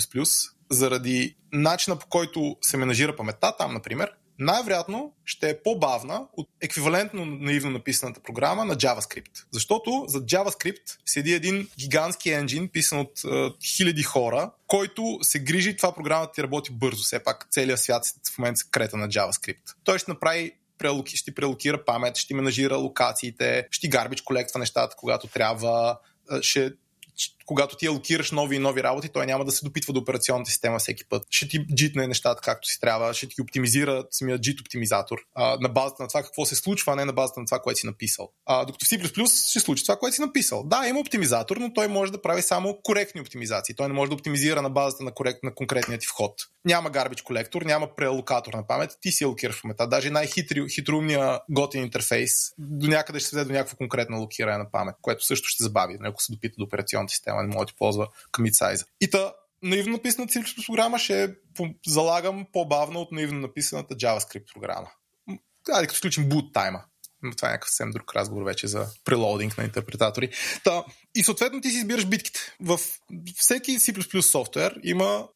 заради начина по който се менажира паметта там, например, най-вероятно ще е по-бавна от еквивалентно наивно написаната програма на JavaScript. Защото за JavaScript седи един гигантски енджин, писан от е, хиляди хора, който се грижи това програмата ти работи бързо. Все пак целият свят в момента се крета на JavaScript. Той ще направи ще прелокира памет, ще менажира локациите, ще гарбич колектва нещата, когато трябва, ще когато ти алокираш нови и нови работи, той няма да се допитва до операционната система всеки път. Ще ти джитне нещата както си трябва, ще ти оптимизира самия джит оптимизатор а, на базата на това какво се случва, а не на базата на това, което си написал. А, докато в C++ ще случи това, което си написал. Да, има оптимизатор, но той може да прави само коректни оптимизации. Той не може да оптимизира на базата на, корект, на конкретният ти вход. Няма гарбич колектор, няма преалокатор на памет, ти си алокираш паметта. Даже най-хитрумния готин интерфейс до някъде ще се до някаква конкретна локиране на памет, което също ще забави, ако се допита до операционната система не може да ползва commit size. И та, наивно написаната C++ програма ще залагам по-бавно от наивно написаната JavaScript програма. Трябва да изключим boot тайма. Но това е някакъв съвсем друг разговор вече за прелоудинг на интерпретатори. Та, и съответно ти си избираш битките. В всеки C++ софтуер има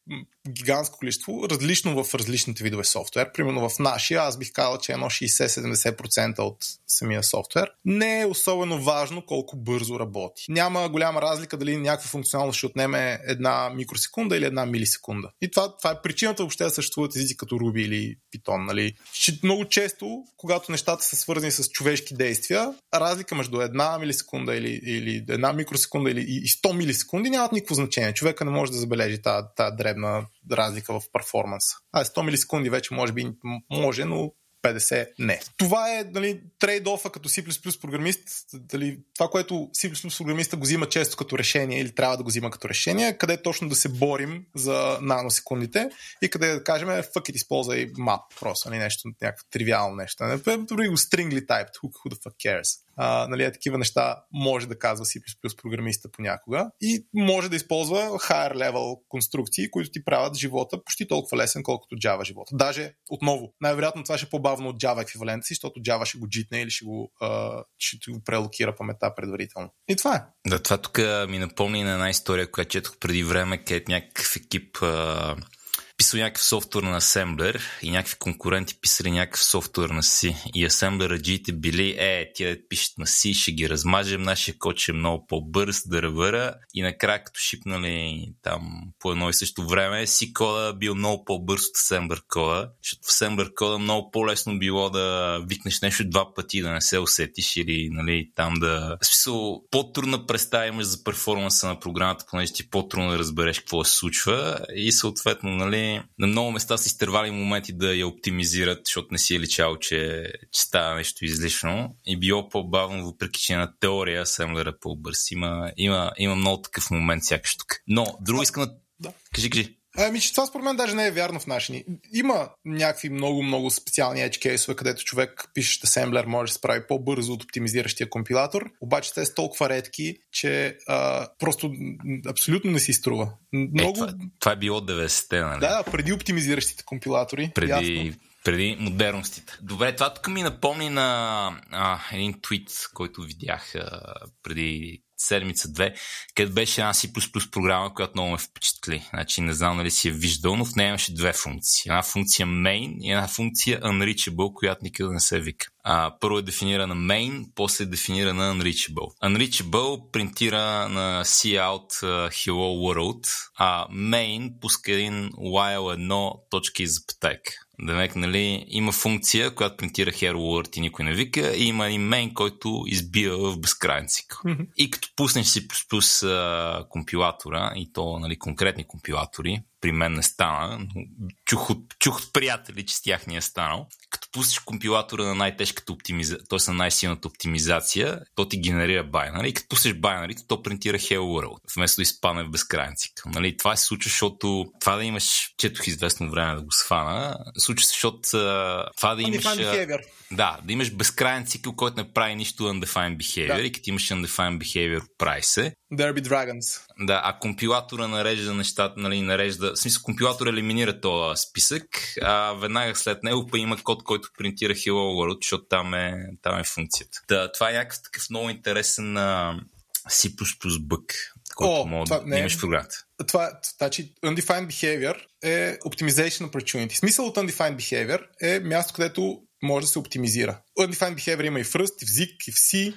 гигантско количество, различно в различните видове софтуер. Примерно в нашия, аз бих казал, че едно 60-70% от самия софтуер. Не е особено важно колко бързо работи. Няма голяма разлика дали някаква функционалност ще отнеме една микросекунда или една милисекунда. И това, това е причината въобще да съществуват езици като Ruby или Python. Нали? Много често, когато нещата са свързани с човешки действия, разлика между една милисекунда или, или една микросекунда или и 100 милисекунди нямат никакво значение. Човека не може да забележи тази дребна разлика в перформанса. А 100 милисекунди вече може би може, но 50 не. Това е нали, трейд-офа като C++ програмист. Дали, това, което C++ програмиста го взима често като решение или трябва да го взима като решение, къде точно да се борим за наносекундите и къде да кажем, fuck it, използвай map, просто, нали, нещо, някакво тривиално нещо. Дори го stringly typed, who, who the fuck cares а, нали, такива неща може да казва C++ програмиста понякога и може да използва higher level конструкции, които ти правят живота почти толкова лесен, колкото Java живота. Даже, отново, най-вероятно това ще е по-бавно от Java еквивалента си, защото Java ще го джитне или ще го, а, ще го прелокира памета предварително. И това е. Да, това тук ми напомни на една история, която четох преди време, където някакъв екип а писал някакъв софтуер на асемблер и някакви конкуренти писали някакъв софтуер на C. И асемблераджиите били, е, тия пишат на C, ще ги размажем, нашия код ще е много по-бърз да ръвъра. И накрая, като шипнали там по едно и също време, C кода бил много по-бърз от асемблер кода, защото в асемблер кода много по-лесно било да викнеш нещо два пъти, да не се усетиш или нали, там да... В смисъл, по-трудна представа имаш за перформанса на програмата, понеже ти по-трудно да разбереш какво се случва и съответно, нали, на много места са изтървали моменти да я оптимизират, защото не си е личало, че, че става нещо излишно и било по-бавно, въпреки че на теория асемблера по-бърз. Има, има, има много такъв момент сякаш тук. Но, друго искам. Да. Кажи, кажи. Ами, че това според мен даже не е вярно в наши. Има някакви много-много специални edge кейсове, където човек пише асемблер може да се справи по-бързо от оптимизиращия компилатор, обаче те са толкова редки, че а, просто абсолютно не си струва. Много... Е, това, това е било 90-те, нали? Да, преди оптимизиращите компилатори. Преди, ясно преди модерностите. Добре, това тук ми напомни на а, един твит, който видях а, преди седмица-две, където беше една C++ програма, която много ме впечатли. Значи не знам дали си е виждал, но в нея имаше две функции. Една функция main и една функция unreachable, която никъде не се вика. А, първо е дефинирана main, после е дефинирана unreachable. Unreachable принтира на cout uh, hello world, а main пуска един while едно точки за пътека. Демек, нали, има функция, която принтира Hello World и никой не вика, и има един мейн, който избива в безкрайен цикъл. Mm-hmm. И като пуснеш си плюс компилатора, и то нали, конкретни компилатори, при мен не стана, но чух от, чух от приятели, че с тях ни е станал. Като пуснеш компилатора на най-тежката оптимизация, т.е. на най-силната оптимизация, то ти генерира байнари. И като пуснеш байнари, то принтира Hello World, вместо да изпадне в безкрайен цикъл. Нали? Това се случва, защото това да имаш, четох известно време да го схвана, случва се, защото това да имаш... Да, да имаш безкрайен цикъл, който не прави нищо undefined behavior да. и като имаш undefined behavior, прави се. Derby Dragons. Да, а компилатора нарежда нещата, нали, нарежда, в смисъл компилатора елиминира този списък, а веднага след него па има код, който принтира Hello World, защото там е, там е функцията. Да, това е някакъв такъв много интересен на C++ бък, който О, мога да имаш в програмата. Това, значи, undefined behavior е optimization opportunity. Смисъл от undefined behavior е място, където може да се оптимизира. Undefined behavior има и в Rust, и в ZIG, и в C.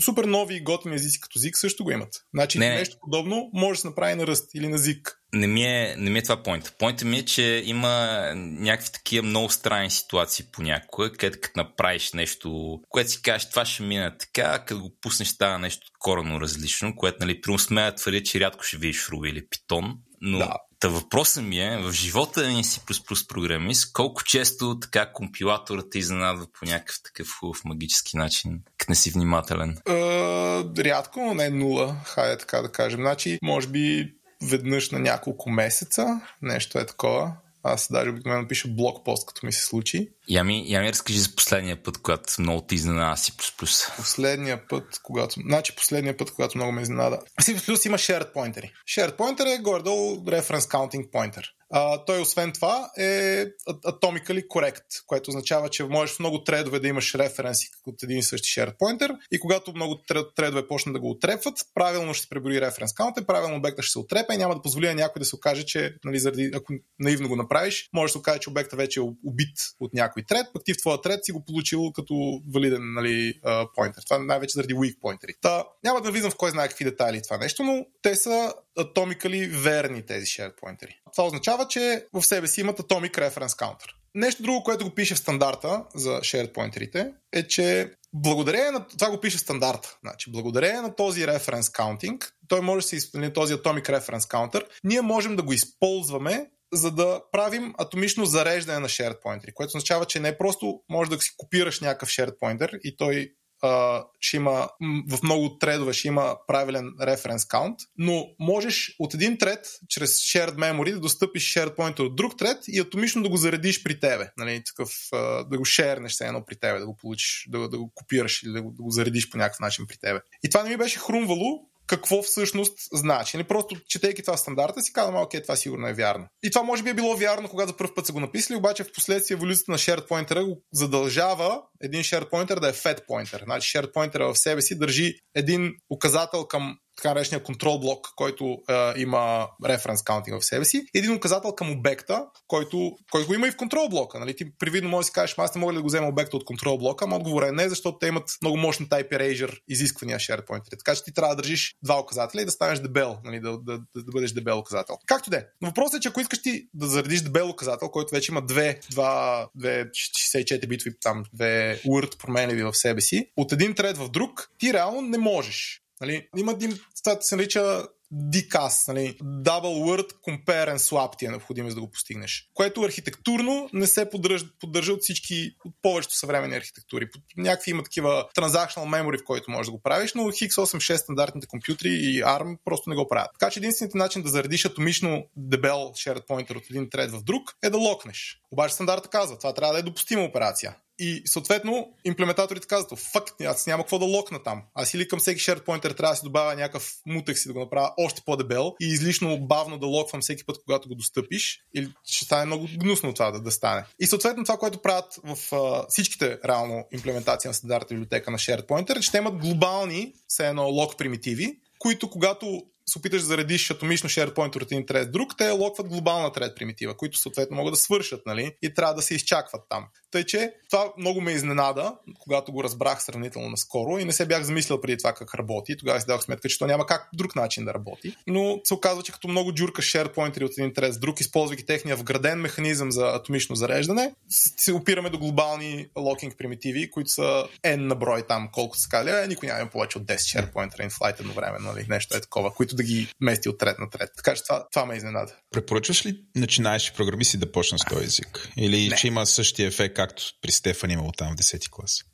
Супер нови и готини езици като ZIG също го имат. Значи не, нещо подобно може да се направи на Rust или на ZIG. Не ми е, не ми е това поинт. Поинтът ми е, че има някакви такива много странни ситуации понякога, където като направиш нещо, което си кажеш, това ще мине така, като го пуснеш става нещо коренно различно, което, нали, примерно смея твърдя, че рядко ще видиш в Ruby или Python, но да. Та въпросът ми е, в живота си плюс програмист, колко често така компилаторът те изненадва по някакъв такъв хубав магически начин, като не си внимателен? Uh, рядко, но не нула, хайде така да кажем. Значи, може би веднъж на няколко месеца, нещо е такова. Аз даже обикновено пиша блокпост, като ми се случи. Я ми, разкажи за последния път, когато много ти изненада C++. Последния път, когато... Значи последния път, когато много ме изненада. C++ има shared pointeri. Shared pointer е горе-долу reference counting pointer. А, той освен това е atomically correct, което означава, че можеш в много тредове да имаш референси от един и същи shared pointer и когато много тредове почнат да го отрепват, правилно ще се преброи референс каунта, правилно обекта ще се отрепа и няма да позволи на някой да се окаже, че нали, заради, ако наивно го направиш, може да се окаже, че обекта вече е убит от някой тред, пък ти в твоя тред си го получил като валиден нали, поинтер. Това най-вече заради weak pointer. Та, няма да влизам в кой знае какви детайли това нещо, но те са атомикали верни тези shared pointeri. Това означава, че в себе си имат atomic reference counter. Нещо друго, което го пише в стандарта за shared pointerите е, че благодарение на това го пише в стандарта. Значи, благодарение на този reference counting, той може да се изпълни този atomic reference counter, ние можем да го използваме за да правим атомично зареждане на shared pointer, което означава, че не просто може да си копираш някакъв shared pointer и той Uh, ще има в много тредове ще има правилен референс каунт, но можеш от един тред, чрез shared memory, да достъпиш shared pointer от друг тред и атомично да го заредиш при тебе. Нали, такъв, uh, да го шернеш се едно при тебе, да го получиш, да, да го копираш или да го, да го заредиш по някакъв начин при тебе. И това не ми беше хрумвало, какво всъщност значи. Не просто четейки това стандарта си казвам, окей, това сигурно е вярно. И това може би е било вярно, когато за първ път са го написали, обаче в последствие еволюцията на shared pointer го задължава един shared pointer да е fat pointer. Значи shared pointer в себе си държи един указател към така наречения контрол блок, който е, има референс каунтинг в себе си, един указател към обекта, който, който го има и в контрол блока. Нали? Ти привидно може да си кажеш, аз не мога ли да го взема обекта от контрол блока, но отговор е не, защото те имат много мощни Type Erasure изисквания SharePoint. Така че ти трябва да държиш два указателя и да станеш дебел, нали? да, да, да, да бъдеш дебел указател. Както де. Но въпросът е, че ако искаш ти да заредиш дебел указател, който вече има две, два, две 64 битви, там, две Word променливи в себе си, от един тред в друг, ти реално не можеш. Нали, има един, това се нарича DCAS, нали, Double Word Compare and Swap ти е необходимо за да го постигнеш. Което архитектурно не се поддържа, поддържа от всички, от повечето съвременни архитектури. Някакви има такива transactional memory, в който можеш да го правиш, но x86 стандартните компютри и ARM просто не го правят. Така че единственият начин да заредиш атомично дебел shared pointer от един тред в друг е да локнеш. Обаче стандарта казва, това трябва да е допустима операция. И съответно, имплементаторите казват, факт, аз няма какво да локна там. Аз или към всеки shared pointer трябва да си добавя някакъв мутек си да го направя още по-дебел и излишно бавно да локвам всеки път, когато го достъпиш, или ще стане много гнусно това да, да стане. И съответно това, което правят в а, всичките реално имплементации на стандартната библиотека на shared pointer, ще имат глобални, все едно лок примитиви, които когато се опиташ да заредиш атомично SharePoint от един тред друг, те локват глобална тред примитива, които съответно могат да свършат, нали? И трябва да се изчакват там. Тъй, че това много ме изненада, когато го разбрах сравнително наскоро и не се бях замислял преди това как работи. Тогава си дадох сметка, че то няма как друг начин да работи. Но се оказва, че като много джурка SharePoint от един тред с друг, използвайки техния вграден механизъм за атомично зареждане, се опираме до глобални локинг примитиви, които са N на брой там, колкото казва, никой няма повече от 10 SharePoint in flight едновременно, нали? нещо е такова, които да ги мести от трет на трет. Така че това, това ме изненада. Препоръчваш ли начинаеш програмисти да почна с този език? Или Не. че има същия ефект, както при Стефан имал там в 10 клас?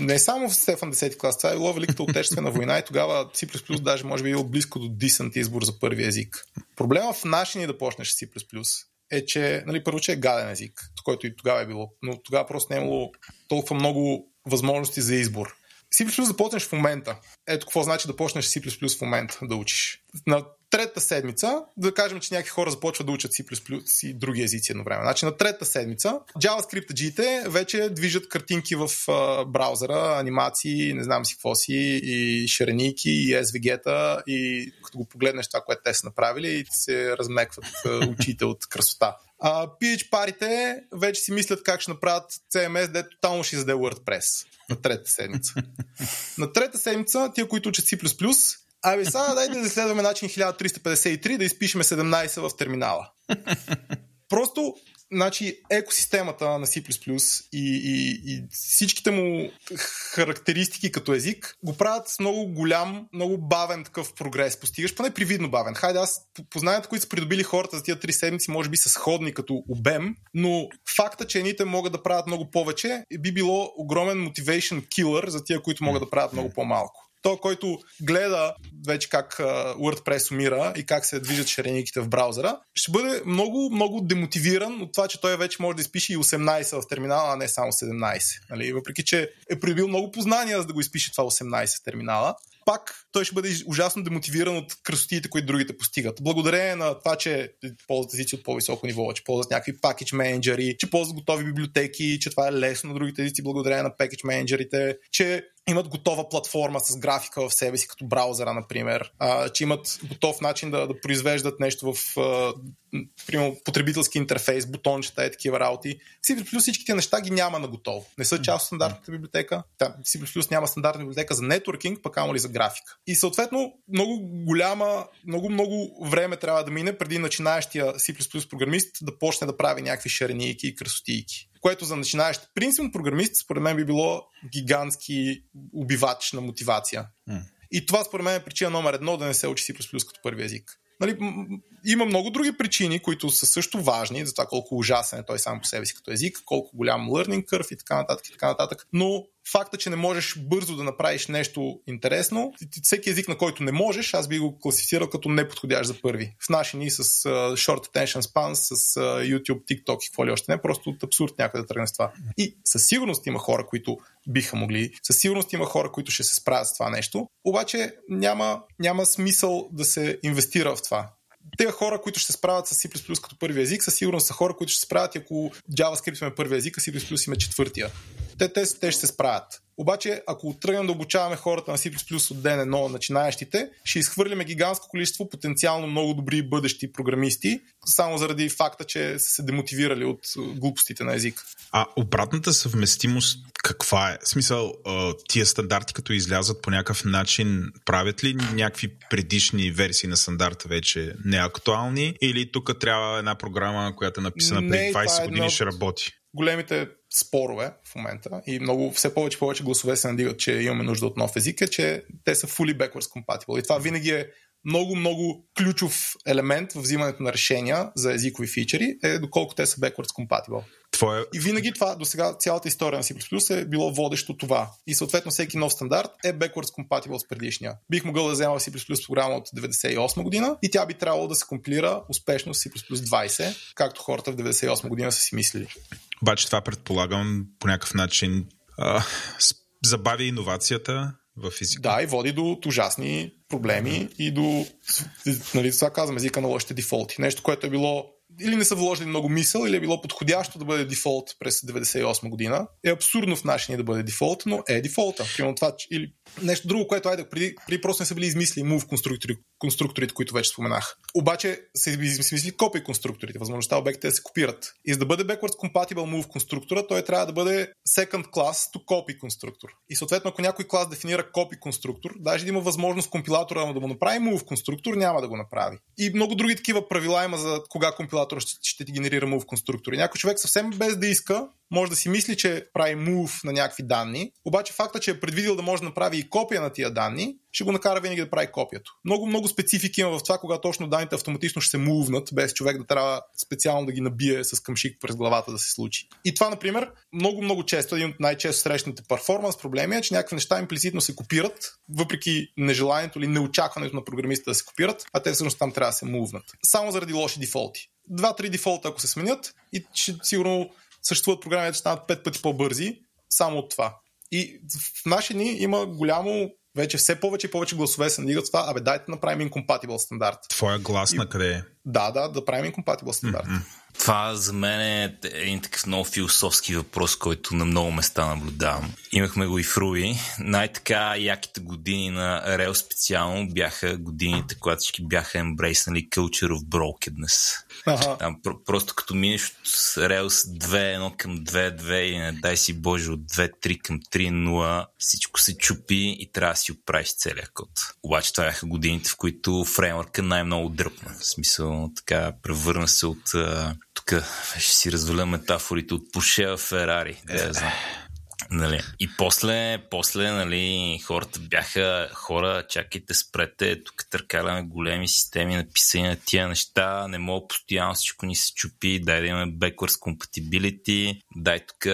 не само в Стефан 10 клас, това е било Великата отечествена война и тогава C++ даже може би е било близко до дисант избор за първи език. Проблема в нашия ни да почнеш с C++ е, че нали, първо, че е гаден език, който и тогава е било, но тогава просто не е имало толкова много възможности за избор. C++ да почнеш в момента. Ето какво значи да почнеш C++ в момента да учиш. На трета седмица, да кажем, че някакви хора започват да учат C++ и други езици едновременно. Значи на трета седмица JavaScript G-те вече движат картинки в а, браузъра, анимации, не знам си какво си, и шареники, и SVG-та, и като го погледнеш това, което те са направили, и се размекват а, очите от красота. А, PH парите вече си мислят как ще направят CMS, де тотално ще издаде WordPress на трета седмица. на трета седмица, тия, които учат C++, Абе, сега дайте да изследваме начин 1353 да изпишеме 17 в терминала. Просто значи, екосистемата на C++ и, и, и всичките му характеристики като език го правят с много голям, много бавен такъв прогрес. Постигаш поне привидно бавен. Хайде, аз познанията, които са придобили хората за тия три седмици, може би са сходни като обем, но факта, че едните могат да правят много повече, би било огромен motivation killer за тия, които могат да правят много по-малко. Той, който гледа вече как WordPress умира и как се движат ширениките в браузъра, ще бъде много, много демотивиран от това, че той вече може да изпише и 18 в терминала, а не само 17. Нали? Въпреки, че е прибил много познания, за да го изпише това 18 в терминала пак той ще бъде ужасно демотивиран от красотите, които другите постигат. Благодарение на това, че ползват езици от по-високо ниво, че ползват някакви пакетч менеджери, че ползват готови библиотеки, че това е лесно на другите езици благодарение на пакетч менеджерите, че имат готова платформа с графика в себе си, като браузъра, например, а, че имат готов начин да, да произвеждат нещо в а, примерно, потребителски интерфейс, бутончета и такива работи. C++ всичките неща ги няма на готово. Не са част от стандартната библиотека. Да, C++ няма стандартна библиотека за нетворкинг, пък ама ли за графика. И съответно много голяма, много, много време трябва да мине преди начинаещия C++ програмист да почне да прави някакви шаренийки и красотийки което за начинаещ принципно програмист, според мен би било гигантски убивач на мотивация. Mm. И това според мен е причина номер едно да не се учи C++ като първи език. Нали, има много други причини, които са също важни, за това колко ужасен е той сам по себе си като език, колко голям learning curve и така нататък, и така нататък. Но факта, че не можеш бързо да направиш нещо интересно, всеки език, на който не можеш, аз би го класифицирал като неподходящ за първи. В наши ни с uh, short attention span, с uh, YouTube, TikTok и какво ли още не, просто от абсурд някъде да тръгне с това. И със сигурност има хора, които биха могли, със сигурност има хора, които ще се справят с това нещо, обаче няма, няма смисъл да се инвестира в това тези хора, които ще се справят с C++ като първи език, със сигурност са хора, които ще се справят, ако JavaScript е първи език, а C++ им е четвъртия. Те, те, те ще се справят. Обаче, ако тръгнем да обучаваме хората на C++ от ден едно, начинаещите, ще изхвърляме гигантско количество потенциално много добри бъдещи програмисти, само заради факта, че са се демотивирали от глупостите на език. А обратната съвместимост каква е? В смисъл, тия стандарти, като излязат по някакъв начин, правят ли някакви предишни версии на стандарта вече неактуални или тук трябва една програма, която е написана преди 20 е години, ще работи? Големите спорове в момента и много, все повече повече гласове се надигат, че имаме нужда от нов език, е, че те са fully backwards compatible. И това винаги е много, много ключов елемент в взимането на решения за езикови фичери е доколко те са backwards compatible. Твоя... И винаги това, до сега цялата история на C++ е било водещо това. И съответно всеки нов стандарт е backwards compatible с предишния. Бих могъл да взема C++ програма от 98 година и тя би трябвало да се компилира успешно с C++ 20, както хората в 98 година са си мислили. Обаче това предполагам по някакъв начин а, забавя иновацията в физика. Да, и води до ужасни проблеми и до, нали, това казвам, езика на лошите дефолти. Нещо, което е било или не са вложили много мисъл, или е било подходящо да бъде дефолт през 98 година. Е абсурдно в нашия да бъде дефолт, но е дефолта. Примерно това, или нещо друго, което айде, преди, преди просто не са били измисли move конструктори, конструкторите, които вече споменах. Обаче са измисли копи конструкторите, възможността обектите да се копират. И за да бъде backwards compatible move конструктора, той трябва да бъде second class to copy конструктор. И съответно, ако някой клас дефинира копи конструктор, даже да има възможност компилатора да му направи move конструктор, няма да го направи. И много други такива правила има за кога компилатор ще, ще ти генерира move конструктори. Някой човек съвсем без да иска може да си мисли, че прави move на някакви данни, обаче факта, че е предвидил да може да направи и копия на тия данни, ще го накара винаги да прави копието. Много, много специфики има в това, когато точно данните автоматично ще се мувнат, без човек да трябва специално да ги набие с къмшик през главата да се случи. И това, например, много, много често, един от най-често срещаните перформанс проблеми е, че някакви неща имплицитно се копират, въпреки нежеланието или неочакването на програмистите да се копират, а те всъщност там трябва да се мувнат. Само заради лоши дефолти. Два-три дефолта, ако се сменят, и ще, сигурно съществуват програми, че станат пет пъти по-бързи, само от това. И в наши дни има голямо вече все повече и повече гласове се надигат това, абе дайте да направим incompatible стандарт. Твоя глас и... на къде е? Да, да, да правим incompatible стандарт. Mm-hmm. Това за мен е един такъв много философски въпрос, който на много места наблюдавам. Имахме го и в Руи. Най-така яките години на Rail специално бяха годините, когато всички бяха ембрейснали culture of brokenness. Ага. Там, про- просто като минеш от Rails 2.1 към 2.2 и не дай си Боже от 2.3 към 3.0, всичко се чупи и трябва да си оправиш целия код. Обаче това бяха годините, в които фреймворка най-много дръпна. В смисъл така превърна се от тук ще си разваля метафорите от Поше в Ферари. Да, знам. Нали. И после, после нали, хората бяха хора, чакайте, спрете, тук търкаляме големи системи, написани на тия неща, не мога постоянно всичко ни се чупи, дай да имаме backwards compatibility, дай тук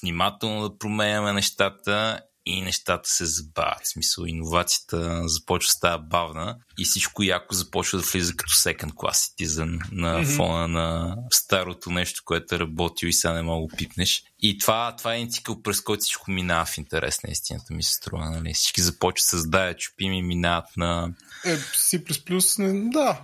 внимателно да променяме нещата и нещата се забавят. В смисъл, иновацията започва да става бавна и всичко яко започва да влиза като second class citizen на mm-hmm. фона на старото нещо, което е работил и сега не мога пипнеш. И това, това е един цикъл, през който всичко минава в интерес на истината ми се струва. Нали? Всички започват с да чупим и минават на... Е, C++, да,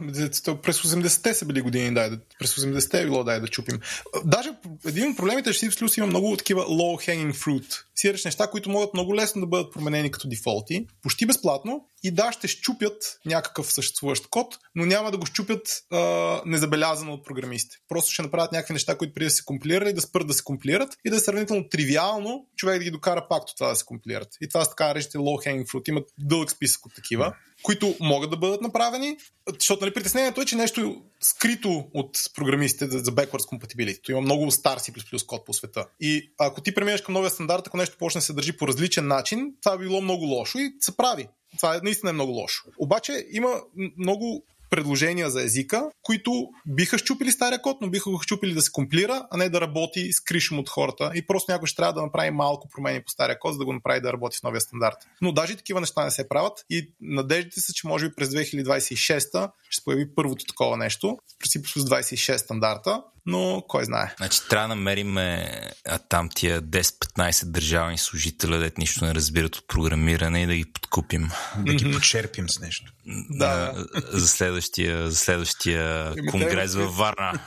през 80-те са били години, да, през 80-те е било дай да чупим. Даже един от проблемите е, че C++ има много такива low hanging fruit. Сираш неща, които могат много лесно да бъдат променени като дефолти, почти безплатно и да, ще щупят някакъв съществуващ код, но няма да го щупят а, незабелязано от програмистите. Просто ще направят някакви неща, които преди да се компилирали, да спрат да се компилират и да е сравнително тривиално човек да ги докара пак от това да се компилират. И това са така наречените low hanging fruit. Имат дълъг списък от такива, които могат да бъдат направени, защото нали, притеснението е, че нещо скрито от програмистите за backwards compatibility. Има много стар C++ код по света. И ако ти преминеш към новия стандарт, ако нещо почне да се държи по различен начин, това би било много лошо и се прави. Това е наистина е много лошо. Обаче има много предложения за езика, които биха щупили стария код, но биха го щупили да се комплира, а не да работи с кришом от хората. И просто някой ще трябва да направи малко промени по стария код, за да го направи да работи в новия стандарт. Но даже такива неща не се правят и надеждите са, че може би през 2026 ще се появи първото такова нещо, през 26 стандарта, но кой знае. Значи трябва да намерим а, там тия 10-15 държавни служителя, дет нищо не разбират от програмиране и да ги подкупим. Да ги почерпим с нещо. Да. За следващия, за следващия конгрес във Варна.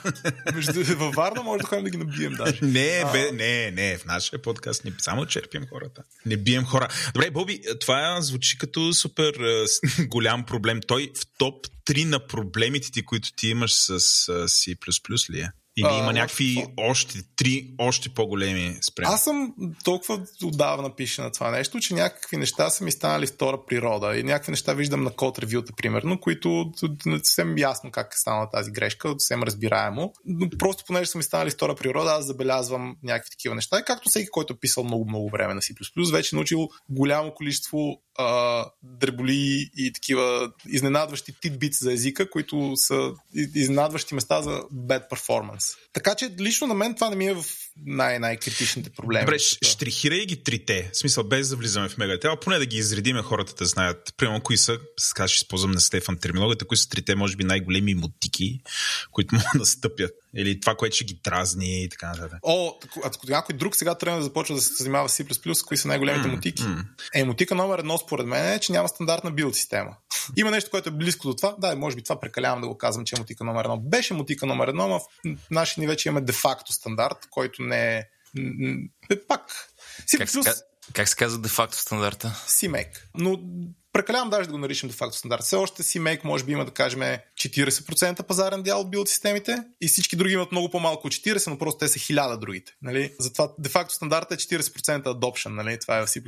във Варна може да ходим да ги набием даже. Не, бе, не, не, в нашия подкаст не само черпим хората. Не бием хора. Добре, Боби, това звучи като супер голям проблем. Той в топ 3 на проблемите ти, които ти имаш с C++ ли е? Или има а, някакви още три, още по-големи спрямо? Аз съм толкова отдавна пише на това нещо, че някакви неща са ми станали втора природа и някакви неща виждам на код ревюта, примерно, които не съвсем ясно как е станала тази грешка, съвсем разбираемо. Но просто понеже са ми станали втора природа, аз забелязвам някакви такива неща. И както всеки, който е писал много-много време на C++, вече е научил голямо количество а, дреболи и такива изненадващи титбици за езика, които са изненадващи места за bad performance. Така че лично на мен това не ми е в най-най-критичните проблеми. Добре, штрихирай ги трите, в смисъл без да влизаме в мегатела, поне да ги изредиме хората да знаят. Примерно, кои са, сега ще използвам на Стефан терминологията, кои са трите, може би, най-големи мотики, които могат да стъпят. Или това, което ще ги дразни и така нататък. О, ако някой друг сега трябва да започва да се занимава с C++, кои са най-големите mm, мотики? Mm. Е, мотика номер едно според мен е, че няма стандартна билд система. Има нещо, което е близко до това. Да, може би това прекалявам да го казвам, че е мотика номер едно. Беше мотика номер едно, но в наши ни вече имаме де-факто стандарт, който не е... пак. C++... Как, се, как се казва де-факто стандарта? CMake. Но Прекалявам даже да го наричам де-факто стандарт. Все още си Make може би има да кажем 40% пазарен дял от билд системите и всички други имат много по-малко от 40, но просто те са хиляда другите. Нали? Затова де-факто стандарт е 40% adoption. Нали? Това е в C++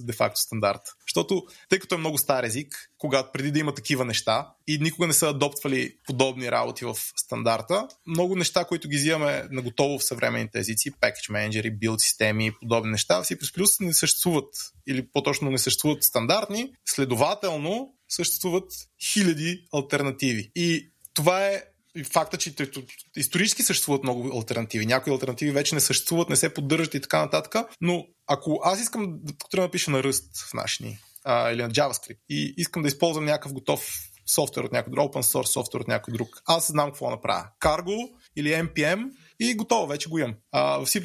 де-факто стандарт. Защото, тъй като е много стар език, когато преди да има такива неща и никога не са адоптвали подобни работи в стандарта, много неща, които ги взимаме на готово в съвременните езици, package менеджери, билд системи и подобни неща, в C++ не съществуват или по-точно не съществуват стандартни, следователно съществуват хиляди альтернативи. И това е факта, че исторически съществуват много альтернативи. Някои альтернативи вече не съществуват, не се поддържат и така нататък. Но ако аз искам да напиша на ръст в наши а, или на JavaScript и искам да използвам някакъв готов софтуер от някой друг, open source софтуер от някой друг, аз знам какво направя. Cargo или NPM и готово, вече го имам. А, в C++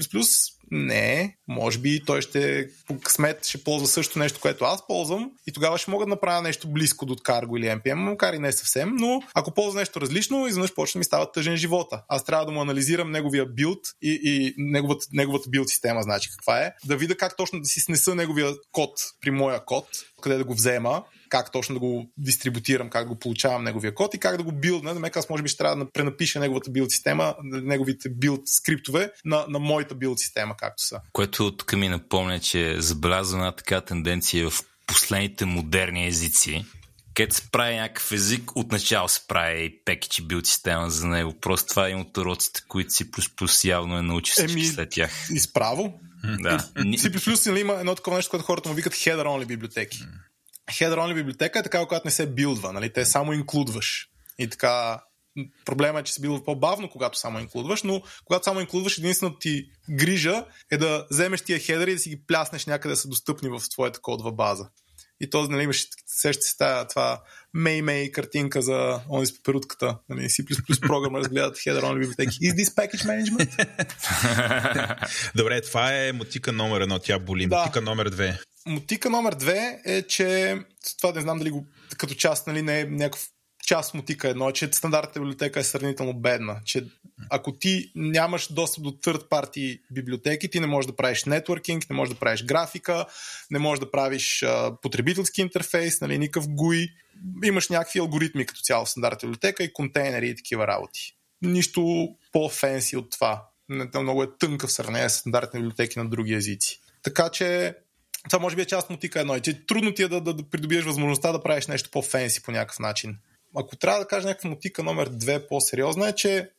не, може би той ще по късмет ще ползва също нещо, което аз ползвам и тогава ще мога да направя нещо близко до Cargo или NPM, макар и не съвсем, но ако ползва нещо различно, изведнъж почне ми става тъжен живота. Аз трябва да му анализирам неговия билд и, и неговата, неговата билд система, значи каква е, да видя как точно да си снеса неговия код при моя код, къде да го взема как точно да го дистрибутирам, как да го получавам неговия код и как да го билдна. Да аз може би ще трябва да пренапиша неговата билд система, неговите билд скриптове на, на моята билд система, както са. Което тук ми напомня, че забелязва една така тенденция в последните модерни езици, където се прави някакъв език, отначало се прави и пекичи билд система за него. Просто това е от уроците, които си плюс плюс явно е научи всички Еми, след тях. Изправо. Да. C++ има едно такова нещо, което хората му викат header only библиотеки. Only библиотека е такава, която не се билдва, нали? Те само инклюдваш. И така проблема е, че си бил по-бавно, когато само инклюдваш, но когато само инклюдваш, единствената ти грижа е да вземеш тия хедери и да си ги пляснеш някъде да са достъпни в твоята кодова база. И то, нали, имаш, сеща се тая, това мей-мей картинка за онзи с пеперутката. Нали, C++ програма разгледат header on библиотеки. Is this package management? Добре, това е мотика номер едно, тя боли. Да. Мотика номер две. Мотика номер две е, че това не знам дали го като част нали, не е някакъв част мотика едно е, че стандартната библиотека е сравнително бедна. Че ако ти нямаш достъп до third party библиотеки, ти не можеш да правиш нетворкинг, не можеш да правиш графика, не можеш да правиш а, потребителски интерфейс, нали, никакъв GUI. Имаш някакви алгоритми като цяло в стандартната библиотека и контейнери и такива работи. Нищо по-фенси от това. Много е тънка в сравнение с стандартни библиотеки на други езици. Така че това може би е част от мотика едно. И че трудно ти е да, да, да придобиеш възможността да правиш нещо по-фенси по някакъв начин ако трябва да кажа някаква мотика номер две по-сериозна е, че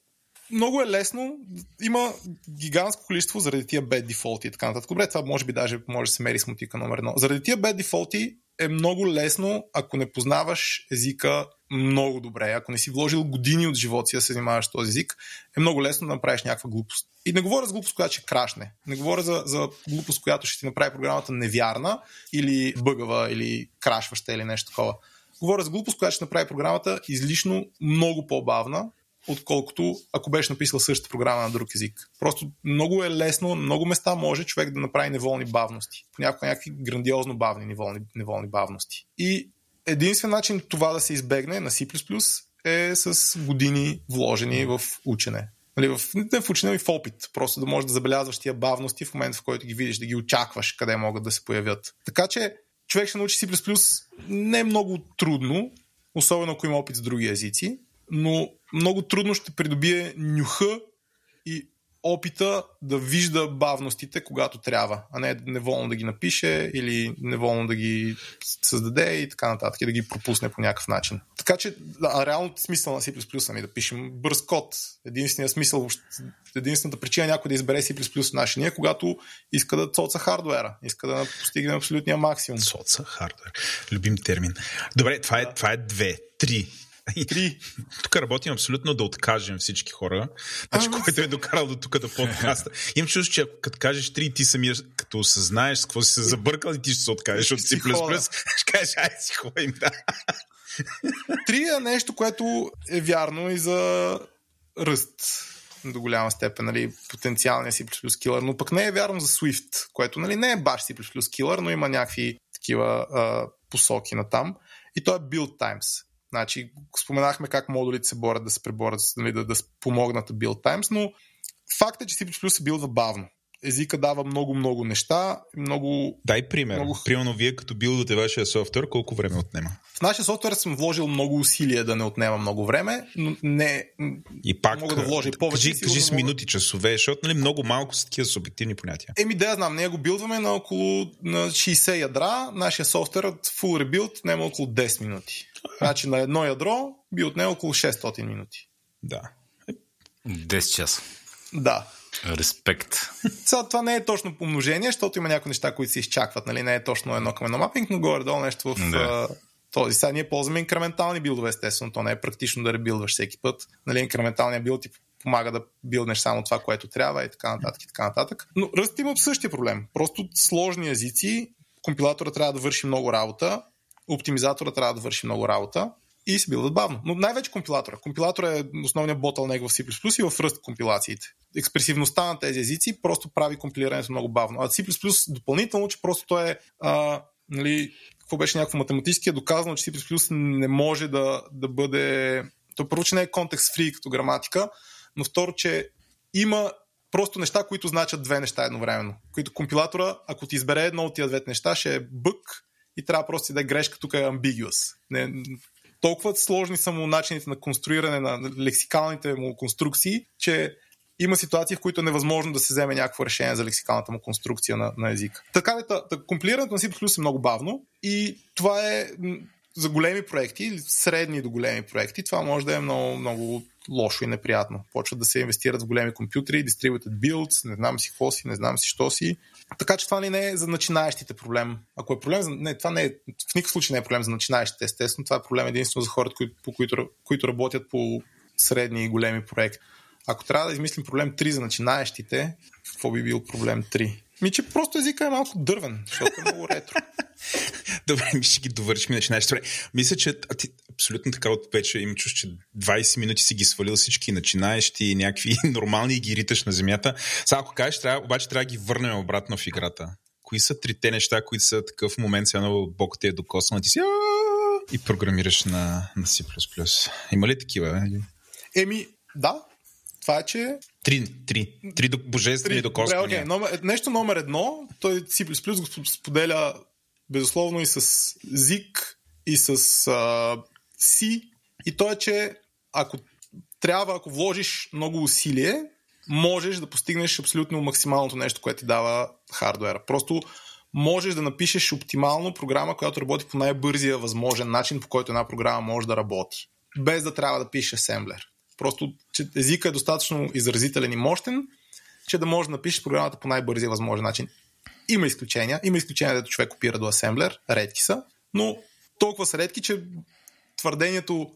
много е лесно. Има гигантско количество заради тия bad дефолти и така нататък. Добре, това може би даже може да се мери с мотика номер едно. Заради тия bad дефолти е много лесно, ако не познаваш езика много добре, ако не си вложил години от живота си да се занимаваш този език, е много лесно да направиш някаква глупост. И не говоря за глупост, която ще крашне. Не говоря за, за глупост, която ще ти направи програмата невярна или бъгава или крашваща или нещо такова. Говоря за глупост, която ще направи програмата излишно много по-бавна, отколкото ако беше написал същата програма на друг език. Просто много е лесно, много места може човек да направи неволни бавности. Понякога някакви грандиозно бавни неволни, неволни бавности. И единствен начин това да се избегне на C++ е с години вложени в учене. Нали, в, не в учене, и в опит. Просто да можеш да забелязваш тия бавности в момента, в който ги видиш, да ги очакваш къде могат да се появят. Така че човек ще научи C++ не е много трудно, особено ако има опит с други езици, но много трудно ще придобие нюха и опита да вижда бавностите, когато трябва, а не неволно да ги напише или неволно да ги създаде и така нататък, и да ги пропусне по някакъв начин. Така че, да, реално смисъл на C++ е да пишем бърз код. Единственият смисъл, единствената причина някой да избере C++ в нашия е когато иска да цоца хардуера, иска да постигне абсолютния максимум. Цоца хардуер. Любим термин. Добре, това е, това е две. Три. Три. Тук работим абсолютно да откажем всички хора. Значи, а, който е докарал до тук да подкаста. Имам чувство, че ако като кажеш три, ти самия като осъзнаеш с какво си се забъркал и ти ще се откажеш от C++, ще кажеш, ай си ходим, да. Три е нещо, което е вярно и за ръст до голяма степен, нали, потенциалния C++ килър, но пък не е вярно за Swift, което нали, не е баш C++ килър, но има някакви такива а, посоки на там. И то е build times. Значи, споменахме как модулите се борят да се преборят, нали, да, да помогнат build times, но факт е, че C++ се билдва бавно. Езика дава много-много неща. Много, Дай пример. Много... Примерно вие като билдвате вашия софтуер, колко време отнема? В нашия софтуер съм вложил много усилия да не отнема много време, но не и пак, мога да вложа и повече. Кажи, кажи с минути, часове, защото нали, много малко са такива субективни понятия. Еми да, знам, ние го билдваме на около на 60 ядра. Нашия софтуер от full rebuild няма около 10 минути. Значи на едно ядро би отне около 600 минути. Да. 10 часа. Да. Респект. Сега, това не е точно помножение, защото има някои неща, които се изчакват. Нали? Не е точно едно към едно мапинг, но горе-долу нещо в да. този. Сега ние ползваме инкрементални билдове, естествено. То не е практично да ребилдваш всеки път. Нали? Инкременталният билд ти помага да билднеш само това, което трябва и така нататък и така нататък. Но Ръст има същия проблем. Просто сложни езици, компилатора трябва да върши много работа, оптимизатора трябва да върши много работа и се билдат бавно. Но най-вече компилатора. Компилатора е основният ботълнек в C++ и в ръст компилациите. Експресивността на тези езици просто прави компилирането много бавно. А C++ допълнително, че просто то е а, нали, какво беше някакво математически, е доказано, че C++ не може да, да бъде... То първо, че не е контекст фри като граматика, но второ, че има просто неща, които значат две неща едновременно. Които компилатора, ако ти избере едно от тия двете неща, ще е бък и трябва просто да е грешка, тук е ambiguous. Не, толкова сложни са му начините на конструиране на лексикалните му конструкции, че има ситуации, в които е невъзможно да се вземе някакво решение за лексикалната му конструкция на, на езика. Така ли, компилирането на C++ е много бавно и това е за големи проекти, средни до големи проекти, това може да е много, много лошо и неприятно. Почват да се инвестират в големи компютри, distributed builds, не знам си какво си, не знам си що си. Така че това не е за начинаещите проблем. Ако е проблем за... Не, това не е... В никакъв случай не е проблем за начинаещите, естествено. Това е проблем единствено за хората, които, по които, които работят по средни и големи проекти. Ако трябва да измислим проблем 3 за начинаещите, какво би бил проблем 3? Ми, че просто езика е малко дървен, защото е много ретро. Добре, ми ще ги довършим и начинаеш. Добре, мисля, че а ти абсолютно така от вече им чуш, че 20 минути си ги свалил всички начинаещи и някакви нормални и ги риташ на земята. Сега, ако кажеш, трябва, обаче трябва да ги върнем обратно в играта. Кои са трите неща, които са такъв момент, сега много Бог те е докоснат и си и програмираш на, на C++. Има ли такива? Еми, да. Това е, че... Три, три. Три божествени докосвания. Добре, окей. Номер, нещо номер едно, той C++ го споделя безусловно и с ZIG, и с а, C. И то е, че ако трябва, ако вложиш много усилие, можеш да постигнеш абсолютно максималното нещо, което ти дава хардуера. Просто можеш да напишеш оптимално програма, която работи по най-бързия възможен начин, по който една програма може да работи. Без да трябва да пишеш асемблер. Просто, че езика е достатъчно изразителен и мощен, че да можеш да напишеш програмата по най-бързия възможен начин. Има изключения. Има изключения, дето човек копира до асемблер. Редки са. Но толкова са редки, че твърдението,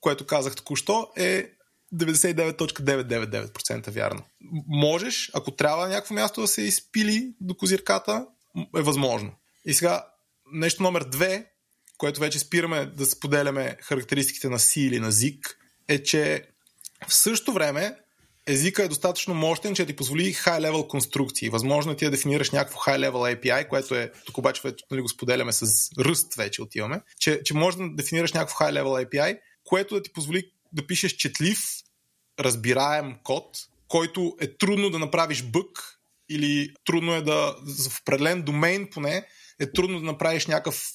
което казах току-що, е 99.999% вярно. Можеш, ако трябва някакво място да се изпили до козирката, е възможно. И сега, нещо номер две, което вече спираме да споделяме характеристиките на C или на ZIG, е, че в същото време езика е достатъчно мощен, че ти позволи high-level конструкции. Възможно е ти да дефинираш някакво high-level API, което е, тук обаче нали, го споделяме с ръст вече отиваме, че, че може да дефинираш някакво high-level API, което да ти позволи да пишеш четлив, разбираем код, който е трудно да направиш бък или трудно е да, в определен домейн поне, е трудно да направиш някакъв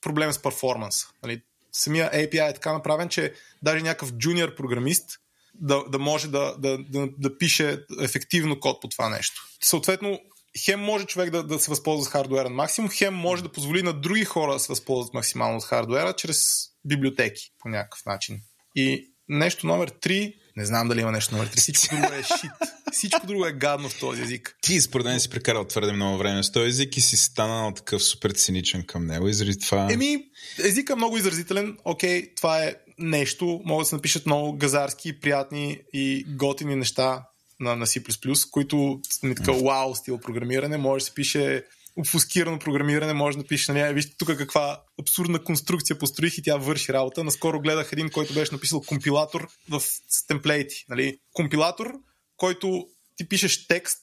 проблем с перформанс. Нали? Самия API е така направен, че даже някакъв джуниор програмист да, да може да, да, да, да пише ефективно код по това нещо. Съответно, хем може човек да, да се възползва с хардуера на максимум, хем може да позволи на други хора да се възползват максимално от хардуера чрез библиотеки по някакъв начин. И нещо номер 3, не знам дали има нещо номер 3, всичко друго е шит. Всичко друго е гадно в този език. Ти според мен си прекарал твърде много време с този език и си станал такъв супер циничен към него. И заради това... Еми, езика е много изразителен. Окей, това е нещо. Могат да се напишат много газарски, приятни и готини неща на, на C++, които не така вау стил програмиране. Може да се пише обфускирано програмиране, може да пише, нали, вижте тук каква абсурдна конструкция построих и тя върши работа. Наскоро гледах един, който беше написал компилатор в, темплейти. Нали. Компилатор, който ти пишеш текст,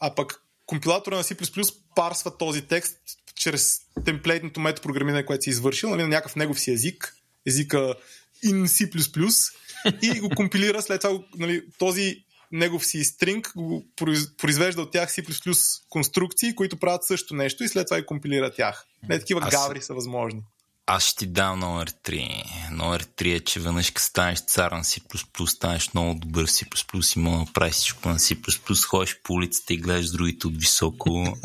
а пък компилатора на C++ парсва този текст чрез темплейтното метапрограмиране, което си извършил, нали, на някакъв негов си език, езика in C++ и го компилира след това нали, този негов си стринг го произвежда от тях C++ конструкции, които правят също нещо и след това и компилира тях. Не такива Аз... гаври са възможни. Аз ще ти дам номер 3. Номер 3 е, че веднъж като станеш цар на C++, станеш много добър в C++ и мога да правиш всичко на C++, ходиш по улицата и гледаш другите от високо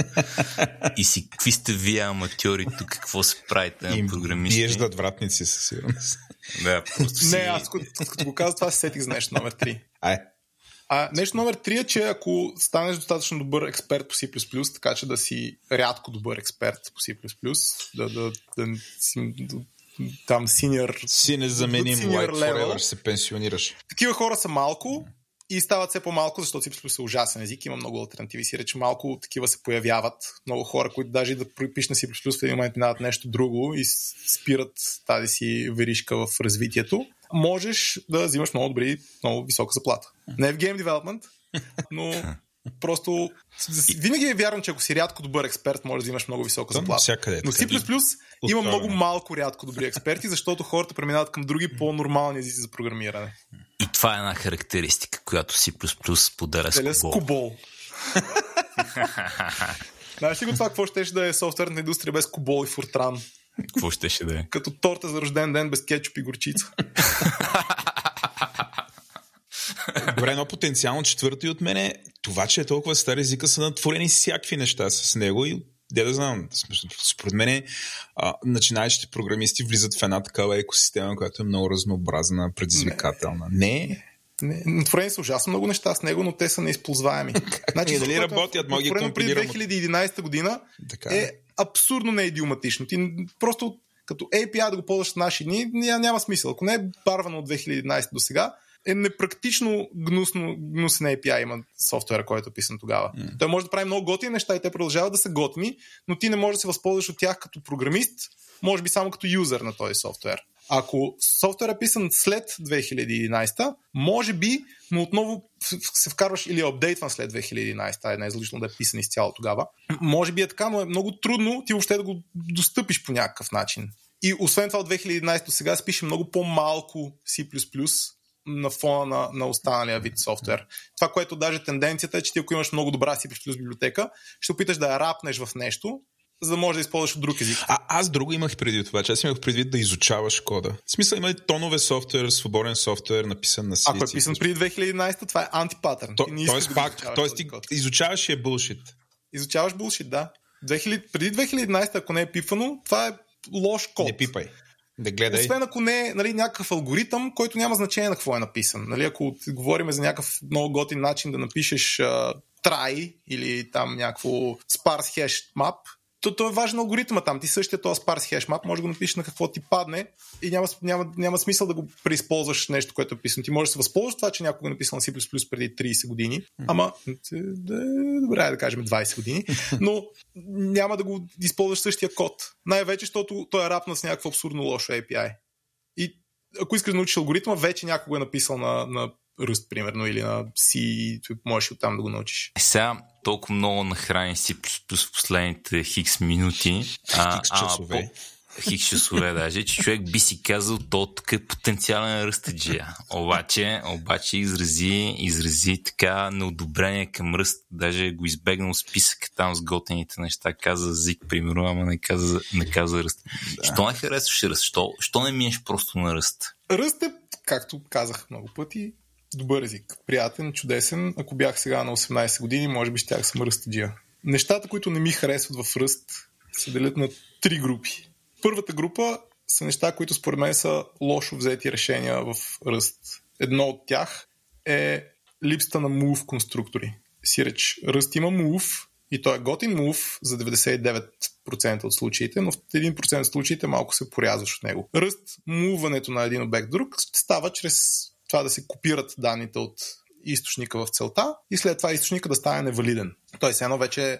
и си, какви сте вие аматьори тук, какво се правите на програмисти. Биеш да вратници със сигурност. Да, просто си... Не, аз като, като го казвам това, се сетих нещо номер 3. Ай. А нещо номер 3 е, че ако станеш достатъчно добър експерт по C++, така че да си рядко добър експерт по C++, да, да, да си там синьор... Си незаменим like forever, се пенсионираш. Такива хора са малко и стават все по-малко, защото C++ е ужасен език, има много альтернативи. Си рече малко такива се появяват. Много хора, които даже да пишат на C++ в един момент минават нещо друго и спират тази си веришка в развитието можеш да взимаш много добри, много висока заплата. Не в Game Development, но просто винаги е вярно, че ако си рядко добър експерт, може да взимаш много висока заплата. Е но C++ има много малко рядко добри експерти, защото хората преминават към други по-нормални езици за програмиране. И това е една характеристика, която C++ поделя с Кубол. Знаеш ли го това, какво ще да е софтуерна индустрия без Кубол и Фортран? Какво ще ще да е? Като торта за рожден ден без кетчуп и горчица. Добре, но потенциално четвърто и от мене, това, че е толкова стар езика, са натворени всякакви неща с него и де да знам, според мен начинаещите програмисти влизат в една такава екосистема, която е много разнообразна, предизвикателна. Не, не, натворени са ужасно много неща с него, но те са неизползваеми. значи, дали работят, мога ги компилирам. 2011 година така. е абсурдно неидиоматично. Ти просто като API да го ползваш в наши дни, няма смисъл. Ако не е барвано от 2011 до сега, е непрактично гнусно, гнусен API има софтуера, който е писан тогава. Mm. Той може да прави много готини неща и те продължават да са готини, но ти не можеш да се възползваш от тях като програмист, може би само като юзер на този софтуер. Ако софтуер е писан след 2011, може би, но отново се вкарваш или е апдейтван след 2011, е не е излишно да е писан изцяло тогава. Може би е така, но е много трудно ти въобще да го достъпиш по някакъв начин. И освен това от 2011 до сега се пише много по-малко C++ на фона на, на останалия вид софтуер. Това, което даже тенденцията е, че ти ако имаш много добра C++ библиотека, ще опиташ да я рапнеш в нещо, за да можеш да използваш от друг език. А, аз друго имах преди това, че аз имах предвид да изучаваш кода. В смисъл има и тонове софтуер, свободен софтуер, написан на C. Ако е писан преди 2011, това е антипатърн. То, тоест, да пак, тоест ти изучаваш и е булшит. Изучаваш булшит, да. 2000, преди 2011, ако не е пипано, това е лош код. Не пипай. Да гледай. Освен ако не е нали, някакъв алгоритъм, който няма значение на какво е написан. Нали, ако говорим за някакъв много готин начин да напишеш uh, try или там някакво sparse hash map, то, то е важен алгоритъм там. Ти същия този hash map може да го напишеш на какво ти падне и няма, няма, няма смисъл да го преизползваш нещо, което е писано. Ти можеш да се възползваш това, че някой е написал на C++ преди 30 години, ама да, добре да кажем 20 години, но няма да го използваш същия код. Най-вече, защото той е рапнат с някакво абсурдно лошо API. И ако искаш да научиш алгоритма, вече някой е написал на, на Rust, примерно, или на C, можеш оттам да го научиш. Е, сега толкова много нахрани C++ в последните хикс минути. А, хикс часове. А, хикс часове даже, че човек би си казал, то тук е потенциален ръстаджия. Обаче, обаче изрази, изрази така неодобрение към ръст. Даже го избегнал списък там с готените неща. Каза зик, примерно, ама не каза, не каза ръст. Да. Що не харесваш ръст? Що, що не минеш просто на ръст? Ръст е, както казах много пъти, добър език. Приятен, чудесен. Ако бях сега на 18 години, може би щях съм ръстаджия. Нещата, които не ми харесват в ръст, се делят на три групи. Първата група са неща, които според мен са лошо взети решения в ръст. Едно от тях е липсата на move конструктори. Сиреч, ръст има move и той е готин move за 99% от случаите, но в 1% от случаите малко се порязваш от него. Ръст, муването на един обект друг става чрез това да се копират данните от източника в целта и след това източника да стане невалиден. Тоест едно вече е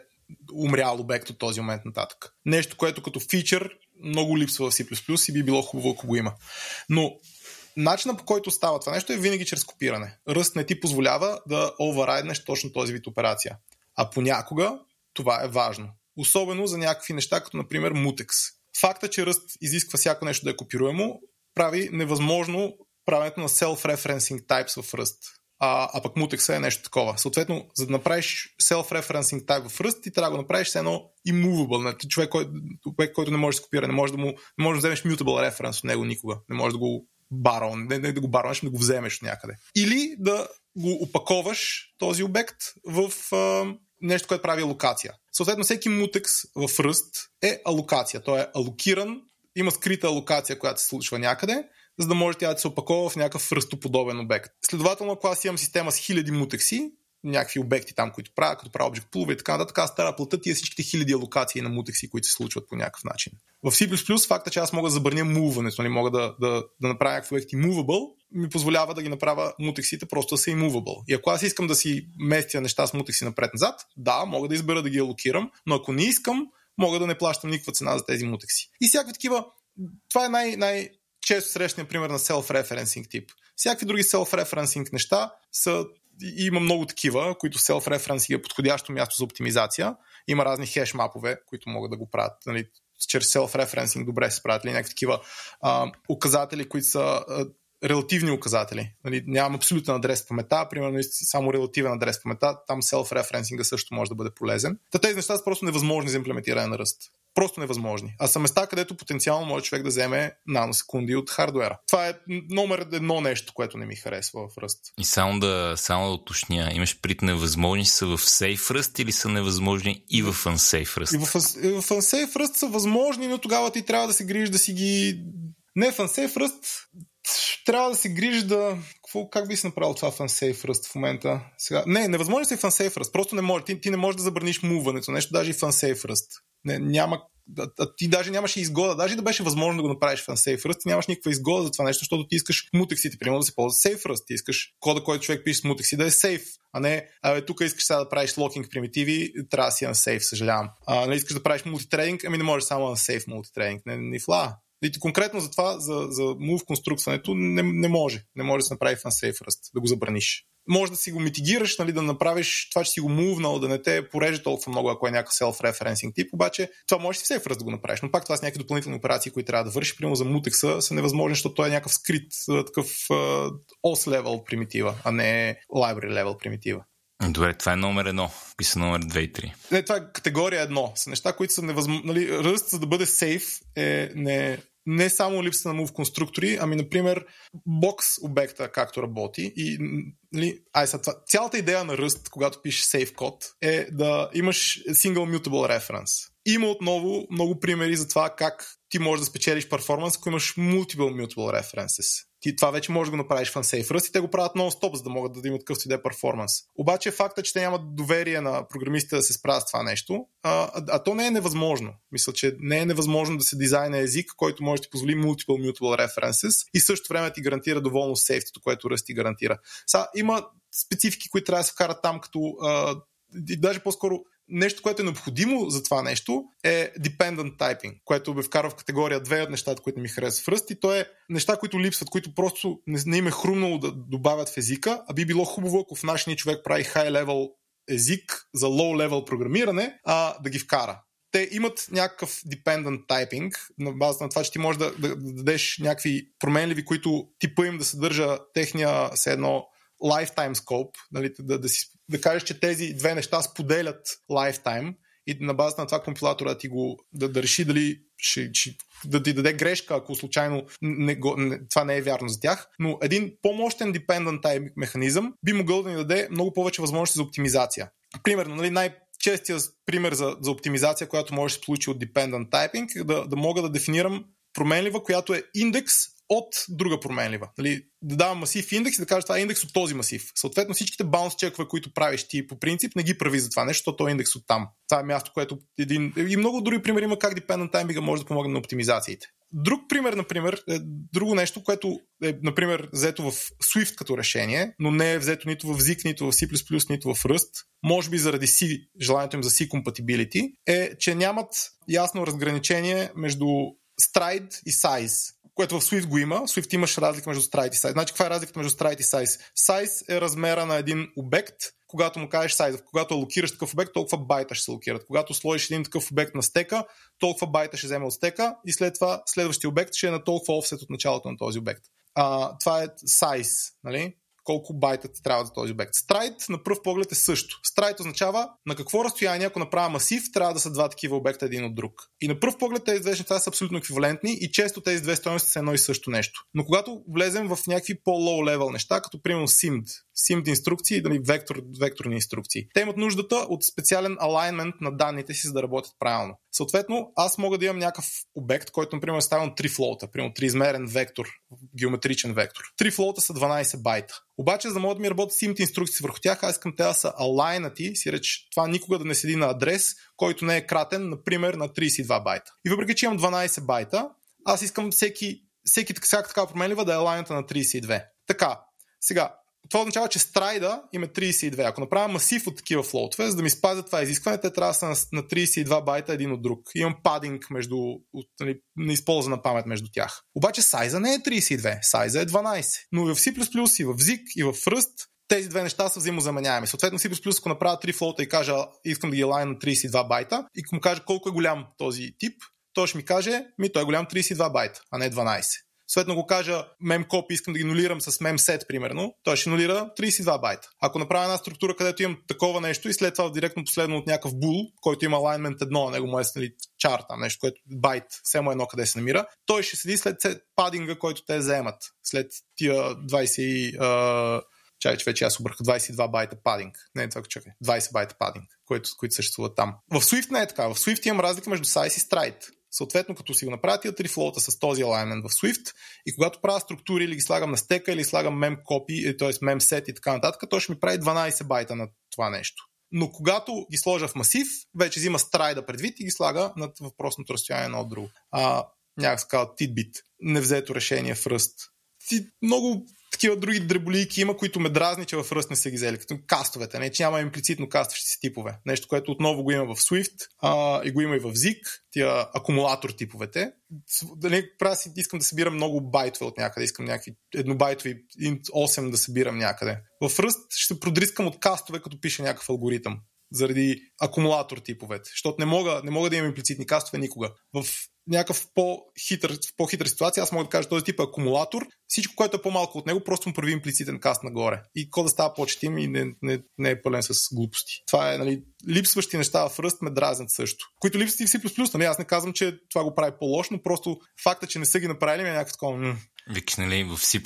умрял обект от този момент нататък. Нещо, което като фичър много липсва в C++ и би било хубаво, ако го има. Но начинът по който става това нещо е винаги чрез копиране. Ръст не ти позволява да оверрайднеш точно този вид операция. А понякога това е важно. Особено за някакви неща, като например Mutex. Факта, че ръст изисква всяко нещо да е копируемо, прави невъзможно правенето на self-referencing types в Rust. А, а пък Mutex е нещо такова. Съответно, за да направиш self-referencing type в Rust, ти трябва да го направиш с едно immovable. Нали? човек, кой, човек, който не може да се копира, не може да, му, не може да вземеш mutable reference от него никога. Не може да го барон, не, не да го баронеш, да го вземеш някъде. Или да го опаковаш този обект в а, нещо, което прави алокация. Съответно, всеки мутекс в Rust е алокация. Той е алокиран, има скрита алокация, която се случва някъде за да може тя да се опакова в някакъв ръстоподобен обект. Следователно, ако аз имам система с хиляди мутекси, някакви обекти там, които правя, като правя Object Pool и така нататък, аз да плата тия всичките хиляди алокации на мутекси, които се случват по някакъв начин. В C++ факта, че аз мога да забраня муването, не нали, мога да, да, да направя някакви обекти movable, ми позволява да ги направя мутексите просто да са immovable. И ако аз искам да си местя неща с мутекси напред-назад, да, мога да избера да ги алокирам, но ако не искам, мога да не плащам никаква цена за тези мутекси. И всякакви такива това е най- най- често срещания пример на self-referencing тип. Всякакви други self-referencing неща са има много такива, които self-referencing е подходящо място за оптимизация. Има разни хеш мапове, които могат да го правят. Нали, чрез self-referencing добре се правят. Или някакви такива а, указатели, които са а, релативни указатели. Нали, нямам абсолютен адрес в памета, примерно само релативен адрес в памета, там self-referencing също може да бъде полезен. Та тези неща са просто невъзможни за имплементиране на ръст просто невъзможни. А са места, където потенциално може човек да вземе наносекунди от хардуера. Това е номер едно нещо, което не ми харесва в Rust. И само да, само да уточня, имаш прит невъзможни са в Safe Rust или са невъзможни и в Unsafe Rust? И в, и в Unsafe Rust са възможни, но тогава ти трябва да се грижиш да си ги... Не, в Unsafe Rust трябва да се грижи да... Какво, как би си направил това в Unsafe Rust в момента? Сега... Не, невъзможно си Unsafe Rust. Просто не може. Ти, ти не можеш да забраниш муването. Нещо даже и в Unsafe Rust. Не, няма а, а, ти даже нямаше изгода, даже да беше възможно да го направиш в Unsafe Rust, ти нямаш никаква изгода за това нещо, защото ти искаш мутексите, примерно да се ползва Safe Rust, ти искаш кода, който човек пише с мутекси да е safe, а не, абе, тук искаш сега да правиш локинг примитиви, трябва да си сейф, съжалявам. А, не искаш да правиш мултитрейдинг, ами не можеш само сейф мултитрейдинг, не, не фла. И конкретно за това, за, за move конструкването, не, не може. Не може да се направи unsafe rust, да го забраниш. Може да си го митигираш, нали, да направиш това, че си го мувнал, да не те пореже толкова много, ако е някакъв self-referencing тип, обаче това може си в safe rust да го направиш. Но пак това са някакви допълнителни операции, които трябва да вършиш. Примерно за мутекса са невъзможни, защото той е някакъв скрит, такъв uh, OS level примитива, а не library level примитива. Добре, това е номер едно. Кои са номер 2 и 3? Не, това е категория едно. Са неща, които са невъзможни. Нали, ръст, за да бъде сейф, е не, не само липса на move конструктори, ами, например, бокс обекта, както работи. И, нали, ай, са, цялата идея на ръст, когато пишеш safe код, е да имаш single mutable reference. Има отново много примери за това как ти можеш да спечелиш перформанс, ако имаш multiple mutable references. Ти това вече можеш да го направиш в Unsafe Rust и те го правят нон-стоп, за да могат да имат какъвто и да е перформанс. Обаче факта, че те нямат доверие на програмистите да се справят с това нещо, а, а, то не е невъзможно. Мисля, че не е невъзможно да се дизайна език, който може да ти позволи multiple mutable references и също време ти гарантира доволно сейфтито, което Rust ти гарантира. Сега има специфики, които трябва да се вкарат там, като а, даже по-скоро нещо, което е необходимо за това нещо е dependent typing, което бе вкарва в категория две от нещата, които ми харесват в Rust и то е неща, които липсват, които просто не, не им е хрумнало да добавят в езика, а би било хубаво, ако в нашия човек прави high level език за low level програмиране, а да ги вкара. Те имат някакъв dependent typing на база на това, че ти можеш да, да, да дадеш някакви променливи, които типа им да съдържа техния все едно lifetime scope, нали, да, да, си, да кажеш, че тези две неща споделят lifetime и на базата на това компилатора ти го да, да реши дали ще, ще, да ти даде грешка, ако случайно не не, това не е вярно за тях. Но един по-мощен dependent type механизъм би могъл да ни даде много повече възможности за оптимизация. Примерно, нали, най- честия пример за, за оптимизация, която може да се получи от Dependent Typing, е да, да мога да дефинирам променлива, която е индекс от друга променлива. Нали, да давам масив индекс и да кажа това е индекс от този масив. Съответно всичките баунс чекове, които правиш ти по принцип, не ги прави за това нещо, защото е индекс от там. Това е място, което един... И много други примери има как Dependent Timing може да помогне на оптимизациите. Друг пример, например, е друго нещо, което е, например, взето в Swift като решение, но не е взето нито в ZIG, нито в C++, нито в Rust, може би заради C, желанието им за C compatibility, е, че нямат ясно разграничение между stride и size което в Swift го има. Swift имаш разлика между stride и size. Значи, каква е разликата между stride и size? Size е размера на един обект, когато му кажеш size. Когато локираш такъв обект, толкова байта ще се локират. Когато сложиш един такъв обект на стека, толкова байта ще вземе от стека и след това следващия обект ще е на толкова офсет от началото на този обект. А, това е size. Нали? Колко байта ти трябва за този обект. Страйт на пръв поглед е също. Страйт означава на какво разстояние, ако направя масив, трябва да са два такива обекта един от друг. И на пръв поглед тези две неща са абсолютно еквивалентни и често тези две стоености са едно и също нещо. Но когато влезем в някакви по-лоу левел неща, като примерно SIMD, SIMD инструкции или вектор, векторни инструкции, те имат нуждата от специален алайнмент на данните си, за да работят правилно. Съответно, аз мога да имам някакъв обект, който, например, е ставам 3 флоута, примерно 3 измерен вектор, геометричен вектор. 3 флоута са 12 байта. Обаче, за да могат да ми работят симите инструкции върху тях, аз искам те да са алайнати, си реч, това никога да не седи на адрес, който не е кратен, например, на 32 байта. И въпреки, че имам 12 байта, аз искам всеки, всеки всяка така променлива да е алайната на 32. Така, сега, това означава, че страйда има 32. Ако направя масив от такива флоутове, за да ми спазят това изискване, те трябва да са на, на 32 байта един от друг. Имам падинг между, от, нали, неизползвана памет между тях. Обаче сайза не е 32, сайза е 12. Но и в C++, и в ZIG, и в Rust тези две неща са взаимозаменяеми. Съответно, C++, ако направя 3 флоута и кажа, искам да ги лайна на 32 байта, и му кажа колко е голям този тип, той ще ми каже, ми той е голям 32 байта, а не 12 съответно го кажа memcopy, искам да ги нулирам с memset, примерно, той ще нулира 32 байта. Ако направя една структура, където имам такова нещо и след това директно последно от някакъв бул, който има alignment едно, на него му е нали, чар, нещо, което байт, само едно къде се намира, той ще седи след падинга, който те заемат, след тия 20 uh, чай, че вече аз обрах 22 байта падинг. Не, това чакай. 20 байта падинг, които, които съществуват там. В Swift не е така. В Swift имам разлика между size и stride. Съответно, като си го направя тия три флоута с този alignment в Swift и когато правя структури или ги слагам на стека или слагам mem copy, т.е. set и така нататък, той ще ми прави 12 байта на това нещо. но когато ги сложа в масив, вече взима страйда предвид и ги слага над въпросното разстояние на от друго. А, някак се казва титбит, невзето решение в ръст. Ти много такива други дреболийки има, които ме дразни, че в ръст не са ги взели, като кастовете, не, че няма имплицитно кастващи се типове. Нещо, което отново го има в Swift а, и го има и в ZIG, тия акумулатор типовете. Дали, правя си, искам да събирам много байтове от някъде, искам някакви еднобайтови 8 да събирам някъде. В ръст ще продрискам от кастове, като пише някакъв алгоритъм заради акумулатор типовете, защото не мога, не мога да имам имплицитни кастове никога. В някакъв по-хитър, в по-хитра ситуация, аз мога да кажа този тип акумулатор, всичко, което е по-малко от него, просто му прави имплицитен каст нагоре. И кода става по-четим и не, не, не, е пълен с глупости. Това е, нали, липсващи неща в ръст ме дразнят също. Които липсват и в C++, нали, аз не казвам, че това го прави по-лошо, но просто факта, че не са ги направили, ми е някакво такова. Викаш, нали, в C++...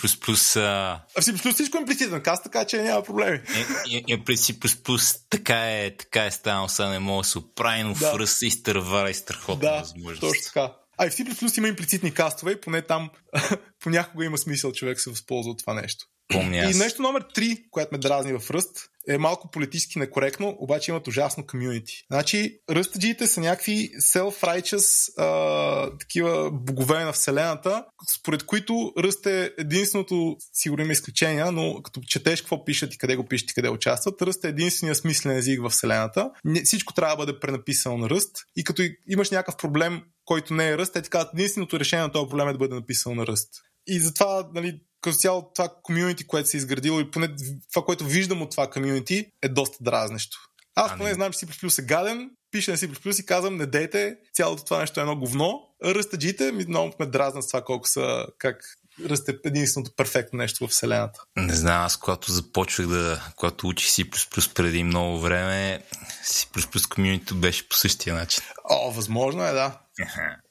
А... В C++ всичко е имплицитен каст, така че няма проблеми. И, и, и при C++ така е, така е станало, сега не мога да се оправи, но да. в ръст се изтървара и страхотна да, възможност. точно така. А и в C++ има имплицитни кастове и поне там понякога има смисъл човек се възползва от това нещо. Помня и нещо номер 3, което ме дразни в Ръст, е малко политически некоректно, обаче имат ужасно комюнити. Значи, ръстаджиите са някакви self-righteous а, такива богове на Вселената, според които ръст е единственото, сигурно има изключения, но като четеш какво пишат и къде го пишат и къде участват, ръст е единствения смислен език в Вселената. Всичко трябва да бъде пренаписано на ръст и като имаш някакъв проблем, който не е ръст, те ти казват, единственото решение на този проблем е да бъде написано на ръст. И затова, нали, като цяло това комьюнити, което се е изградило и поне това, което виждам от това комьюнити е доста дразнещо. Аз поне знам, че C++ е гаден, пише на C++ и казвам, не дейте, цялото това нещо е едно говно. Ръстаджите ми много ме дразнат с това колко са, как расте единственото перфектно нещо в Вселената. Не знам, аз когато започвах да, когато учих C++ преди много време, C++ комьюнито беше по същия начин. О, възможно е, да.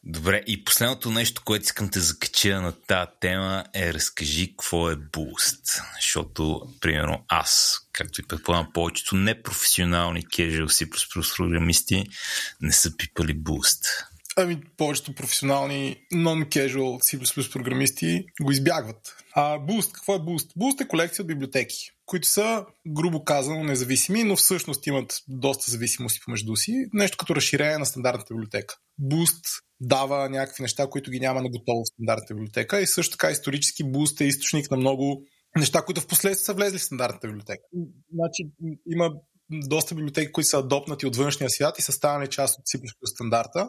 Добре, и последното нещо, което искам да закача на тази тема е разкажи какво е Boost. Защото, примерно, аз, както и предполагам повечето непрофесионални casual C++ програмисти, не са пипали Boost. Ами, повечето професионални non-casual C++ програмисти го избягват. А Boost, какво е Boost? Boost е колекция от библиотеки, които са, грубо казано, независими, но всъщност имат доста зависимости помежду си. Нещо като разширение на стандартната библиотека. Boost дава някакви неща, които ги няма на готово в стандартната библиотека и също така исторически Boost е източник на много неща, които в последствие са влезли в стандартната библиотека. Значи има доста библиотеки, които са адопнати от външния свят и са станали част от C++ стандарта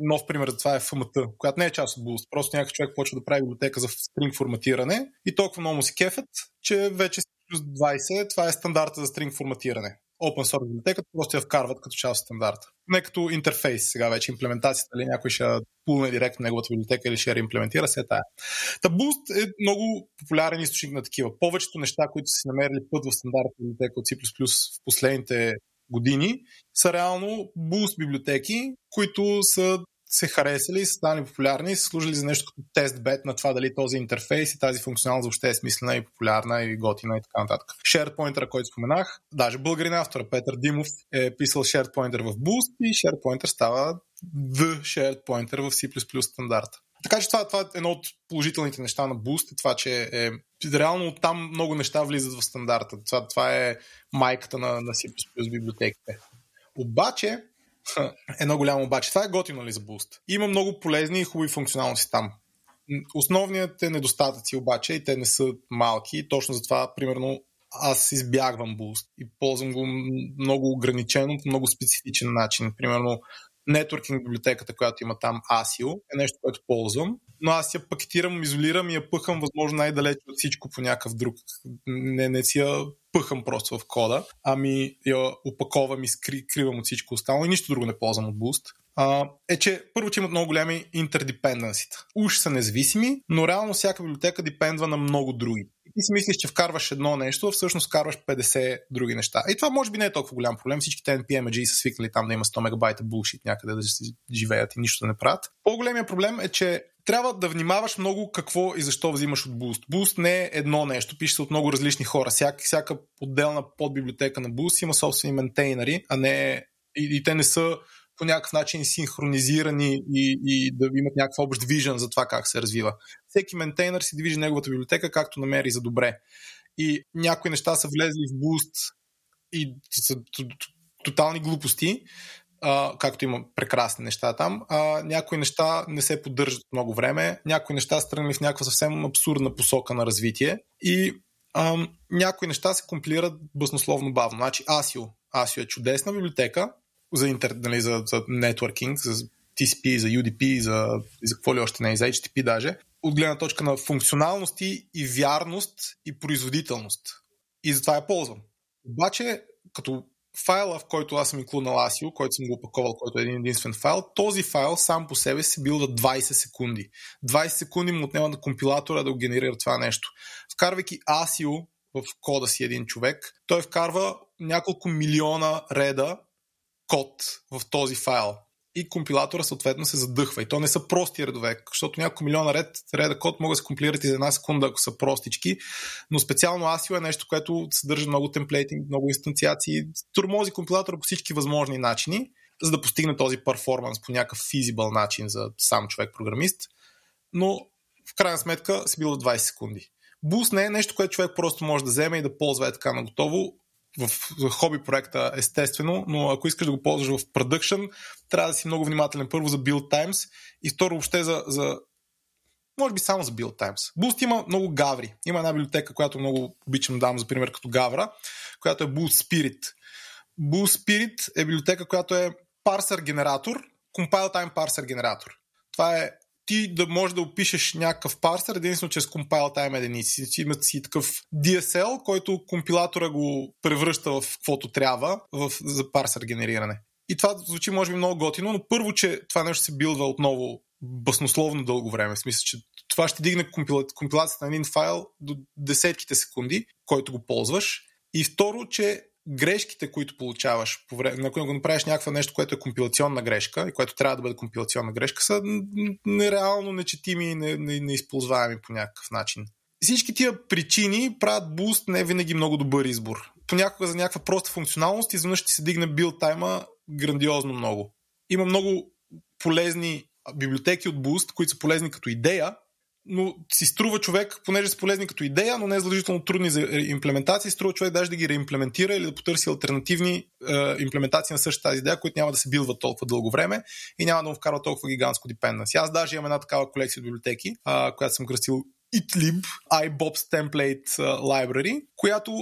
нов пример за това е FMT, която не е част от Boost. Просто някакъв човек почва да прави библиотека за стринг форматиране и толкова много му се кефят, че вече плюс 20 това е стандарта за стринг форматиране. Open source библиотеката просто я вкарват като част от стандарта. Не като интерфейс сега вече, имплементацията, или някой ще пулне директно неговата библиотека или ще я реимплементира, се тая. Та Boost е много популярен източник на такива. Повечето неща, които са си намерили път в стандартната библиотека от C++ в последните години, са реално буст библиотеки, които са се харесали, са станали популярни и са служили за нещо като тест бет на това дали този интерфейс и тази функционалност въобще е смислена и популярна и готина и така нататък. Shared Pointer, който споменах, даже българин автора Петър Димов е писал Shared Pointer в Boost и Shared Pointer става The Shared Pointer в C++ стандарта. Така че това, това е едно от положителните неща на Boost, е това, че е, реално там много неща влизат в стандарта. Това, това е майката на, на C++ библиотеките. Обаче, едно голямо обаче, това е готино ли за Boost? Има много полезни и хубави функционалности там. Основният е недостатъци обаче и те не са малки. Точно затова, примерно, аз избягвам Boost и ползвам го много ограничено, по много специфичен начин. Примерно, нетворкинг библиотеката, която има там ASIO, е нещо, което ползвам, но аз я пакетирам, изолирам и я пъхам възможно най-далеч от всичко по някакъв друг. Не, не си я пъхам просто в кода, ами я опаковам и скривам от всичко останало и нищо друго не ползвам от Boost. А, е, че първо, че имат много голями интердепенденсите. Уж са независими, но реално всяка библиотека депендва на много други. И ти си мислиш, че вкарваш едно нещо, а всъщност вкарваш 50 други неща. И това може би не е толкова голям проблем. Всичките NPM са свикнали там да има 100 мегабайта булшит някъде да живеят и нищо да не правят. По-големия проблем е, че трябва да внимаваш много какво и защо взимаш от Boost. Boost не е едно нещо, пише се от много различни хора. Всяка, всяка отделна подбиблиотека на Boost има собствени ментейнери, а не и, и те не са по някакъв начин синхронизирани и, и да имат някакъв общ вижен за това как се развива. Всеки ментейнер си движи неговата библиотека както намери за добре. И някои неща са влезли в Boost и са тотални глупости, както има прекрасни неща там. А, някои неща не се поддържат много време, някои неща са тръгнали в някаква съвсем абсурдна посока на развитие и а, някои неща се компилират баснословно бавно. Значи ASIO. ASIO е чудесна библиотека за, интер, нали, за, за нетворкинг, за TCP, за UDP, за, за какво ли още не, за HTTP даже, от гледна точка на функционалности и вярност и производителност. И затова я ползвам. Обаче, като файла, в който аз съм инклюднал ASIO, който съм го опаковал, който е един единствен файл, този файл сам по себе се билда 20 секунди. 20 секунди му отнема на компилатора да го генерира това нещо. Вкарвайки ASIO в кода си един човек, той вкарва няколко милиона реда код в този файл и компилатора съответно се задъхва. И то не са прости редове, защото няколко милиона ред, реда код могат да се компилират и за една секунда, ако са простички, но специално ASIO е нещо, което съдържа много темплейти, много инстанциации, турмози компилатора по всички възможни начини, за да постигне този перформанс по някакъв физибъл начин за сам човек-програмист, но в крайна сметка се било 20 секунди. Boost не е нещо, което човек просто може да вземе и да ползва е така на готово в, хоби проекта, естествено, но ако искаш да го ползваш в продъкшн, трябва да си много внимателен първо за build times и второ въобще за, за може би само за build times. Boost има много гаври. Има една библиотека, която много обичам да дам за пример като гавра, която е Boost Spirit. Boost Spirit е библиотека, която е парсер генератор, compile time парсер генератор. Това е ти да можеш да опишеш някакъв парсер, единствено чрез compile time единици. Имат си такъв DSL, който компилатора го превръща в каквото трябва в, за парсер генериране. И това звучи може би много готино, но първо, че това нещо се билдва отново баснословно дълго време. В смисъл, че това ще дигне компила... компилацията на един файл до десетките секунди, който го ползваш. И второ, че грешките, които получаваш, по време, го направиш някакво нещо, което е компилационна грешка и което трябва да бъде компилационна грешка, са нереално нечетими и не, не, неизползваеми по някакъв начин. Всички тия причини правят буст не винаги много добър избор. Понякога за някаква проста функционалност изведнъж ще се дигне билд тайма грандиозно много. Има много полезни библиотеки от Boost, които са полезни като идея, но си струва човек, понеже са полезни като идея, но не е задължително трудни за имплементация, струва човек даже да ги реимплементира или да потърси альтернативни е, имплементации на същата тази идея, които няма да се билват толкова дълго време и няма да му вкарва толкова гигантско dependency. Аз даже имам една такава колекция от библиотеки, е, която съм кръстил itlib, iBobs Template Library, която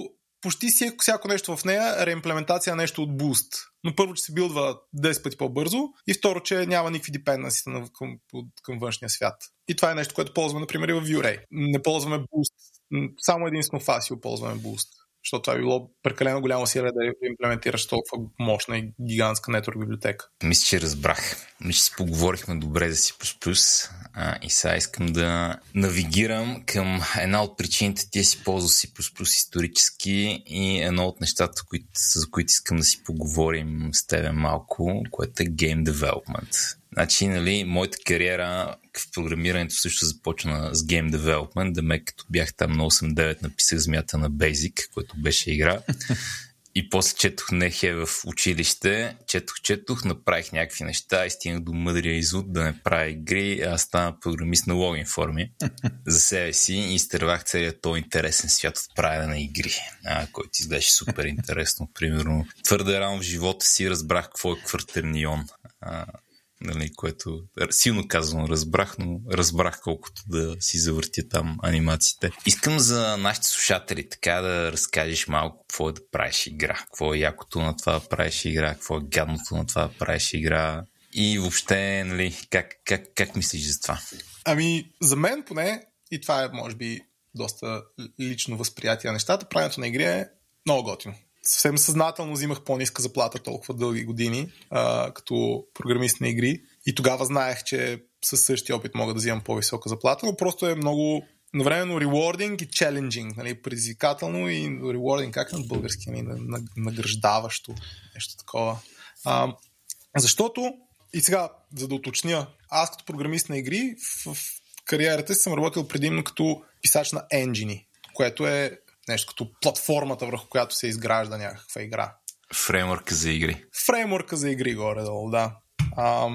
почти всяко нещо в нея е реимплементация на нещо от Boost. Но първо, че се билдва 10 пъти по-бързо и второ, че няма никакви депенденси към, към външния свят. И това е нещо, което ползваме, например, и в Vue.ray. Не ползваме Boost. Само единствено Facile ползваме Boost защото това е било прекалено голямо сила да имплементираш толкова мощна и гигантска нетворк библиотека. Мисля, че разбрах. Мисля, че си поговорихме добре за C++, а, и сега искам да навигирам към една от причините ти си ползва C++ исторически и едно от нещата, които, за които искам да си поговорим с тебе малко, което е Game Development. Значи, нали, моята кариера в програмирането също започна с Game Development, да ме като бях там на 8-9 написах змията на Basic, което беше игра. И после четох Нехе в училище, четох, четох, направих някакви неща и стигнах до мъдрия извод да не правя игри, аз стана програмист на логин форми за себе си и изтървах целият този интересен свят от правене на игри, а, който изглеждаше супер интересно. Примерно, твърде рано в живота си разбрах какво е квартирнион. А, нали, което силно казано разбрах, но разбрах колкото да си завъртя там анимациите. Искам за нашите слушатели така да разкажеш малко какво е да правиш игра, какво е якото на това да правиш игра, какво е гадното на това да правиш игра и въобще, нали, как, как, как мислиш за това? Ами, за мен поне, и това е, може би, доста лично възприятие на нещата, правенето на игри е много готино съвсем съзнателно взимах по-ниска заплата толкова дълги години а, като програмист на игри и тогава знаех, че със същия опит мога да взимам по-висока заплата, но просто е много навременно rewarding и challenging, нали, предизвикателно и rewarding, как е на български, нали, награждаващо, нещо такова. А, защото, и сега, за да уточня, аз като програмист на игри в, в кариерата си съм работил предимно като писач на енджини, което е нещо като платформата, върху която се изгражда някаква игра. Фреймворка за игри. Фреймворка за игри, горе-долу, да. А,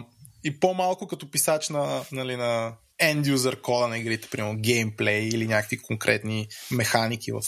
и по-малко като писач на, нали, на end-user кода на игрите, примерно геймплей или някакви конкретни механики в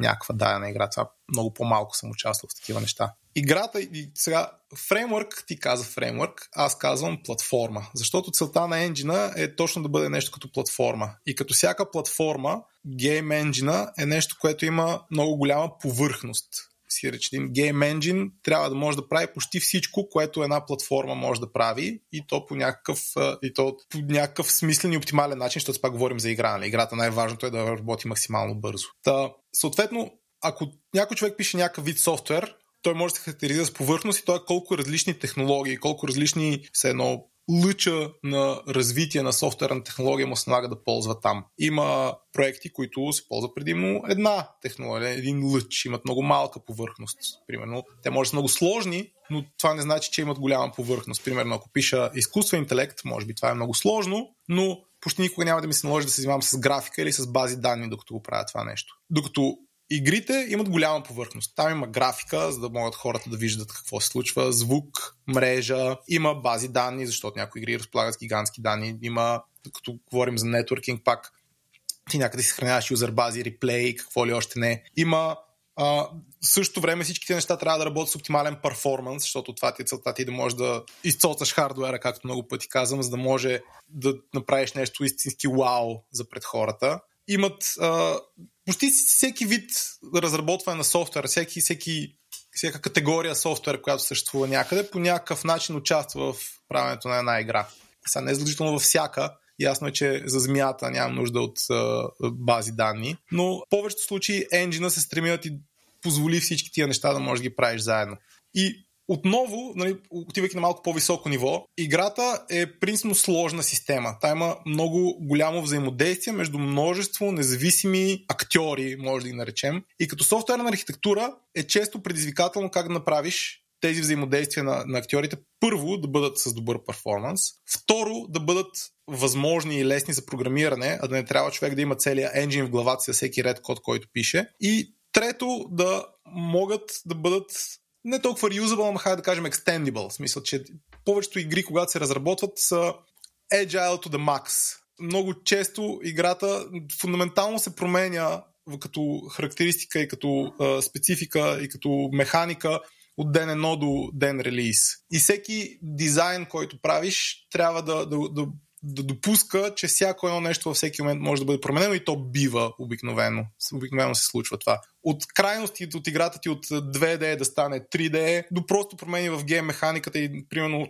някаква дадена игра. Това много по-малко съм участвал в такива неща. Играта и сега фреймворк, ти каза фреймворк, аз казвам платформа. Защото целта на енджина е точно да бъде нещо като платформа. И като всяка платформа, гейм енджина е нещо, което има много голяма повърхност си рече, Game Engine трябва да може да прави почти всичко, което една платформа може да прави и то по някакъв, и то по някакъв смислен и оптимален начин, защото пак говорим за игра. Нали? Играта най-важното е да работи максимално бързо. Та, съответно, ако някой човек пише някакъв вид софтуер, той може да се характеризира с повърхност и той е колко различни технологии, колко различни все едно лъча на развитие на софтуерна технология му се налага да ползва там. Има проекти, които се ползват предимно една технология, един лъч, имат много малка повърхност. Примерно, те може да са много сложни, но това не значи, че имат голяма повърхност. Примерно, ако пиша изкуствен интелект, може би това е много сложно, но почти никога няма да ми се наложи да се занимавам с графика или с бази данни, докато го правя това нещо. Докато Игрите имат голяма повърхност. Там има графика, за да могат хората да виждат какво се случва, звук, мрежа, има бази данни, защото някои игри разполагат гигантски данни, има, като говорим за нетворкинг пак, ти някъде си съхраняваш юзер бази, реплей, какво ли още не. Има а, същото време всички тези неща трябва да работят с оптимален перформанс, защото това ти е целта ти да можеш да изцоцаш хардуера, както много пъти казвам, за да може да направиш нещо истински вау за пред хората имат а, почти всеки вид разработване на софтуер, всеки, всеки, всяка категория софтуер, която съществува някъде, по някакъв начин участва в правенето на една игра. Сега не е задължително във всяка, Ясно е, че за змията нямам нужда от а, бази данни, но в повечето случаи енджина се стреми ти позволи всички тия неща да можеш да ги правиш заедно. И отново, нали, отивайки на малко по-високо ниво, играта е принципно сложна система. Та има много голямо взаимодействие между множество независими актьори, може да ги наречем. И като софтуерна архитектура е често предизвикателно как да направиш тези взаимодействия на, на актьорите първо да бъдат с добър перформанс, второ да бъдат възможни и лесни за програмиране, а да не трябва човек да има целият енджин в главата си за всеки ред код, който пише. И трето да могат да бъдат не толкова reusable, но хайде да кажем extendable. В смисъл, че повечето игри, когато се разработват, са agile to the max. Много често играта фундаментално се променя като характеристика и като а, специфика и като механика от ден едно до ден релиз. И всеки дизайн, който правиш, трябва да, да, да да допуска, че всяко едно нещо във всеки момент може да бъде променено и то бива обикновено. Обикновено се случва това. От крайности от играта ти от 2D да стане 3D, до просто промени в гейм механиката и примерно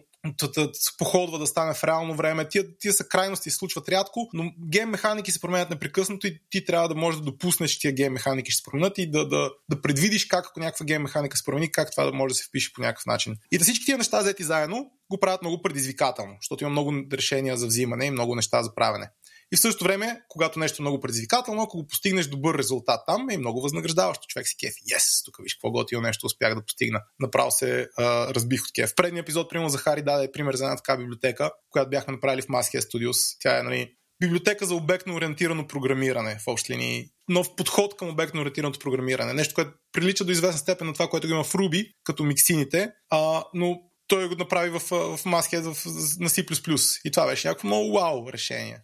походва да стане в реално време. Тия, тия са крайности, случват рядко, но гейм механики се променят непрекъснато и ти трябва да можеш да допуснеш, че тия гейм механики ще се променят и да, да, да предвидиш как, ако някаква гейм механика се промени, как това да може да се впише по някакъв начин. И да всички тия неща взети заедно го правят много предизвикателно, защото има много решения за взимане и много неща за правене. И в същото време, когато нещо е много предизвикателно, ако го постигнеш добър резултат там, е много възнаграждаващо. Човек си кефи. Yes, тук виж какво готино нещо успях да постигна. Направо се а, разбих от кеф. В предния епизод, примерно, Захари даде пример за една така библиотека, която бяхме направили в Maskea Studios. Тя е, нали, библиотека за обектно ориентирано програмиране в общи линии. Нов подход към обектно ориентираното програмиране. Нещо, което прилича до известна степен на това, което го има в Ruby, като миксините, а, но той го направи в, в Masthead в, на C++. И това беше някакво много вау решение.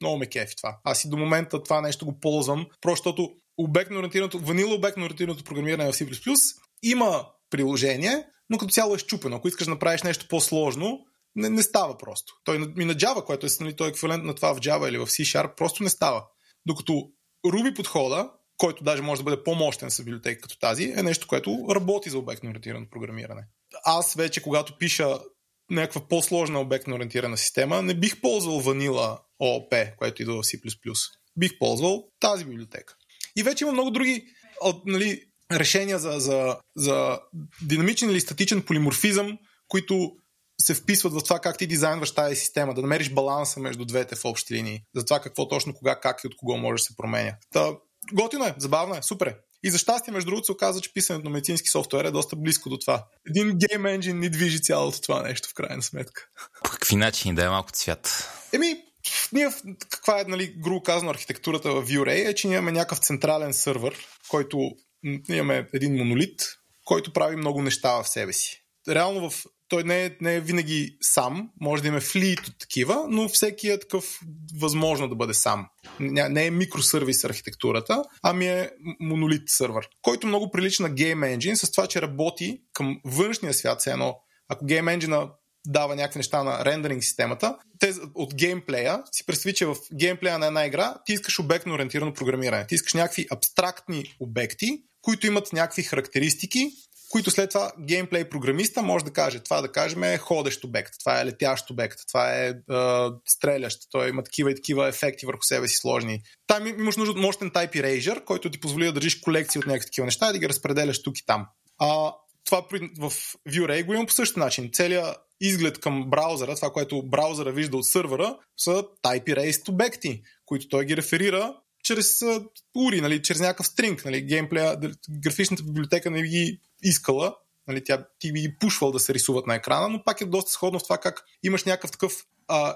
Много ме кефи това. Аз и до момента това нещо го ползвам, просто защото обектно ориентираното, ванила обектно ориентираното програмиране в C++ има приложение, но като цяло е щупено. Ако искаш да направиш нещо по-сложно, не, не става просто. Той и на Java, което е, нали, той е еквивалент на това в Java или в C просто не става. Докато Ruby подхода, който даже може да бъде по-мощен с библиотека като тази, е нещо, което работи за обектно ориентирано програмиране аз вече, когато пиша някаква по-сложна обектно ориентирана система, не бих ползвал ванила ООП, което идва в C++. Бих ползвал тази библиотека. И вече има много други нали, решения за, за, за динамичен или статичен полиморфизъм, които се вписват в това как ти дизайнваш тази система, да намериш баланса между двете в общи линии, за това какво точно, кога, как и от кого може да се променя. Та, готино е, забавно е, супер е. И за щастие, между другото, се оказа, че писането на медицински софтуер е доста близко до това. Един гейм енджин ни движи цялото това нещо, в крайна сметка. По какви начини да е малко цвят? Еми, ние, каква е, нали, грубо казано, архитектурата в V-Ray е, че ние имаме някакъв централен сървър, който имаме един монолит, който прави много неща в себе си. Реално в той не е, не е винаги сам, може да има флиит от такива, но всеки е такъв възможно да бъде сам. Не е микросервис архитектурата, ами е монолит сървър, който много прилича на Game Engine с това, че работи към външния свят, все едно ако Game Engine дава някакви неща на рендеринг системата, те от геймплея, си представи, че в геймплея на една игра ти искаш обектно ориентирано програмиране. Ти искаш някакви абстрактни обекти, които имат някакви характеристики, които след това геймплей програмиста може да каже, това да кажем е ходещ обект, това е летящ обект, това е, е стрелящ, той има такива и такива ефекти върху себе си сложни. Там имаш нужда от мощен Type Erasure, който ти позволи да държиш колекции от някакви такива неща и да ги разпределяш тук и там. А, това в V-Ray го има по същия начин. Целият изглед към браузъра, това, което браузъра вижда от сървъра, са type erased обекти, които той ги реферира чрез ури, нали, чрез някакъв стринг. Нали, геймплея, графичната библиотека не ги искала, нали, тя, ти ги пушвал да се рисуват на екрана, но пак е доста сходно в това как имаш някакъв такъв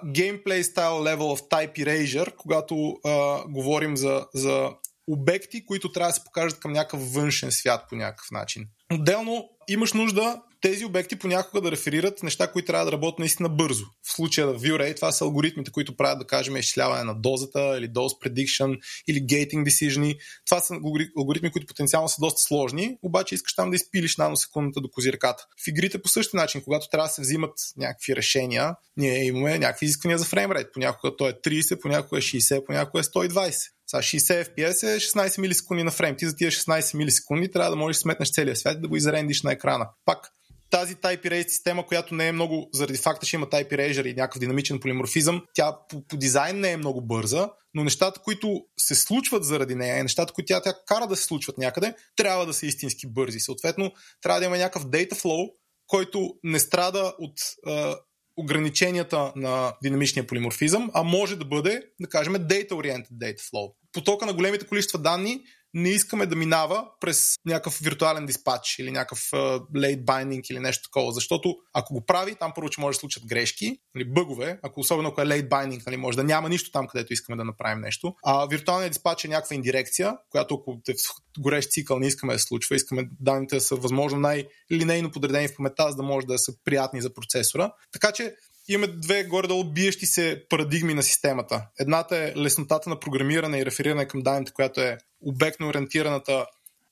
геймплей стайл level of type erasure, когато а, говорим за, за обекти, които трябва да се покажат към някакъв външен свят по някакъв начин. Отделно имаш нужда тези обекти понякога да реферират неща, които трябва да работят наистина бързо. В случая на ViewRay това са алгоритмите, които правят, да кажем, изчисляване на дозата или dose prediction или gating decision. Това са алгоритми, които потенциално са доста сложни, обаче искаш там да изпилиш наносекундата до козирката. В игрите по същия начин, когато трябва да се взимат някакви решения, ние имаме някакви изисквания за фреймрейт. Понякога то е 30, понякога е 60, понякога е 120. Сега 60 FPS е 16 милисекунди на фрейм. Ти за тия 16 милисекунди трябва да можеш да сметнеш целия свят и да го изрендиш на екрана. Пак тази Type Erase система, която не е много, заради факта, че има Type Erasure и някакъв динамичен полиморфизъм, тя по, по дизайн не е много бърза, но нещата, които се случват заради нея и нещата, които тя, тя кара да се случват някъде, трябва да са истински бързи. Съответно, трябва да има някакъв data flow, който не страда от а, ограниченията на динамичния полиморфизъм, а може да бъде, да кажем, data-oriented data flow. Потока на големите количества данни не искаме да минава през някакъв виртуален диспач или някакъв uh, late binding или нещо такова, защото ако го прави, там първо, че може да случат грешки, нали, бъгове, ако особено ако е late binding, нали, може да няма нищо там, където искаме да направим нещо. А виртуалният диспач е някаква индирекция, която ако те в горещ цикъл не искаме да случва, искаме данните да са възможно най-линейно подредени в паметта, за да може да са приятни за процесора. Така че имаме две горе-долу биещи се парадигми на системата. Едната е леснотата на програмиране и рефериране към данните, която е обектно ориентираната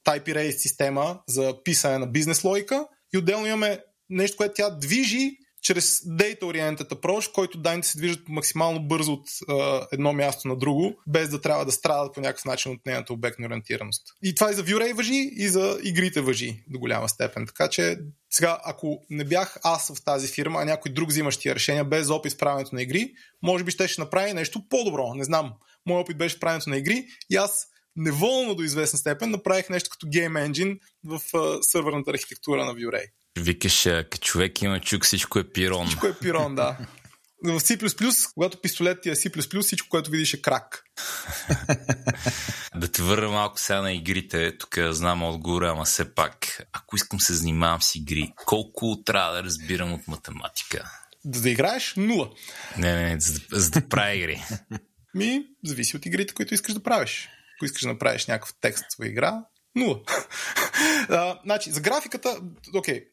Type Erase система за писане на бизнес логика. И отделно имаме нещо, което тя движи чрез Data Oriented Approach, който данните се движат максимално бързо от а, едно място на друго, без да трябва да страдат по някакъв начин от нейната обектна ориентираност. И това и за ViewRay въжи, и за игрите въжи до голяма степен. Така че сега, ако не бях аз в тази фирма, а някой друг взимащ тия решения без опит в правенето на игри, може би ще ще направи нещо по-добро. Не знам. Моят опит беше правенето на игри и аз неволно до известна степен направих нещо като Game Engine в uh, сървърната архитектура на ViewRay. Викаш, като човек има чук, всичко е пирон. Всичко е пирон, да. В C++, когато пистолет ти е C++, всичко, което видиш е крак. да те върна малко сега на игрите. Тук знам отговора, ама все пак, ако искам се занимавам с игри, колко трябва да разбирам от математика? Да, да играеш нула. Не, не, не за, за да правя игри. Ми, зависи от игрите, които искаш да правиш. Ако искаш да направиш някакъв текст в игра, нула. а, значи, за графиката, окей, okay,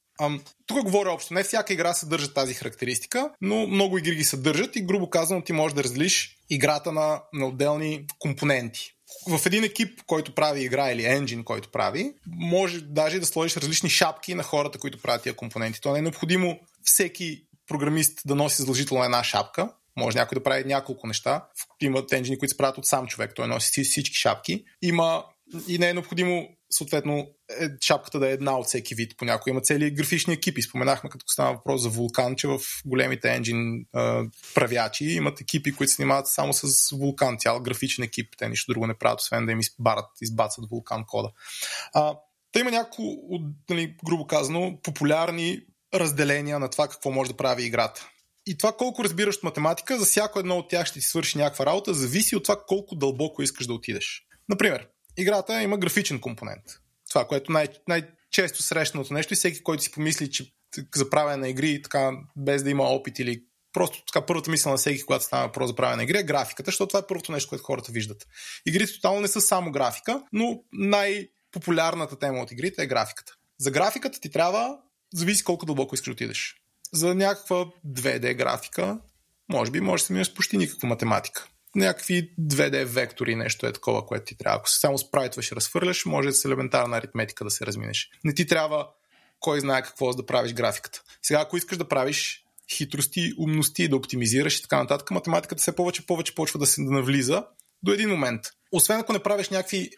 Тук говоря общо. Не всяка игра съдържа тази характеристика, но много игри ги съдържат и грубо казано ти можеш да разделиш играта на, на отделни компоненти. В един екип, който прави игра или енджин, който прави, може даже да сложиш различни шапки на хората, които правят тия компоненти. То не е необходимо всеки програмист да носи задължително една шапка. Може някой да прави няколко неща. Има енджини, които се правят от сам човек. Той носи всички шапки. Има и не е необходимо съответно е, шапката да е една от всеки вид. Понякога има цели графични екипи. Споменахме, като става въпрос за вулкан, че в големите енджин правячи имат екипи, които се занимават само с вулкан, цял графичен екип. Те нищо друго не правят, освен да им избарат, избацат вулкан кода. А, Та има няколко, нали, грубо казано, популярни разделения на това какво може да прави играта. И това колко разбираш от математика, за всяко едно от тях ще ти свърши някаква работа, зависи от това колко дълбоко искаш да отидеш. Например, играта има графичен компонент. Това, което най- най-често срещаното нещо и всеки, който си помисли, че за правене на игри, така, без да има опит или просто така първата мисъл на всеки, когато става въпрос за правене на игри е графиката, защото това е първото нещо, което хората виждат. Игрите тотално не са само графика, но най-популярната тема от игрите е графиката. За графиката ти трябва, зависи колко дълбоко искаш отидеш. За някаква 2D графика, може би може да се мине с почти никаква математика. Някакви 2D вектори, нещо е такова, което ти трябва. Ако само спрайтваш и разхвърляш, може с елементарна аритметика да се разминеш. Не ти трябва кой знае какво да правиш графиката. Сега, ако искаш да правиш хитрости, умности, да оптимизираш и така нататък, математиката все повече повече почва да се навлиза до един момент. Освен ако не правиш някакви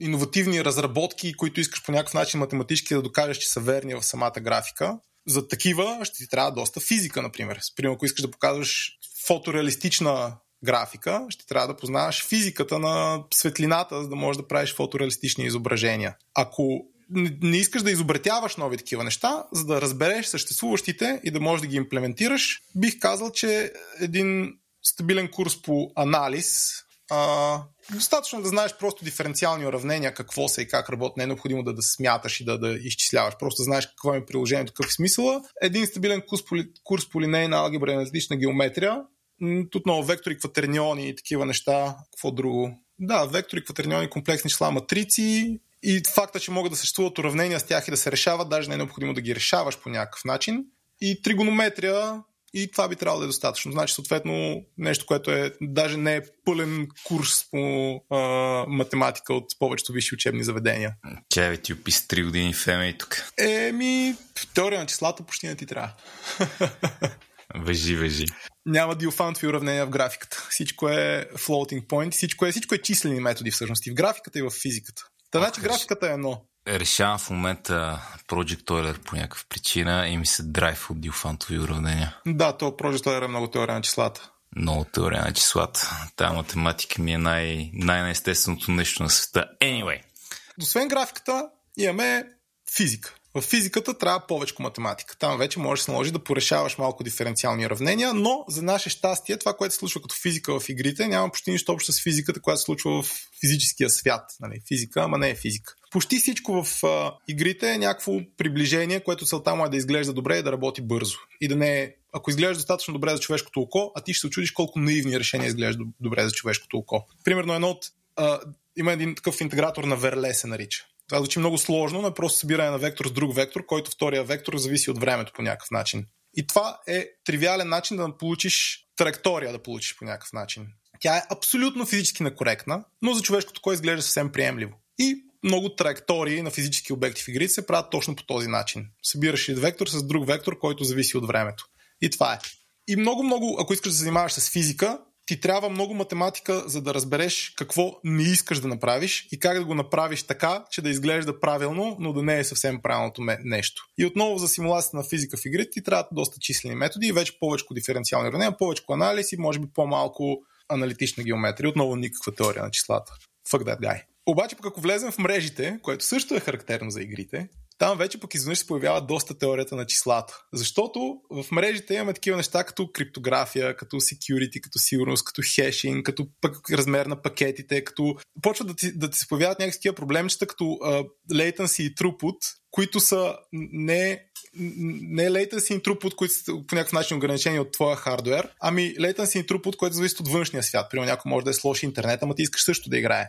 иновативни разработки, които искаш по някакъв начин математически да докажеш, че са верни в самата графика, за такива ще ти трябва доста физика, например. Примерно, ако искаш да показваш фотореалистична графика, ще трябва да познаваш физиката на светлината, за да можеш да правиш фотореалистични изображения. Ако не искаш да изобретяваш нови такива неща, за да разбереш съществуващите и да можеш да ги имплементираш, бих казал, че един стабилен курс по анализ а, достатъчно да знаеш просто диференциални уравнения, какво са и как работят. Не е необходимо да, да смяташ и да, да изчисляваш. Просто знаеш какво е приложението, какъв е смисъла. Един стабилен курс по, курс по линейна алгебра и аналитична геометрия. Тут много вектори, кватерниони и такива неща. Какво друго? Да, вектори, кватерниони, комплексни числа, матрици, и факта, че могат да съществуват уравнения с тях и да се решават, даже не е необходимо да ги решаваш по някакъв начин. И тригонометрия, и това би трябвало да е достатъчно. Значи, съответно, нещо, което е даже не е пълен курс по а, математика от повечето висши учебни заведения. Тя ви ти описа 3 години в ЕМЕ и тук. Еми, теория на числата почти не ти трябва. Въжи, въжи. Няма диофантови уравнения в графиката. Всичко е floating point, всичко е, всичко е числени методи всъщност и в графиката и в физиката. Та значи графиката е едно. Решавам в момента Project Euler по някаква причина и ми се драйв от диофантови уравнения. Да, то Project Euler е много теория на числата. Много теория на числата. Тая математика ми е най- най-неестественото нещо на света. Anyway. Освен графиката, имаме физика. В физиката трябва повече математика. Там вече можеш да се наложи да порешаваш малко диференциални уравнения, но за наше щастие това, което се случва като физика в игрите, няма почти нищо общо с физиката, която се случва в физическия свят. Нали? Физика, ама не е физика. Почти всичко в а, игрите е някакво приближение, което целта му е да изглежда добре и да работи бързо. И да не е ако изглежда достатъчно добре за човешкото око, а ти ще се очудиш колко наивни решения изглежда добре за човешкото око. Примерно едно от... А, има един такъв интегратор на Верле се нарича. Това звучи много сложно, но е просто събиране на вектор с друг вектор, който втория вектор зависи от времето по някакъв начин. И това е тривиален начин да получиш траектория да получиш по някакъв начин. Тя е абсолютно физически некоректна, но за човешкото кой изглежда съвсем приемливо. И много траектории на физически обекти в игрите се правят точно по този начин. Събираш един вектор с друг вектор, който зависи от времето. И това е. И много, много, ако искаш да се занимаваш с физика, ти трябва много математика, за да разбереш какво не искаш да направиш и как да го направиш така, че да изглежда правилно, но да не е съвсем правилното нещо. И отново за симулацията на физика в игрите ти трябват доста числени методи и вече повече диференциални уравнения, повече анализ и може би по-малко аналитична геометрия. Отново никаква теория на числата. Fuck that guy. Обаче пък ако влезем в мрежите, което също е характерно за игрите, там вече пък изведнъж се появява доста теорията на числата. Защото в мрежите имаме такива неща като криптография, като security, като сигурност, като хешинг, като пък размер на пакетите, като почват да ти, да ти се появяват някакви такива проблемчета, като uh, latency и throughput, които са не не latency и throughput, които са по някакъв начин ограничени от твоя хардвер, ами latency и throughput, който зависи от външния свят. Примерно някой може да е с лош интернет, ама ти искаш също да играе.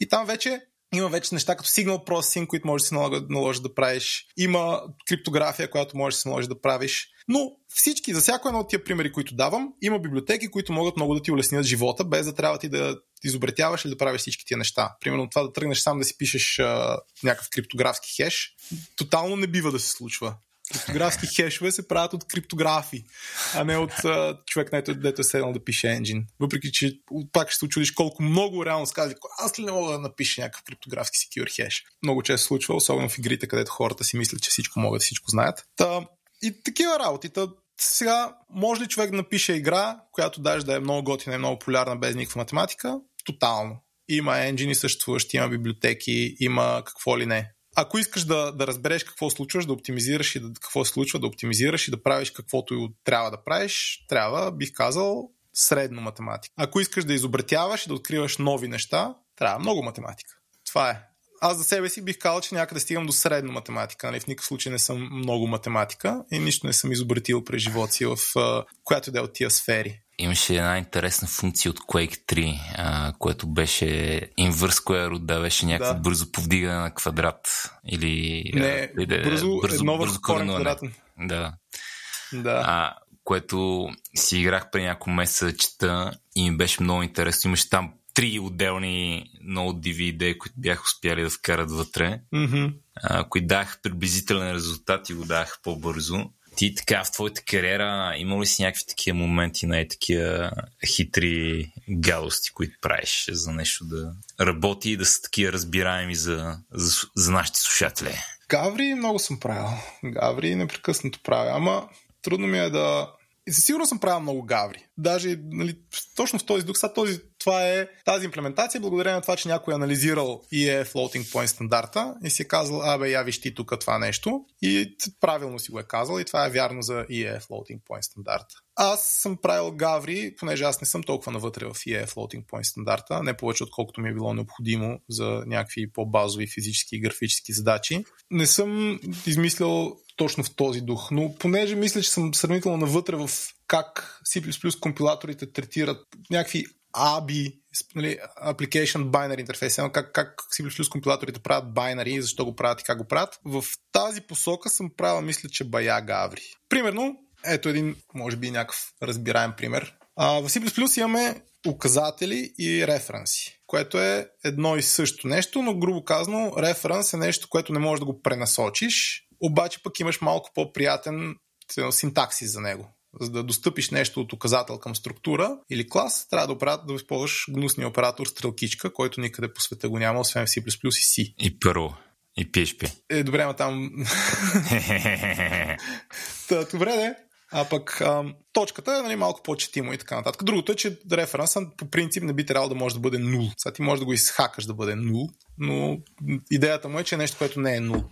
И там вече има вече неща като Signal Processing, които може да се наложи, да правиш. Има криптография, която може да се наложи да правиш. Но всички, за всяко едно от тия примери, които давам, има библиотеки, които могат много да ти улеснят живота, без да трябва ти да изобретяваш или да правиш всички тия неща. Примерно това да тръгнеш сам да си пишеш а, някакъв криптографски хеш, тотално не бива да се случва. Криптографски хешове се правят от криптографи, а не от а, човек, дето е седнал да пише енджин. Въпреки, че пак ще се очудиш колко много реално сказали, аз ли не мога да напиша някакъв криптографски secure хеш. Много често се случва, особено в игрите, където хората си мислят, че всичко могат, всичко знаят. Та, и такива работи. Та, сега, може ли човек да напише игра, която даже да е много готина и много популярна без никаква математика? Тотално. Има енджини съществуващи, има библиотеки, има какво ли не ако искаш да, да разбереш какво случваш, да оптимизираш и да, какво се случва, да оптимизираш и да правиш каквото трябва да правиш, трябва, бих казал, средно математика. Ако искаш да изобретяваш и да откриваш нови неща, трябва много математика. Това е. Аз за себе си бих казал, че някъде стигам до средно математика. Нали? В никакъв случай не съм много математика и нищо не съм изобретил през живота си в която да е от тия сфери. Имаше една интересна функция от Quake 3, а, което беше inverse square беше някакво да. бързо повдигане на квадрат. Или, не, а, бързо, бързо, едно бързо корен квадратен. Да. Да. А, което си играх преди няколко месеца чета и ми беше много интересно. Имаше там три отделни много DVD, които бях успяли да вкарат вътре, Mm-hmm. а, които даха приблизителен резултат и го даха по-бързо. Ти така в твоята кариера има ли си някакви такива моменти, най такива хитри гадости, които правиш за нещо да работи и да са такива разбираеми за, за, за нашите слушатели? Гаври много съм правил. Гаври непрекъснато правя, ама трудно ми е да... И със сигурност съм правил много гаври. Даже нали, точно в този дух, сега този, това е тази имплементация, благодарение на това, че някой е анализирал EE Floating Point стандарта и си е казал, абе, я виж ти тук това нещо и правилно си го е казал и това е вярно за EE Floating Point стандарта. Аз съм правил гаври, понеже аз не съм толкова навътре в EE Floating Point стандарта, не повече отколкото ми е било необходимо за някакви по-базови физически и графически задачи. Не съм измислял точно в този дух, но понеже мисля, че съм сравнително навътре в как C++ компилаторите третират някакви ABI, нали, Application Binary Interface, как, как C++ компилаторите правят байнари, защо го правят и как го правят. В тази посока съм правил, мисля, че бая гаври. Примерно, ето един, може би някакъв разбираем пример. А, в C++ имаме указатели и референси, което е едно и също нещо, но грубо казано, референс е нещо, което не можеш да го пренасочиш, обаче пък имаш малко по-приятен синтаксис за него. За да достъпиш нещо от указател към структура или клас, трябва да, операт, да използваш гнусния оператор стрелкичка, който никъде по света го няма, освен в C++ и C. И Perl. И PHP. Е, добре, ма там... Та, добре, де. А пък ам, точката е нали, малко по-четимо и така нататък. Другото е, че референса по принцип не би трябвало да може да бъде 0. Сега ти можеш да го изхакаш да бъде 0, но идеята му е, че е нещо, което не е 0.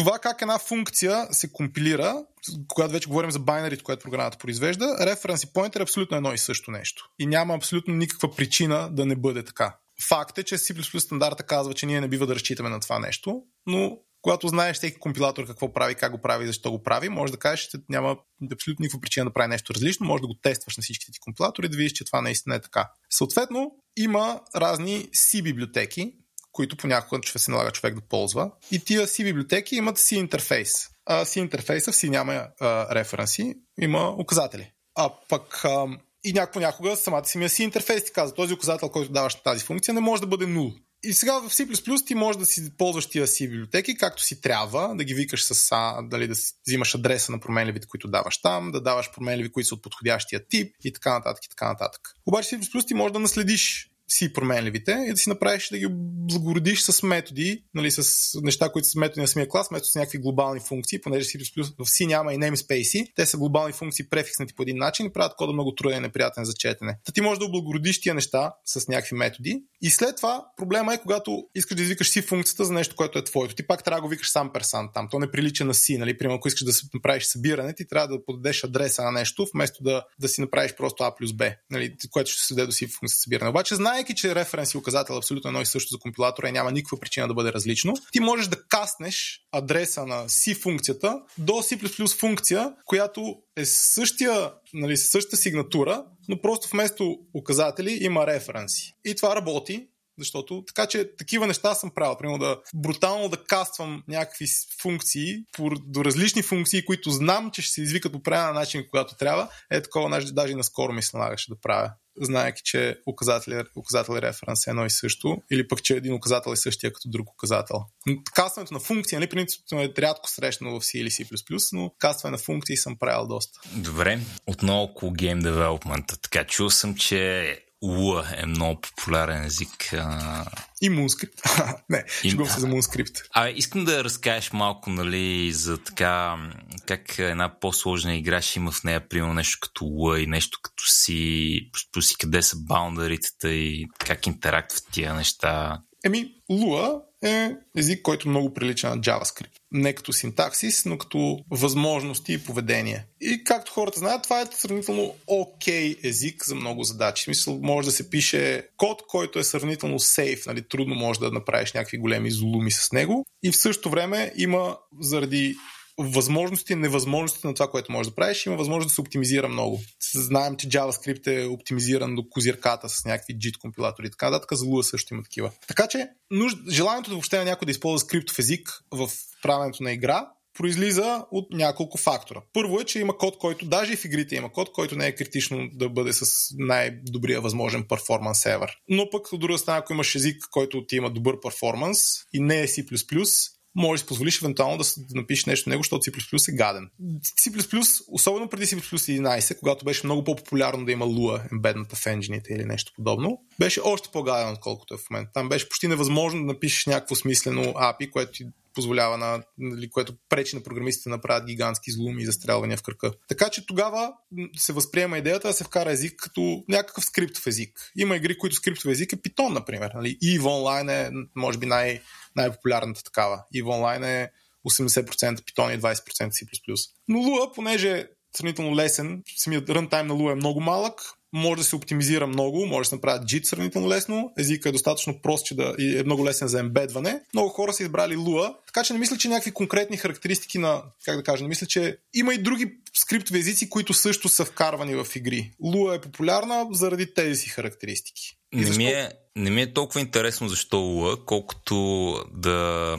Това как една функция се компилира, когато вече говорим за байнерите, което програмата произвежда, reference и pointer е абсолютно едно и също нещо. И няма абсолютно никаква причина да не бъде така. Факт е, че C++ стандарта казва, че ние не бива да разчитаме на това нещо, но когато знаеш всеки компилатор какво прави, как го прави и защо го прави, може да кажеш, че няма абсолютно никаква причина да прави нещо различно, може да го тестваш на всичките ти компилатори и да видиш, че това наистина е така. Съответно, има разни C библиотеки, които понякога ще се налага човек да ползва. И тия C библиотеки имат C интерфейс. А C интерфейса в C няма а, референси, има указатели. А пък а, и някакво някога самата си ми C интерфейс ти казва, този указател, който даваш на тази функция, не може да бъде 0. И сега в C++ ти можеш да си ползваш тия си библиотеки както си трябва, да ги викаш с а, дали да си взимаш адреса на променливите, които даваш там, да даваш променливи, които са от подходящия тип и така нататък и така нататък. Обаче C++ ти можеш да наследиш си променливите и да си направиш да ги благородиш с методи, нали, с неща, които са методи на самия клас, вместо с някакви глобални функции, понеже C++ в C няма и namespace, те са глобални функции префикснати по един начин и правят кода много труден и неприятен за четене. Та ти можеш да облагородиш тия неща с някакви методи и след това проблема е когато искаш да извикаш си функцията за нещо, което е твоето. Ти пак трябва да го викаш сам персан там. То не прилича на си, нали? Примерно, ако искаш да направиш събиране, ти трябва да подадеш адреса на нещо, вместо да, да си направиш просто А плюс Б, нали? което ще се даде до си функция събиране. Обаче, знаеки, че референс и указател е абсолютно едно и също за компилатора и няма никаква причина да бъде различно, ти можеш да каснеш адреса на C функцията до C++ функция, която е същия, нали, същата сигнатура, но просто вместо указатели има референси. И това работи, защото така че такива неща съм правил. Примерно да брутално да каствам някакви функции по, до различни функции, които знам, че ще се извикат по правилен начин, когато трябва. Е такова, даже наскоро ми се налагаше да правя знаеки, че указател, указател и референс е едно и също, или пък, че един указател е същия като друг указател. Кастването на функции, нали, принципно е рядко срещано в C или C++, но кастване на функции съм правил доста. Добре, отново около Game Development. Така, чул съм, че Lua е много популярен език. И Moonscript. не, и... шегувам се за Moonscript. А, искам да разкажеш малко, нали, за така, как една по-сложна игра ще има в нея, примерно нещо като Lua и нещо като си, си къде са баундарите и как интерактват тия неща. Еми, Lua е език, който много прилича на JavaScript. Не като синтаксис, но като възможности и поведение. И както хората знаят, това е сравнително окей okay език за много задачи. В може да се пише код, който е сравнително сейф, нали, трудно може да направиш някакви големи злуми с него. И в същото време има заради възможности и невъзможности на това, което можеш да правиш, има възможност да се оптимизира много. Знаем, че JavaScript е оптимизиран до козирката с някакви JIT компилатори и така нататък, за Lua също има такива. Така че, нужд... желанието да въобще на някой да използва скриптов език в правенето на игра произлиза от няколко фактора. Първо е, че има код, който даже и в игрите има код, който не е критично да бъде с най-добрия възможен перформанс ever. Но пък от друга страна, ако имаш език, който ти има добър перформанс и не е C++, може да си позволиш евентуално да, да напишеш нещо него, защото C++ е гаден. C++, особено преди C++ 11, когато беше много по-популярно да има Lua ембедната в енджините или нещо подобно, беше още по-гаден, отколкото е в момента. Там беше почти невъзможно да напишеш някакво смислено API, което ти позволява на, нали, което пречи на програмистите да направят гигантски зломи и застрелвания в кръка. Така че тогава се възприема идеята да се вкара език като някакъв скриптов език. Има игри, които скриптов език е Python, например. Нали? EVE Online е, може би, най- най-популярната такава. EVE Online е 80% Python и 20% C++. Но Lua, понеже е сравнително лесен, самият рънтайм на Lua е много малък, може да се оптимизира много, може да се направят JIT сравнително лесно, езика е достатъчно прост, че да и е много лесен за ембедване. Много хора са избрали Lua, така че не мисля, че някакви конкретни характеристики на, как да кажа, не мисля, че има и други скриптови езици, които също са вкарвани в игри. Lua е популярна заради тези си характеристики. Не ми, е, не ми е толкова интересно защо Lua, колкото да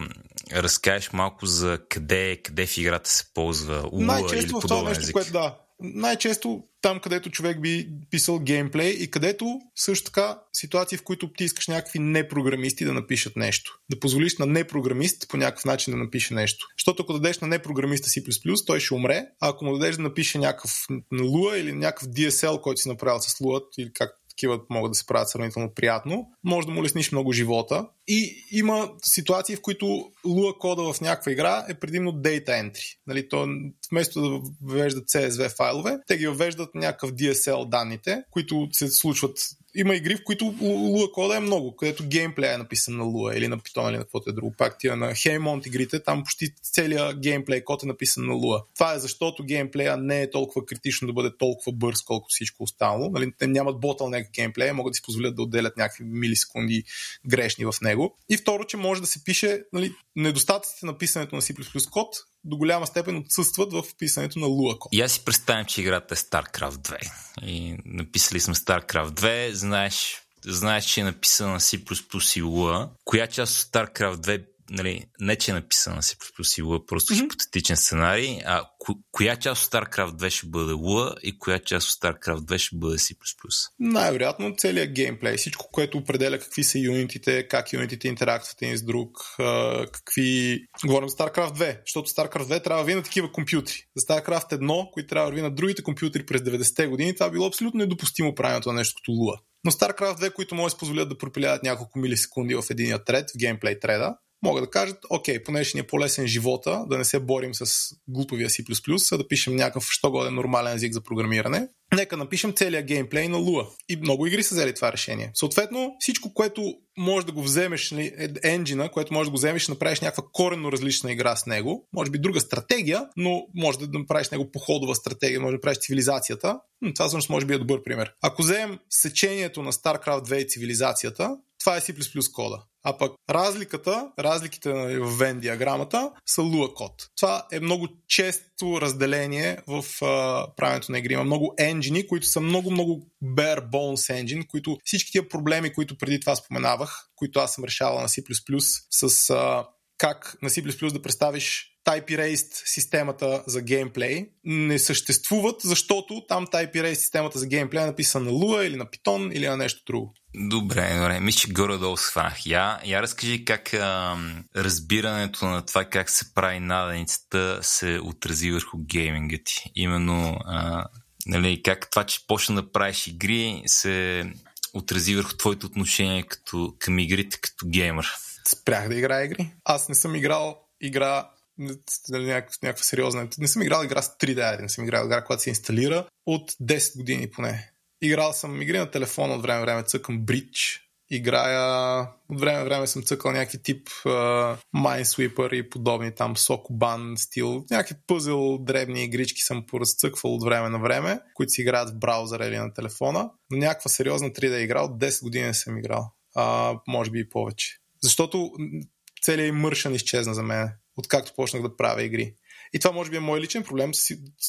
разкажеш малко за къде, къде в играта се ползва Lua или подобен в това нещо, език. Което, да, най-често там, където човек би писал геймплей и където също така ситуации, в които ти искаш някакви непрограмисти да напишат нещо. Да позволиш на непрограмист по някакъв начин да напише нещо. Защото ако дадеш на непрограмиста C++, той ще умре, а ако му дадеш да напише някакъв на Lua или някакъв DSL, който си направил с Lua, или как такива могат да се правят сравнително приятно. Може да му лесниш много живота. И има ситуации, в които Lua кода в някаква игра е предимно data entry. Нали, то, вместо да въвеждат CSV файлове, те ги въвеждат някакъв DSL данните, които се случват има игри, в които Lua кода е много, където геймплея е написан на Lua или на Python или на каквото е друго. Пак тия на Haymont игрите, там почти целият геймплей код е написан на Lua. Това е защото геймплея не е толкова критично да бъде толкова бърз, колкото всичко останало. Нали, те нямат bottleneck геймплея, могат да си позволят да отделят някакви милисекунди грешни в него. И второ, че може да се пише нали, недостатъците на писането на C++ код до голяма степен отсъстват в писането на код. И аз си представям, че играта е StarCraft 2. И написали сме StarCraft 2, знаеш, знаеш, че е написана C++ и Lua. Коя част от StarCraft 2 нали, не че е написана C++ и Lua, просто mm-hmm. хипотетичен сценарий, а ко- коя част от StarCraft 2 ще бъде Lua и коя част от StarCraft 2 ще бъде C++? Най-вероятно целият геймплей, всичко, което определя какви са юнитите, как юнитите интерактват един с друг, какви... Говорим за StarCraft 2, защото StarCraft 2 трябва върви на такива компютри. За StarCraft 1, които трябва да върви на другите компютри през 90-те години, това било абсолютно недопустимо правенето на нещо като Lua. Но StarCraft 2, които може да позволят да пропиляват няколко милисекунди в единия тред, в геймплей треда, могат да кажат, окей, понеже ни е по-лесен живота, да не се борим с глуповия C++, а да пишем някакъв що годен нормален език за програмиране, нека напишем целият геймплей на Lua. И много игри са взели това решение. Съответно, всичко, което може да го вземеш, нали, енджина, което може да го вземеш направиш някаква коренно различна игра с него, може би друга стратегия, но може да направиш него походова стратегия, може да направиш цивилизацията. Това всъщност може би е добър пример. Ако вземем сечението на StarCraft 2 и цивилизацията, това е C++ кода. А пък разликата, разликите в Venn диаграмата са Lua код. Това е много често разделение в а, правенето на игри. Има много енджини, които са много-много bare bones engine, които всички тия проблеми, които преди това споменавах, които аз съм решавал на C++ с а, как на C++ да представиш type erased системата за геймплей не съществуват, защото там type erased системата за геймплей е написана на Lua или на Python или на нещо друго. Добре, добре. Мисля, че горе-долу схванах. Я, я разкажи как а, разбирането на това как се прави наденицата се отрази върху гейминга ти. Именно а, нали, как това, че почна да правиш игри, се отрази върху твоето отношение като, към игрите като геймър. Спрях да играя игри. Аз не съм играл игра нали, някаква, сериозна. Не съм играл игра с 3D, не съм играл игра, която се инсталира от 10 години поне. Играл съм игри на телефона от време време, цъкам Bridge, играя, от време време съм цъкал някакви тип uh, Minesweeper и подобни там, Sokoban стил, някакви пъзел, дребни игрички съм поразцъквал от време на време, които си играят в браузъра или на телефона, но някаква сериозна 3D игра от 10 години съм играл, а, може би и повече. Защото целият имършън изчезна за мен, откакто почнах да правя игри. И това може би е мой личен проблем,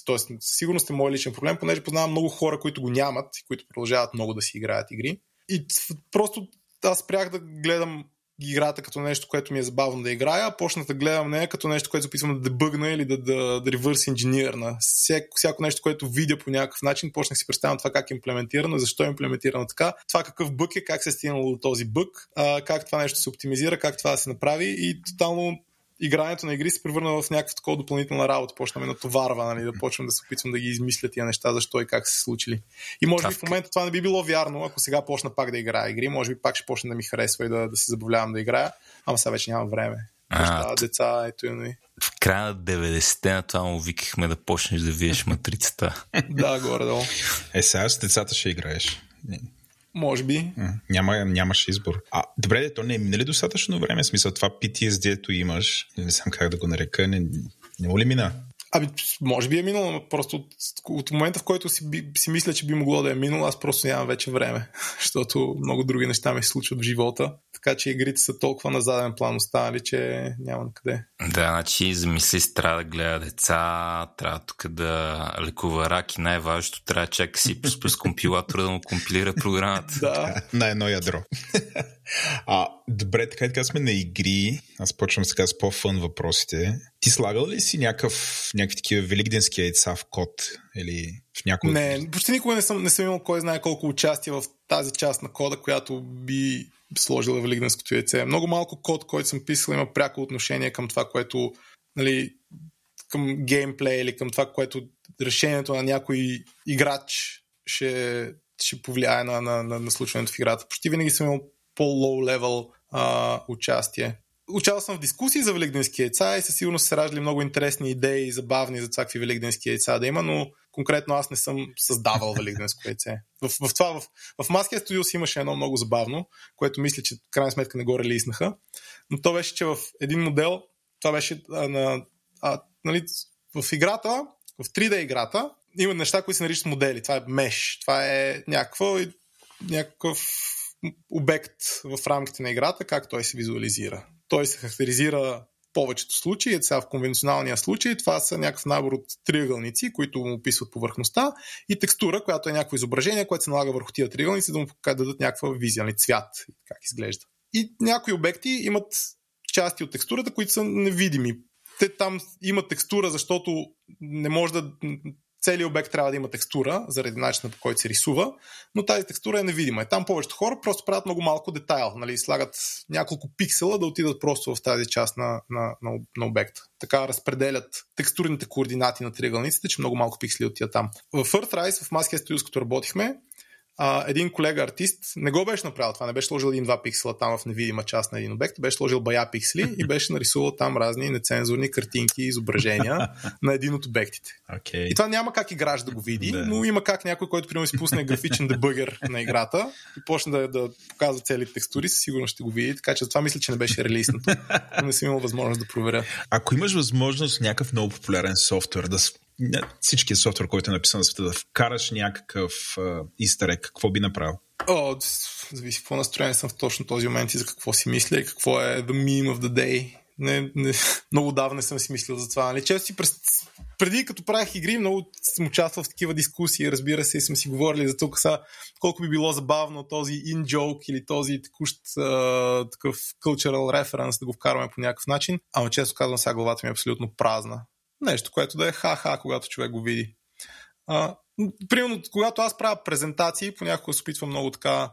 т.е. сигурно сте мой личен проблем, понеже познавам много хора, които го нямат и които продължават много да си играят игри. И просто аз спрях да гледам играта като нещо, което ми е забавно да играя, почнах да гледам нея като нещо, което се опитвам да дебъгна или да, да, да ревърс инженерна. Всяко, всяко нещо, което видя по някакъв начин, почнах си представям това как е имплементирано, защо е имплементирано така, това какъв бък е, как се е стигнало до този бък, а, как това нещо се оптимизира, как това да се направи и тотално игрането на игри се превърна в някаква такова допълнителна работа. Почнаме на товарва, нали, да почвам да се опитвам да ги измисля тия неща, защо и как са се случили. И може би в момента това не би било вярно, ако сега почна пак да играя игри, може би пак ще почна да ми харесва и да, да се забавлявам да играя, ама сега вече нямам време. Неща, деца, ето и нали. В края на 90-те на това му викахме да почнеш да виеш матрицата. да, горе-долу. Е, сега с децата ще играеш. Може би. Няма, нямаш избор. А, добре, то не е минали достатъчно време. В смисъл това PTSD-то имаш. Не знам как да го нарека. Не, не ли мина? Ами, може би е минало, но просто от, от момента, в който си, си мисля, че би могло да е минало, аз просто нямам вече време, защото много други неща ми се случват в живота. Така че игрите са толкова на заден план останали, че няма на къде. Да, значи замисли си, трябва да гледа деца, трябва тук да лекува рак и най-важното трябва да чака си с компилатора да му компилира програмата. да. на едно ядро. а, добре, така така сме на игри. Аз почвам сега с по-фън въпросите. Ти слагал ли си някакъв, някакви такива великденски яйца в код? Или в някой... Не, почти никога не съм, не съм имал кой знае колко участие в тази част на кода, която би сложила великденското яйце. Много малко код, който съм писал, има пряко отношение към това, което нали, към геймплей или към това, което решението на някой играч ще, ще повлияе на, на, на, на случването в играта. Почти винаги съм имал по-лоу левел участие. Участвал съм в дискусии за великденски яйца и със сигурност се раждали много интересни идеи забавни за това какви великденски яйца да има, но конкретно аз не съм създавал великденско яйце. В, в, това, в, в Маския си имаше едно много забавно, което мисля, че крайна сметка не го релиснаха, но то беше, че в един модел, това беше а, на, а, нали, в играта, в 3D играта, има неща, които се наричат модели. Това е меш. Това е някакво, някакъв обект в рамките на играта, как той се визуализира. Той се характеризира повечето случаи, сега в конвенционалния случай, това са някакъв набор от триъгълници, които му описват повърхността и текстура, която е някакво изображение, което се налага върху тия триъгълници, да му дадат някаква визия, нали, цвят, как изглежда. И някои обекти имат части от текстурата, които са невидими. Те там имат текстура, защото не може да целият обект трябва да има текстура, заради начина по който се рисува, но тази текстура е невидима. И там повечето хора просто правят много малко детайл, нали, слагат няколко пиксела да отидат просто в тази част на, на, на, на обекта. Така разпределят текстурните координати на триъгълниците, че много малко пиксели отиват там. В Earthrise, в Mask Studios, като работихме, а, един колега артист не го беше направил това, не беше сложил един-два пиксела там в невидима част на един обект, беше сложил бая пиксели и беше нарисувал там разни нецензурни картинки изображения на един от обектите. Okay. И това няма как играч да го види, yeah. но има как някой, който примерно изпусне графичен дебъгър на играта и почне да, да показва целите текстури, със сигурно ще го види, така че това мисля, че не беше релиснато, но не съм имал възможност да проверя. Ако имаш възможност някакъв много популярен софтуер да всичкият софтуер, който е написан на света, да вкараш някакъв истерек, какво би направил? О, зависи какво настроение съм в точно този момент и за какво си мисля и какво е the meme of the day. Не, не, много давно не съм си мислил за това. Нали? Често си през, преди като правих игри, много съм участвал в такива дискусии, разбира се, и съм си говорили за тук са колко би било забавно този in-joke или този текущ а, такъв cultural reference да го вкарваме по някакъв начин. Ама често казвам, сега главата ми е абсолютно празна. Нещо, което да е ха-ха, когато човек го види. А, примерно, когато аз правя презентации, понякога се опитвам много така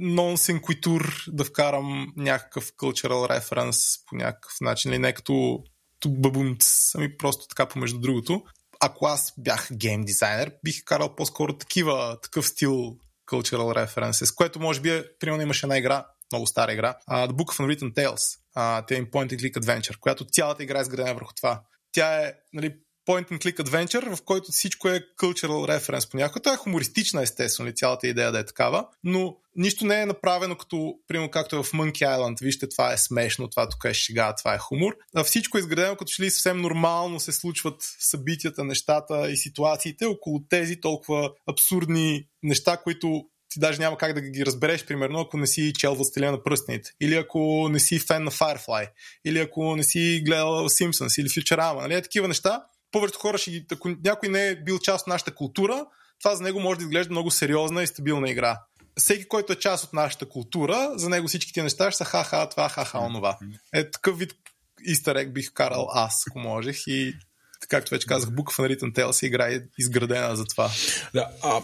нонсенкуитур да вкарам някакъв cultural reference по някакъв начин, или не като бабунц, ами просто така помежду другото. Ако аз бях гейм дизайнер, бих карал по-скоро такива, такъв стил cultural references, което може би, е, примерно имаше една игра, много стара игра, uh, The Book of Unwritten Tales, uh, те Point and Click Adventure, която цялата игра е изградена върху това. Тя е нали, point and click adventure, в който всичко е cultural reference понякога. Тя е хумористична, естествено, цялата идея да е такава, но нищо не е направено като, примерно, както е в Monkey Island. Вижте, това е смешно, това тук е шега, това е хумор. А всичко е изградено като че ли съвсем нормално се случват събитията, нещата и ситуациите около тези толкова абсурдни неща, които ти даже няма как да ги разбереш, примерно, ако не си чел Властелина на пръстените, или ако не си фен на Firefly, или ако не си гледал Simpsons или Futurama, нали? Е, такива неща. Повечето хора ще ги, ако някой не е бил част от нашата култура, това за него може да изглежда много сериозна и стабилна игра. всеки, който е част от нашата култура, за него всички тия неща ще са ха-ха това, ха-ха онова. Е, такъв вид истерек бих карал аз, ако можех и както вече казах, Book of Unwritten Tales се играе изградена за това. Да, а,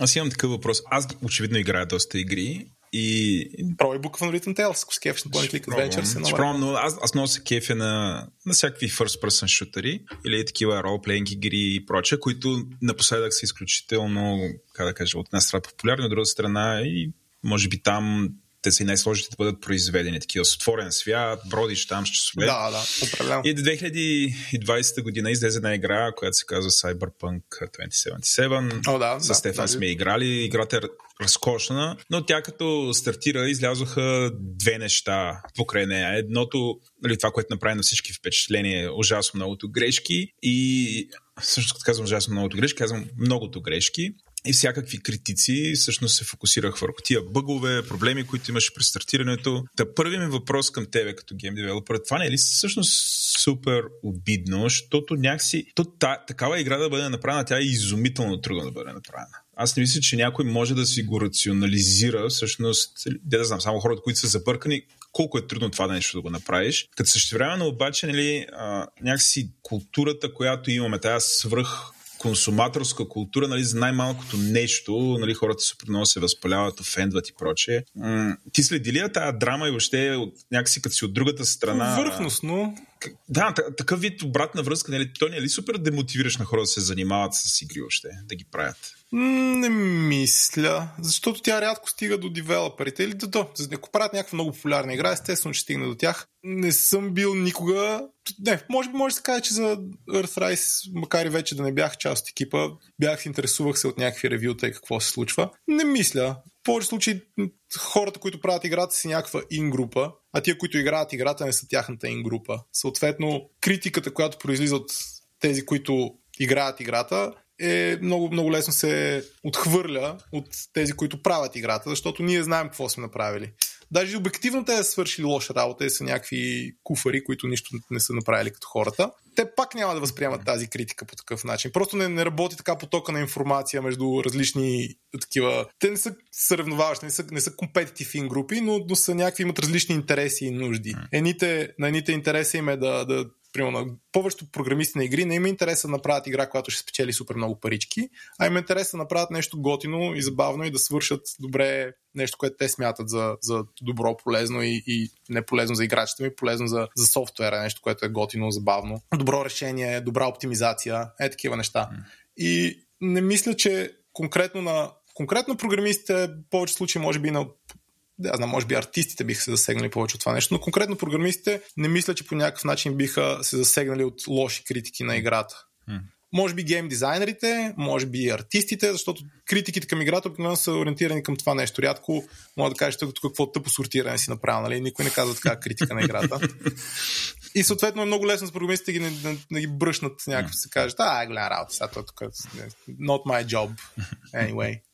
аз имам такъв въпрос. Аз очевидно играя доста игри и... Пробвай Book of Unwritten Tales, ако скефиш на Point Click Adventure. Ще пробвам, но аз, аз много се кефя на, на всякакви first person шутери или такива ролплейнг игри и прочее, които напоследък са изключително, как да кажа, от една страна популярни, от друга страна и може би там те са и най-сложните да бъдат произведени. Такива с отворен свят, бродиш там с часове. Да, да, определено. И до 2020 година излезе една игра, която се казва Cyberpunk 2077. О, да, с да, Стефан да, сме играли. Играта е разкошна, но тя като стартира излязоха две неща покрай нея. Едното, нали, това, което направи на всички впечатление, ужасно многото грешки и всъщност като казвам ужасно многото грешки, казвам многото грешки и всякакви критици всъщност се фокусирах върху тия бъгове, проблеми, които имаше при стартирането. Та първият ми въпрос към тебе като гейм девелопер, това не е ли всъщност супер обидно, защото някакси то, та, такава игра да бъде направена, тя е изумително трудно да бъде направена. Аз не мисля, че някой може да си го рационализира, всъщност, де да знам, само хората, които са забъркани, колко е трудно това нещо да го направиш. Като същевременно обаче, нали, а, някакси културата, която имаме, тази свръх консуматорска култура, нали, за най-малкото нещо, нали, хората супер много се възпаляват, офендват и прочее. М- ти следи ли тази драма и въобще някакси като си от другата страна? Върхностно. Да, такъв вид обратна връзка, нали, то не е ли супер демотивираш на хора да се занимават с игри въобще, да ги правят? Не мисля, защото тя рядко стига до девелоперите или до, до. Ако правят някаква много популярна игра, естествено ще стигне до тях. Не съм бил никога... Не, може би може да се каже, че за Earthrise, макар и вече да не бях част от екипа, бях интересувах се от някакви ревюта и какво се случва. Не мисля. В повече случаи хората, които правят играта си някаква ин-група, а тия, които играят играта, не са тяхната ин-група. Съответно, критиката, която произлиза от тези, които играят играта, е много, много лесно се отхвърля от тези, които правят играта, защото ние знаем какво сме направили. Даже обективно те са свършили лоша работа и са някакви куфари, които нищо не са направили като хората. Те пак няма да възприемат тази критика по такъв начин. Просто не, не работи така потока на информация между различни такива. Те не са съревноваващи, не са, не са компетитив групи, но, но са някакви, имат различни интереси и нужди. Ените, на едните интереси им е да, да примерно, повечето програмисти на игри не има интереса да направят игра, която ще спечели супер много парички, а има интерес да направят нещо готино и забавно и да свършат добре нещо, което те смятат за, за добро, полезно и, и не полезно за играчите ми, полезно за, за софтуера, нещо, което е готино, забавно. Добро решение, добра оптимизация, е такива неща. И не мисля, че конкретно на конкретно програмистите, в повече случаи, може би на да, знам, може би артистите биха се засегнали повече от това нещо, но конкретно програмистите не мисля, че по някакъв начин биха се засегнали от лоши критики на играта. Hmm. Може би гейм дизайнерите, може би артистите, защото критиките към играта обикновено са ориентирани към това нещо. Рядко може да кажеш тук какво тъпо сортиране си направил, нали? Никой не казва така критика на играта. И съответно е много лесно с програмистите ги, да, да, да ги бръшнат някакво, се кажат, а, е голяма работа, сега тук, not my job, anyway.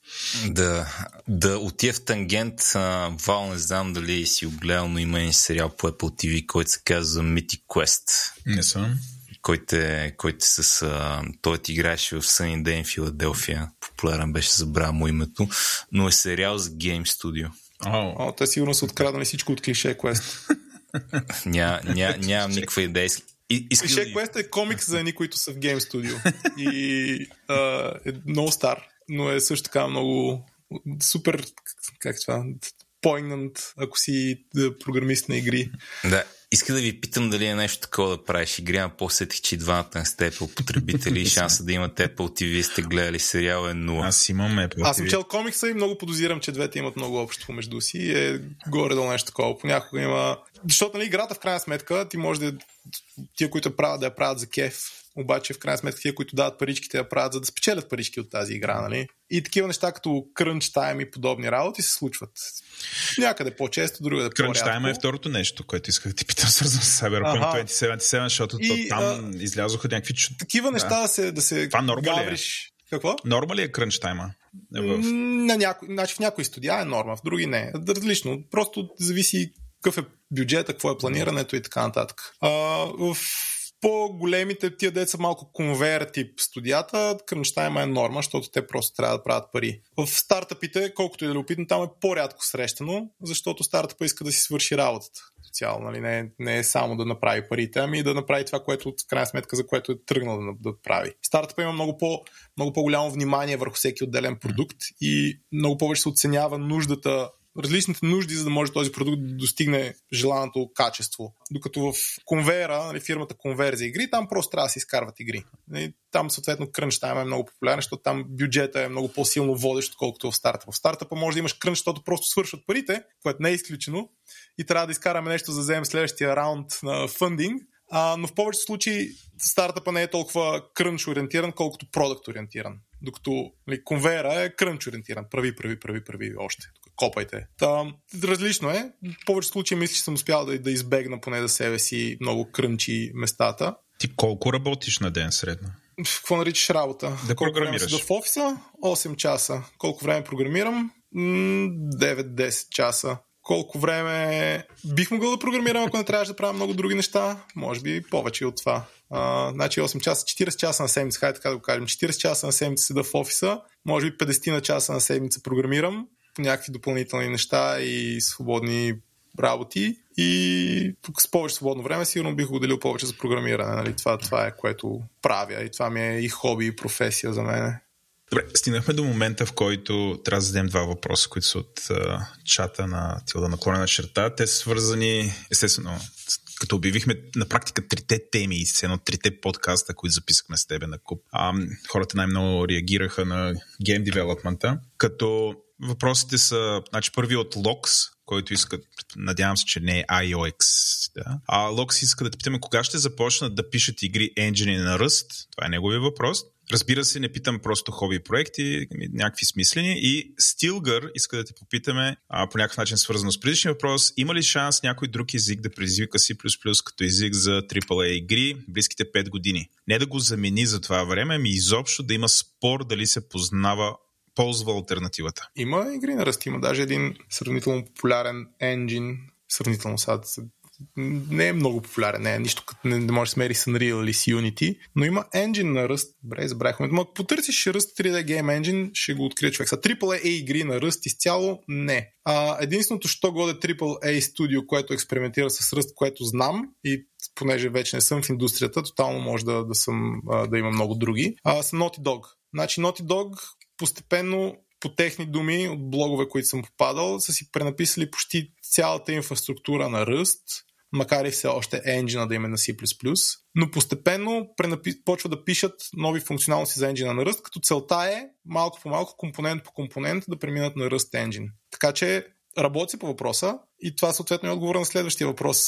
Да, да отия в тангент, а, Вал, не знам дали си огледал, но има един сериал по Apple TV, който се казва Mythic Quest. Не съм. Който е, който е с... А, той ти играеше в Sunny Day в Филаделфия. Популярен беше, забравя му името. Но е сериал с Game Studio. Oh. О, те сигурно са откраднали всичко от клише Quest. Ня, ня, нямам никаква идея. И, Клише Quest е комикс за едни, които са в Game Studio. И а, е много стар но е също така много супер, как това, poignant, ако си програмист на игри. Да, иска да ви питам дали е нещо такова да правиш игри, а по-сетих, че двамата сте Apple потребители и шанса да имате Apple TV сте гледали сериал е нула. Аз имам Apple TV. Аз съм чел комикса и много подозирам, че двете имат много общо помежду си. Е горе до нещо такова. Понякога има... Защото нали, играта в крайна сметка ти може да тия, които правят да я правят за кеф, обаче в крайна сметка тия, които дават паричките, я правят за да спечелят парички от тази игра, нали? И такива неща като крънч тайм и подобни работи се случват. Някъде по-често, другаде по-рядко. Crunch Time е второто нещо, което исках да ти питам, свързано с Cyberpunk 2077, защото и, там а, излязоха някакви чуд... Такива да. неща да се, да се Това норма гавриш. Е? Какво? Норма ли е крънч тайма? Е в... На няко... значи в някои студия е норма, в други не. Различно. Просто зависи какъв е бюджета, какво е планирането и така нататък. А, в по-големите тия деца малко конвейер тип студията, крънчтайма е норма, защото те просто трябва да правят пари. В стартъпите, колкото и да е опитно, там е по-рядко срещано, защото стартъпа иска да си свърши работата. Цяло, нали? не, не е само да направи парите, ами да направи това, което от крайна сметка за което е тръгнал да, да прави. Стартъпа има много, по, много по-голямо внимание върху всеки отделен продукт и много повече се оценява нуждата различните нужди, за да може този продукт да достигне желаното качество. Докато в конвейера, нали, фирмата конверзия игри, там просто трябва да се изкарват игри. И там съответно крънч там е много популярен, защото там бюджета е много по-силно водещ, отколкото в старта. В стартъпа може да имаш крънч, защото просто свършват парите, което не е изключено, и трябва да изкараме нещо за да вземем следващия раунд на фандинг, а, но в повечето случаи стартъпа не е толкова крънч ориентиран, колкото продукт ориентиран. Докато нали, конвейера е крънч ориентиран. Прави, прави, прави, прави още. Копайте. Та, различно е. В повечето случаи мисля, че съм успял да, да избегна поне за себе си много крънчи местата. Ти колко работиш на ден средно? Какво наричаш работа? Да програмираш. Да в офиса 8 часа. Колко време програмирам? 9-10 часа колко време бих могъл да програмирам, ако не трябваше да правя много други неща. Може би повече от това. А, значи 8 часа, 40 часа на седмица, хайде така да го кажем. 40 часа на седмица седа в офиса, може би 50 на часа на седмица програмирам някакви допълнителни неща и свободни работи. И тук с повече свободно време сигурно бих отделил повече за програмиране. Нали? Това, това е което правя и това ми е и хоби, и професия за мен. Добре, стигнахме до момента, в който трябва да зададем два въпроса, които са от uh, чата на Тилда наклонена черта. Те са свързани, естествено, като обявихме на практика трите теми с едно трите подкаста, които записахме с тебе на куп. А, хората най-много реагираха на гейм девелопмента, като въпросите са, значи първи от Lox, който иска, надявам се, че не е IOX, да. а Lox иска да те питаме кога ще започнат да пишат игри енджини на ръст, това е неговия въпрос. Разбира се, не питам просто хоби проекти, някакви смислени. И Стилгър иска да те попитаме, а, по някакъв начин свързано с предишния въпрос, има ли шанс някой друг език да предизвика C++ като език за AAA игри близките 5 години? Не да го замени за това време, ами изобщо да има спор дали се познава ползва альтернативата. Има игри на ръст, има даже един сравнително популярен енджин, сравнително сега не е много популярен, не е нищо като не, не може да смери Unreal или с Unity, но има енджин на ръст, бре, забравихме, но ако потърсиш ръст 3D Game Engine, ще го открие човек. Са AAA игри на ръст изцяло не. А, единственото, що годе AAA студио, което експериментира с ръст, което знам и понеже вече не съм в индустрията, тотално може да, да, съм, да има много други, а, са Naughty Dog. Значи Naughty Dog постепенно по техни думи от блогове, които съм попадал, са си пренаписали почти цялата инфраструктура на ръст, макар и все още енджина да има на C++, но постепенно пренапи... почва да пишат нови функционалности за енджина на ръст, като целта е малко по малко, компонент по компонент да преминат на ръст енджин. Така че работи по въпроса и това съответно е отговор на следващия въпрос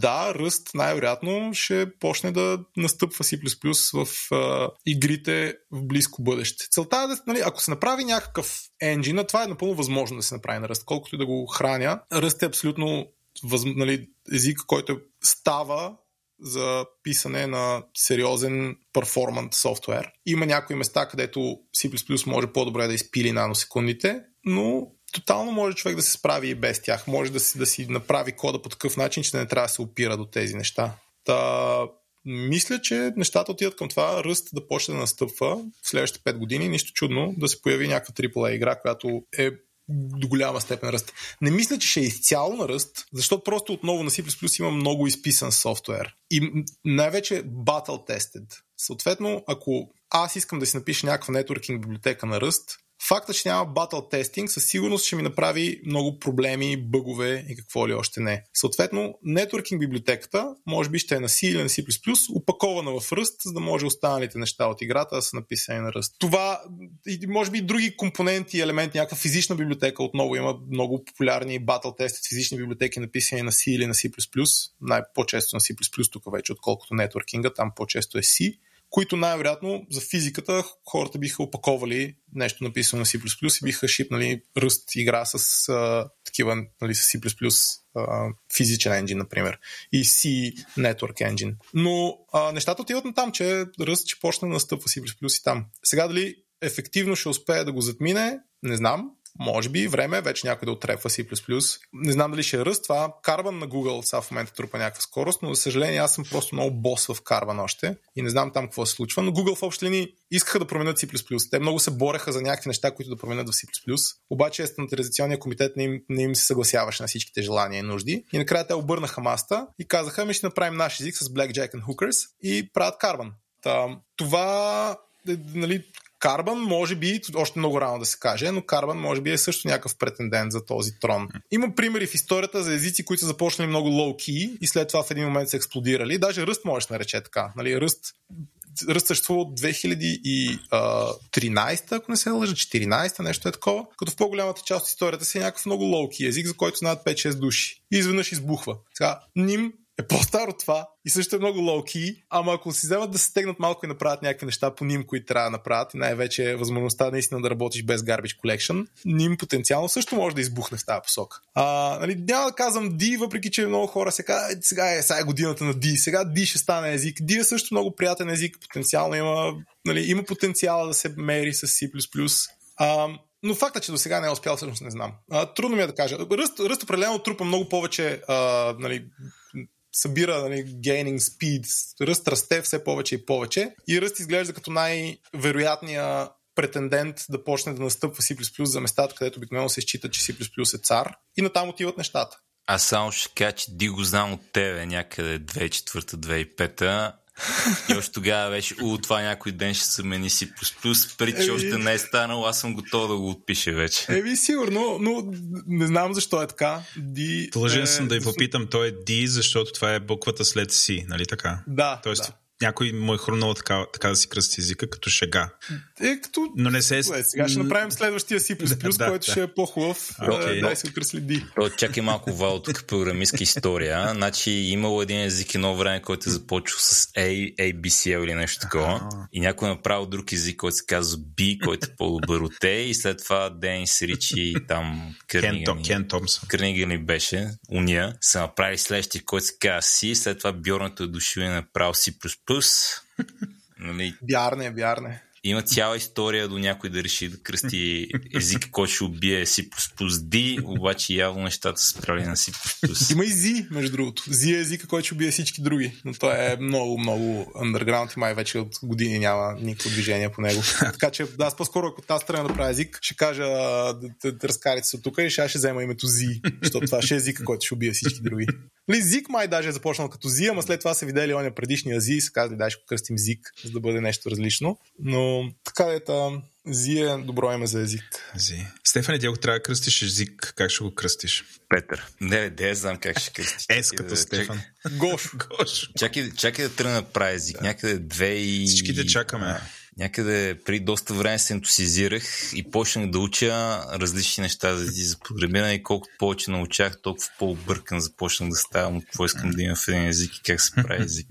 да, ръст най-вероятно ще почне да настъпва C++ в а, игрите в близко бъдеще. Целта е да, нали, ако се направи някакъв енджин, това е напълно възможно да се направи на ръст, колкото и да го храня. Ръст е абсолютно въз, нали, език, който става за писане на сериозен перформант софтуер. Има някои места, където C++ може по-добре да изпили наносекундите, но тотално може човек да се справи и без тях. Може да си, да си направи кода по такъв начин, че не трябва да се опира до тези неща. Та, мисля, че нещата отиват към това ръст да почне да настъпва в следващите 5 години. Нищо чудно да се появи някаква AAA игра, която е до голяма степен ръст. Не мисля, че ще е изцяло на ръст, защото просто отново на C++ има много изписан софтуер. И най-вече battle tested. Съответно, ако аз искам да си напиша някаква нетворкинг библиотека на ръст, Факта, че няма battle тестинг, със сигурност ще ми направи много проблеми, бъгове и какво ли още не. Съответно, нетворкинг библиотеката може би ще е на C или на C++, упакована в ръст, за да може останалите неща от играта да са написани на ръст. Това и може би и други компоненти и елементи, някаква физична библиотека, отново има много популярни battle тести физични библиотеки, написани на C или на C++, най-по-често на C++ тук вече, отколкото нетворкинга, там по-често е C които най-вероятно за физиката хората биха опаковали нещо написано на C++ и биха шипнали ръст игра с а, такива нали, с C++ а, физичен енджин, например, и C Network Engine. Но а, нещата отиват на там, че ръст ще почне да настъпва C++ и там. Сега дали ефективно ще успее да го затмине, не знам. Може би време е вече някой да отрепва C++. Не знам дали ще е ръст това. Карбан на Google сега в момента трупа някаква скорост, но за съжаление аз съм просто много бос в Карбан още и не знам там какво се случва. Но Google в общи линии искаха да променят C++. Те много се бореха за някакви неща, които да променят в C++. Обаче стандартизационният комитет не им, не им се съгласяваше на всичките желания и нужди. И накрая те обърнаха маста и казаха, ми ще направим наш език с Blackjack and Hookers и правят Карбан. Та, това е, нали, Карбан може би, още много рано да се каже, но Карбан може би е също някакъв претендент за този трон. Има примери в историята за езици, които са започнали много low-key и след това в един момент са експлодирали. Даже Ръст може да нарече така. Нали, Ръст Ръст съществува от 2013, ако не се лъжа, 14, нещо е такова, като в по-голямата част от историята си е някакъв много лоуки език, за който знаят 5-6 души. И изведнъж избухва. Сега, Ним е по-стар от това и също е много лоу-ки, ама ако си вземат да се стегнат малко и направят някакви неща по ним, които трябва да направят и най-вече възможността наистина да работиш без Garbage Collection, ним потенциално също може да избухне в тази посока. А, нали, няма да казвам D, въпреки че много хора се казват, сега е, сега е годината на D, сега D ще стане език. D е също много приятен език, потенциално има, нали, има потенциала да се мери с C++. А, но факта, че до сега не е успял, всъщност не знам. А, трудно ми е да кажа. Ръст, ръст определено трупа много повече а, нали, събира нали, gaining speed, ръст расте все повече и повече. И ръст изглежда като най-вероятния претендент да почне да настъпва C++ за местата, където обикновено се счита, че C++ е цар. И натам отиват нещата. Аз само ще кажа, че Ди го знам от тебе някъде 2004-2005 и още тогава беше, у, това някой ден ще се мени си плюс преди че още не е станало, аз съм готов да го отпиша вече. Еви, сигурно, но не знам защо е така. D Длъжен е... съм да ви попитам, той е D, защото това е буквата след C, нали така? Да, Тоест, да някой му е хрумнало така, така да си кръсти езика, като шега. Е, като... Но не се... Е, сега ще направим следващия C++, да, който да. ще е по-хубав. Okay. Дай се. То, чакай малко, Вал, тук програмистка история. Значи имало един език едно време, който е започвал с A, ABCL или нещо такова. И някой е направил друг език, който се казва B, който е по-добър от A. И след това Денис Ричи и там Кърнигани. Кен Томсън. Кърнигани беше, уния. Са направили следващия, който се казва C. След това Бьорнато е дошъл и е направил C++. Нали, вярне, вярне. Има цяла история до някой да реши да кръсти език, който ще убие C++ D, обаче явно нещата са правили на C++. Има и Z, между другото. Z е езика, който ще убие всички други, но той е много, много underground и май вече от години няма никакво движение по него. така че аз по-скоро, ако тази страна да правя език, ще кажа да, да, да разкарите се от тук и ще, ще взема името Z, защото това ще е езика, който ще убие всички други. Ли, Зик май даже е започнал като Зи, ама след това са видели оня предишния Зи и са казали, дай ще кръстим Зик, за да бъде нещо различно. Но така е, Зи е добро име за език. Зи. Стефани, ти ако трябва да кръстиш език, как ще го кръстиш? Петър. Не, не знам как ще кръстиш. Ес като Стефан. Гош. Гош. Чакай, чакай да тръгна да правя език. Някъде две и... Всичките чакаме някъде при доста време се ентусизирах и почнах да уча различни неща за, програмиране. И колкото повече научах, толкова по-объркан започнах да ставам от какво искам да имам в един език и как се прави език.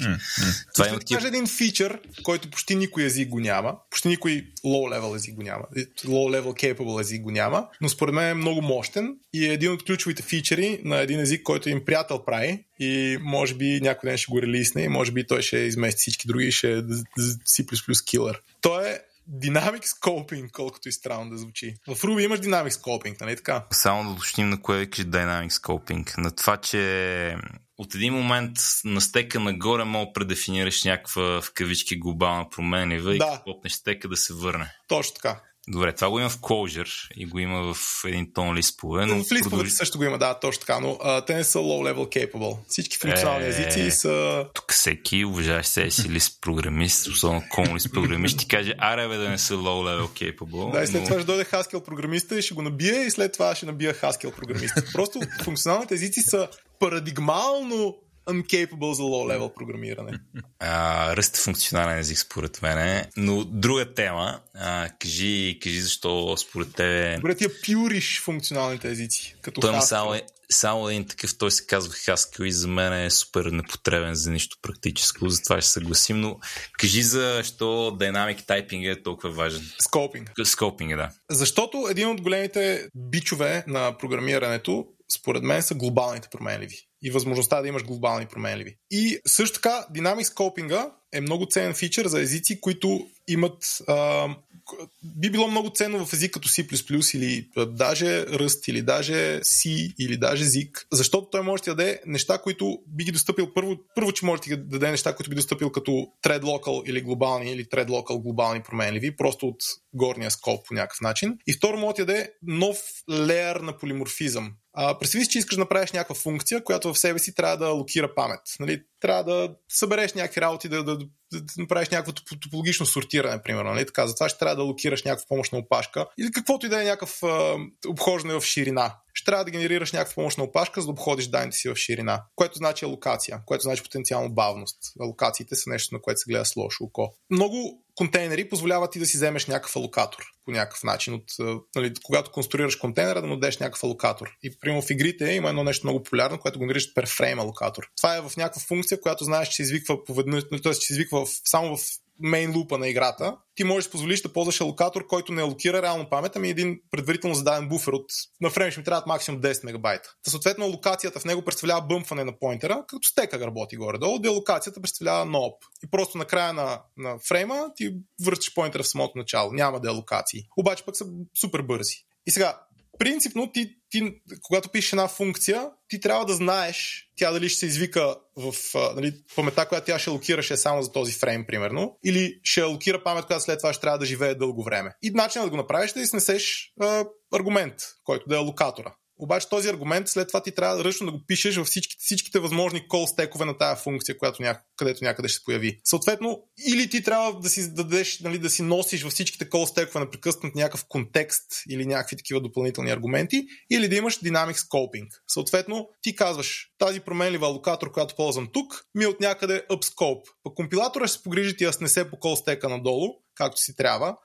Това има тип... един фичър, който почти никой език го няма, почти никой low-level език го няма, low-level capable език го няма, но според мен е много мощен и е един от ключовите фичери на един език, който им приятел прави и може би някой ден ще го релисне и може би той ще измести всички други и ще е C++ килър. Той е Dynamic Scoping, колкото и странно да звучи. В Ruby имаш Dynamic Scoping, нали така? Само да уточним на кое викаш Dynamic Scoping. На това, че от един момент на стека нагоре мога да предефинираш някаква в кавички глобална променлива да. и попнеш стека да се върне. Точно така. Добре, това го има в Clojure и го има в един тон лиспове. Но в лиспове продълж... също го има, да, точно така, но а, те не са low-level capable. Всички функционални е... езици са... Тук всеки уважаващ се си лист програмист, особено кон лист програмист, ще каже, аре бе да не са low-level capable. Да, и след но... това ще дойде Haskell програмиста и ще го набие и след това ще набия Haskell програмиста. Просто функционалните езици са парадигмално uncapable за low-level програмиране. А, ръст е функционален език според мен. Но друга тема, а, кажи, кажи защо според тебе... Добре, ти пюриш функционалните езици. Като той има само, е, само един такъв, той се казва Haskell и за мен е супер непотребен за нищо практическо, затова ще съгласим, но кажи защо Dynamic Typing е толкова важен. Скопинг. Скопинг, да. Защото един от големите бичове на програмирането според мен са глобалните променливи и възможността да имаш глобални променливи. И също така, Dynamic Scoping е много ценен фичър за езици, които имат, а, би било много ценно в език като C++ или даже Rust или даже C или даже ZIG, защото той може да даде неща, които би ги достъпил първо, първо че може да даде неща, които би достъпил като thread local или глобални или thread local глобални променливи, просто от горния скоп по някакъв начин. И второ може да даде нов леер на полиморфизъм. А, представи си, че искаш да направиш някаква функция, която в себе си трябва да локира памет. Нали? Трябва да събереш някакви работи, да, да, да, да направиш някакво топологично сортиране, примерно. Нали? Така, затова ще трябва да локираш някаква помощна опашка или каквото и да е някакъв обхождане в ширина. Ще трябва да генерираш някаква помощна опашка, за да обходиш данните си в ширина, което значи алокация, което значи потенциално бавност. Алокациите са нещо, на което се гледа с лошо око. Много контейнери позволяват ти да си вземеш някакъв алокатор по някакъв начин. От, нали, когато конструираш контейнера, да му дадеш някакъв алокатор. И примерно в игрите има едно нещо много популярно, което го наричат перфрейм алокатор. Това е в някаква функция, която знаеш, че се извиква поведнъж, т.е. че се извиква в, само в мейн лупа на играта, ти можеш да позволиш да ползваш алокатор, който не алокира реално памет, ами един предварително зададен буфер от на време ще ми трябват максимум 10 мегабайта. Та съответно локацията в него представлява бъмфане на поинтера, като стека работи горе-долу, локацията представлява ноп. И просто на края на, на фрейма ти връщаш поинтера в самото начало. Няма да е локации. Обаче пък са супер бързи. И сега, принципно ти, ти, когато пишеш една функция, ти трябва да знаеш тя дали ще се извика в нали, паметта, която тя ще локираше само за този фрейм, примерно, или ще локира памет, която след това ще трябва да живее дълго време. И начинът да го направиш е да изнесеш аргумент, който да е локатора. Обаче този аргумент след това ти трябва ръчно да го пишеш във всичките, всичките възможни кол стекове на тая функция, която ня... където някъде ще се появи. Съответно, или ти трябва да си дадеш, нали, да си носиш във всичките кол стекове непрекъснат някакъв контекст или някакви такива допълнителни аргументи, или да имаш Dynamic Scoping. Съответно, ти казваш, тази променлива локатор, която ползвам тук, ми е от някъде upscope. Пък компилатора ще се погрижи ти да снесе по кол стека надолу, както си трябва,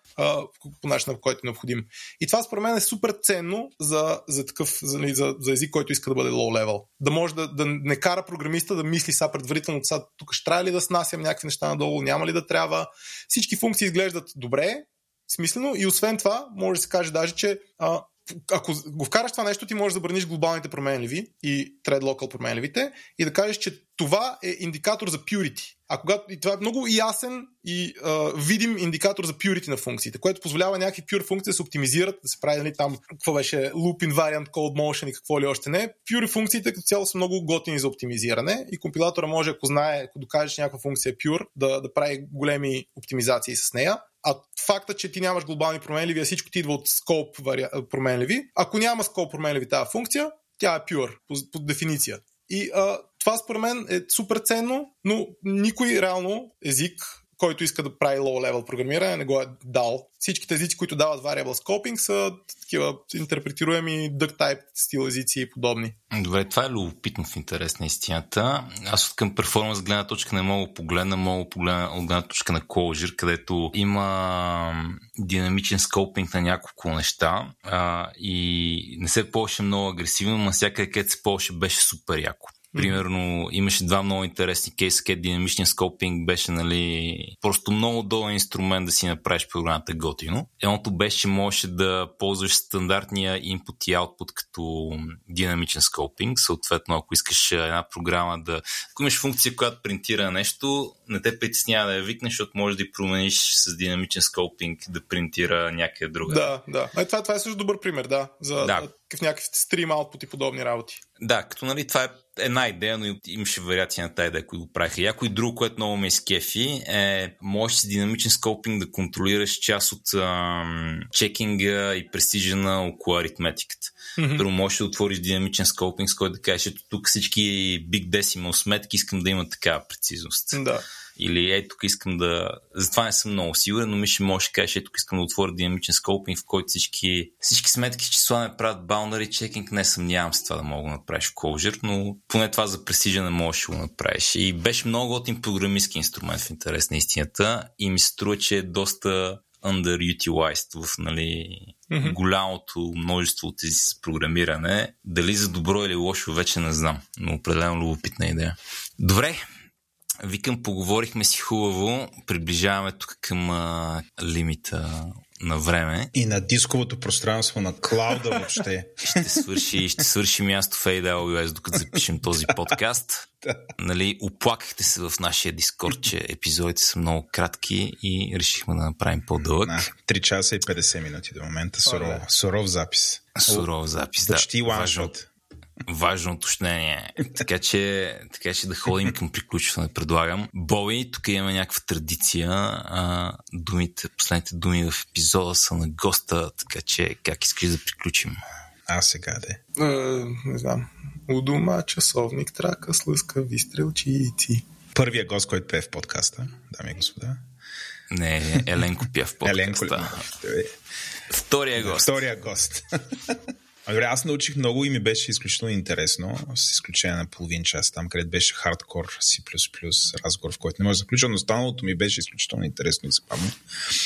по начина, по който е необходим. И това според мен е супер ценно за, за такъв, за, нали, за, за език, който иска да бъде low level. Да може да, да не кара програмиста да мисли са предварително, са, тук ще трябва ли да снасям някакви неща надолу, няма ли да трябва. Всички функции изглеждат добре, смислено и освен това, може да се каже даже, че а, ако го вкараш това нещо, ти можеш да забраниш глобалните променливи и thread local променливите и да кажеш, че това е индикатор за purity. А когато, и това е много ясен и а, видим индикатор за purity на функциите, което позволява някакви pure функции да се оптимизират, да се прави нали, там, какво беше, loop invariant, code motion и какво ли още не. Pure функциите като цяло са много готини за оптимизиране и компилатора може, ако знае, ако докажеш някаква функция е pure, да, да прави големи оптимизации с нея. А факта, че ти нямаш глобални променливи, а всичко ти идва от скоп променливи, ако няма скоп променливи тази функция, тя е pure по, по дефиниция. И а, това според мен е супер ценно, но никой реално език който иска да прави low-level програмиране, не го е дал. Всичките езици, които дават variable scoping, са такива интерпретируеми duck type стил езици и подобни. Добре, това е любопитно в интерес на истината. Аз от към перформанс гледна точка не мога погледна, мога погледна от гледна точка на Clojure, където има динамичен скопинг на няколко неща а, и не се ползваше много агресивно, но всяка където се ползваше беше супер яко. Примерно имаше два много интересни кейса, където динамичния скопинг беше нали, просто много долен инструмент да си направиш програмата готино. Едното беше, че можеше да ползваш стандартния input и output като динамичен скопинг. Съответно, ако искаш една програма да... Ако имаш функция, която принтира нещо, не те притеснява да я викнеш, защото можеш да и промениш с динамичен скопинг да принтира някъде друга. Да, да. А, това, това е също добър пример, да. За да. в някакви стрим output и подобни работи. Да, като нали, това е една идея, но имаше вариации на тази идея, които го правиха. Някой друг, което много ме изкефи, е можеш с динамичен скопинг да контролираш част от ам, чекинга и престижа около аритметиката. Mm-hmm. Първо можеш да отвориш динамичен скопинг, с който да кажеш, ето тук всички big decimal сметки искам да имат такава прецизност. Да. Или ей, тук искам да... Затова не съм много сигурен, но ми ще може да кажеш, ей, тук искам да отворя динамичен скопинг, в който всички, всички сметки с числа не правят boundary checking. Не съмнявам с това да мога да направиш в Clojure, но поне това за Precision не можеш да го направиш. И беше много готин програмистски инструмент в интерес на истината и ми се струва, че е доста underutilized в нали, mm-hmm. голямото множество от тези с програмиране. Дали за добро или лошо вече не знам, но определено любопитна идея. Добре, Викам, поговорихме си хубаво, приближаваме тук към а, лимита на време. И на дисковото пространство на клауда въобще. ще, свърши, ще свърши място в AWS, докато запишем този подкаст. Нали, оплакахте се в нашия дискорд, че епизодите са много кратки и решихме да направим по-дълъг. Да, 3 часа и 50 минути до момента. Суров, суров запис. Суров запис, да. Почти важно уточнение. Така че, така че да ходим към приключване, предлагам. Боби, тук има някаква традиция. А, думите, последните думи в епизода са на госта, така че как искаш да приключим? А сега де. не знам. У дома, часовник, трака, слъска, вистрелчи и ти. Първия гост, който пее в подкаста, дами и господа. Не, Еленко пя в подкаста. Еленко Втория гост. Втория гост. Добре, аз научих много и ми беше изключително интересно, с изключение на половин час там, където беше хардкор C++, разговор, в който не може да заключа, но останалото ми беше изключително интересно и забавно.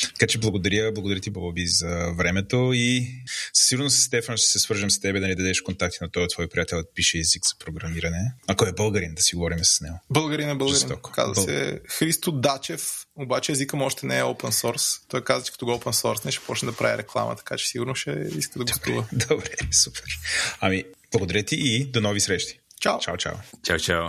Така че благодаря, благодаря ти, Баби, за времето и със сигурност с Стефан ще се свържем с теб да ни дадеш контакти на този твой приятел да пише език за програмиране. Ако е българин, да си говорим с него. Българин е българин. Жестоко. Каза Бъл... се Христо Дачев, обаче езика му още не е open source. Той каза, че като го open source не ще почне да прави реклама, така че сигурно ще иска да гостува. Добре, добре. Супер. Ами, благодаря ти и до нови срещи. Чао. Чао, чао. Чао, чао.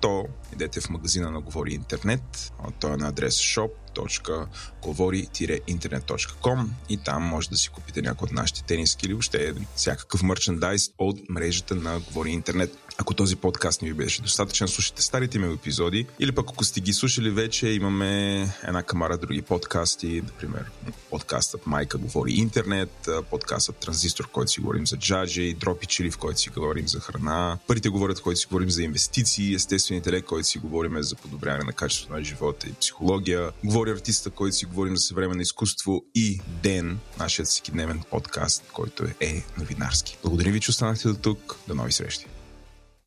то идете в магазина на Говори Интернет. Той е на адрес shop.govori-internet.com и там може да си купите някои от нашите тениски или въобще всякакъв мерчендайз от мрежата на Говори Интернет. Ако този подкаст не ви беше достатъчен, слушайте старите ми епизоди или пък ако сте ги слушали вече, имаме една камара други подкасти, например подкастът Майка говори интернет, подкастът Транзистор, в който си говорим за джаджи, Дропи Чили, в който си говорим за храна, Парите говорят, в който си говорим за инвестиции, Естествен интелект, който си говорим за подобряване на качеството на живота и психология, говори артиста, който си говорим за съвременно изкуство и Ден, нашият всекидневен подкаст, който е новинарски. Благодаря ви, че останахте до тук. До нови срещи!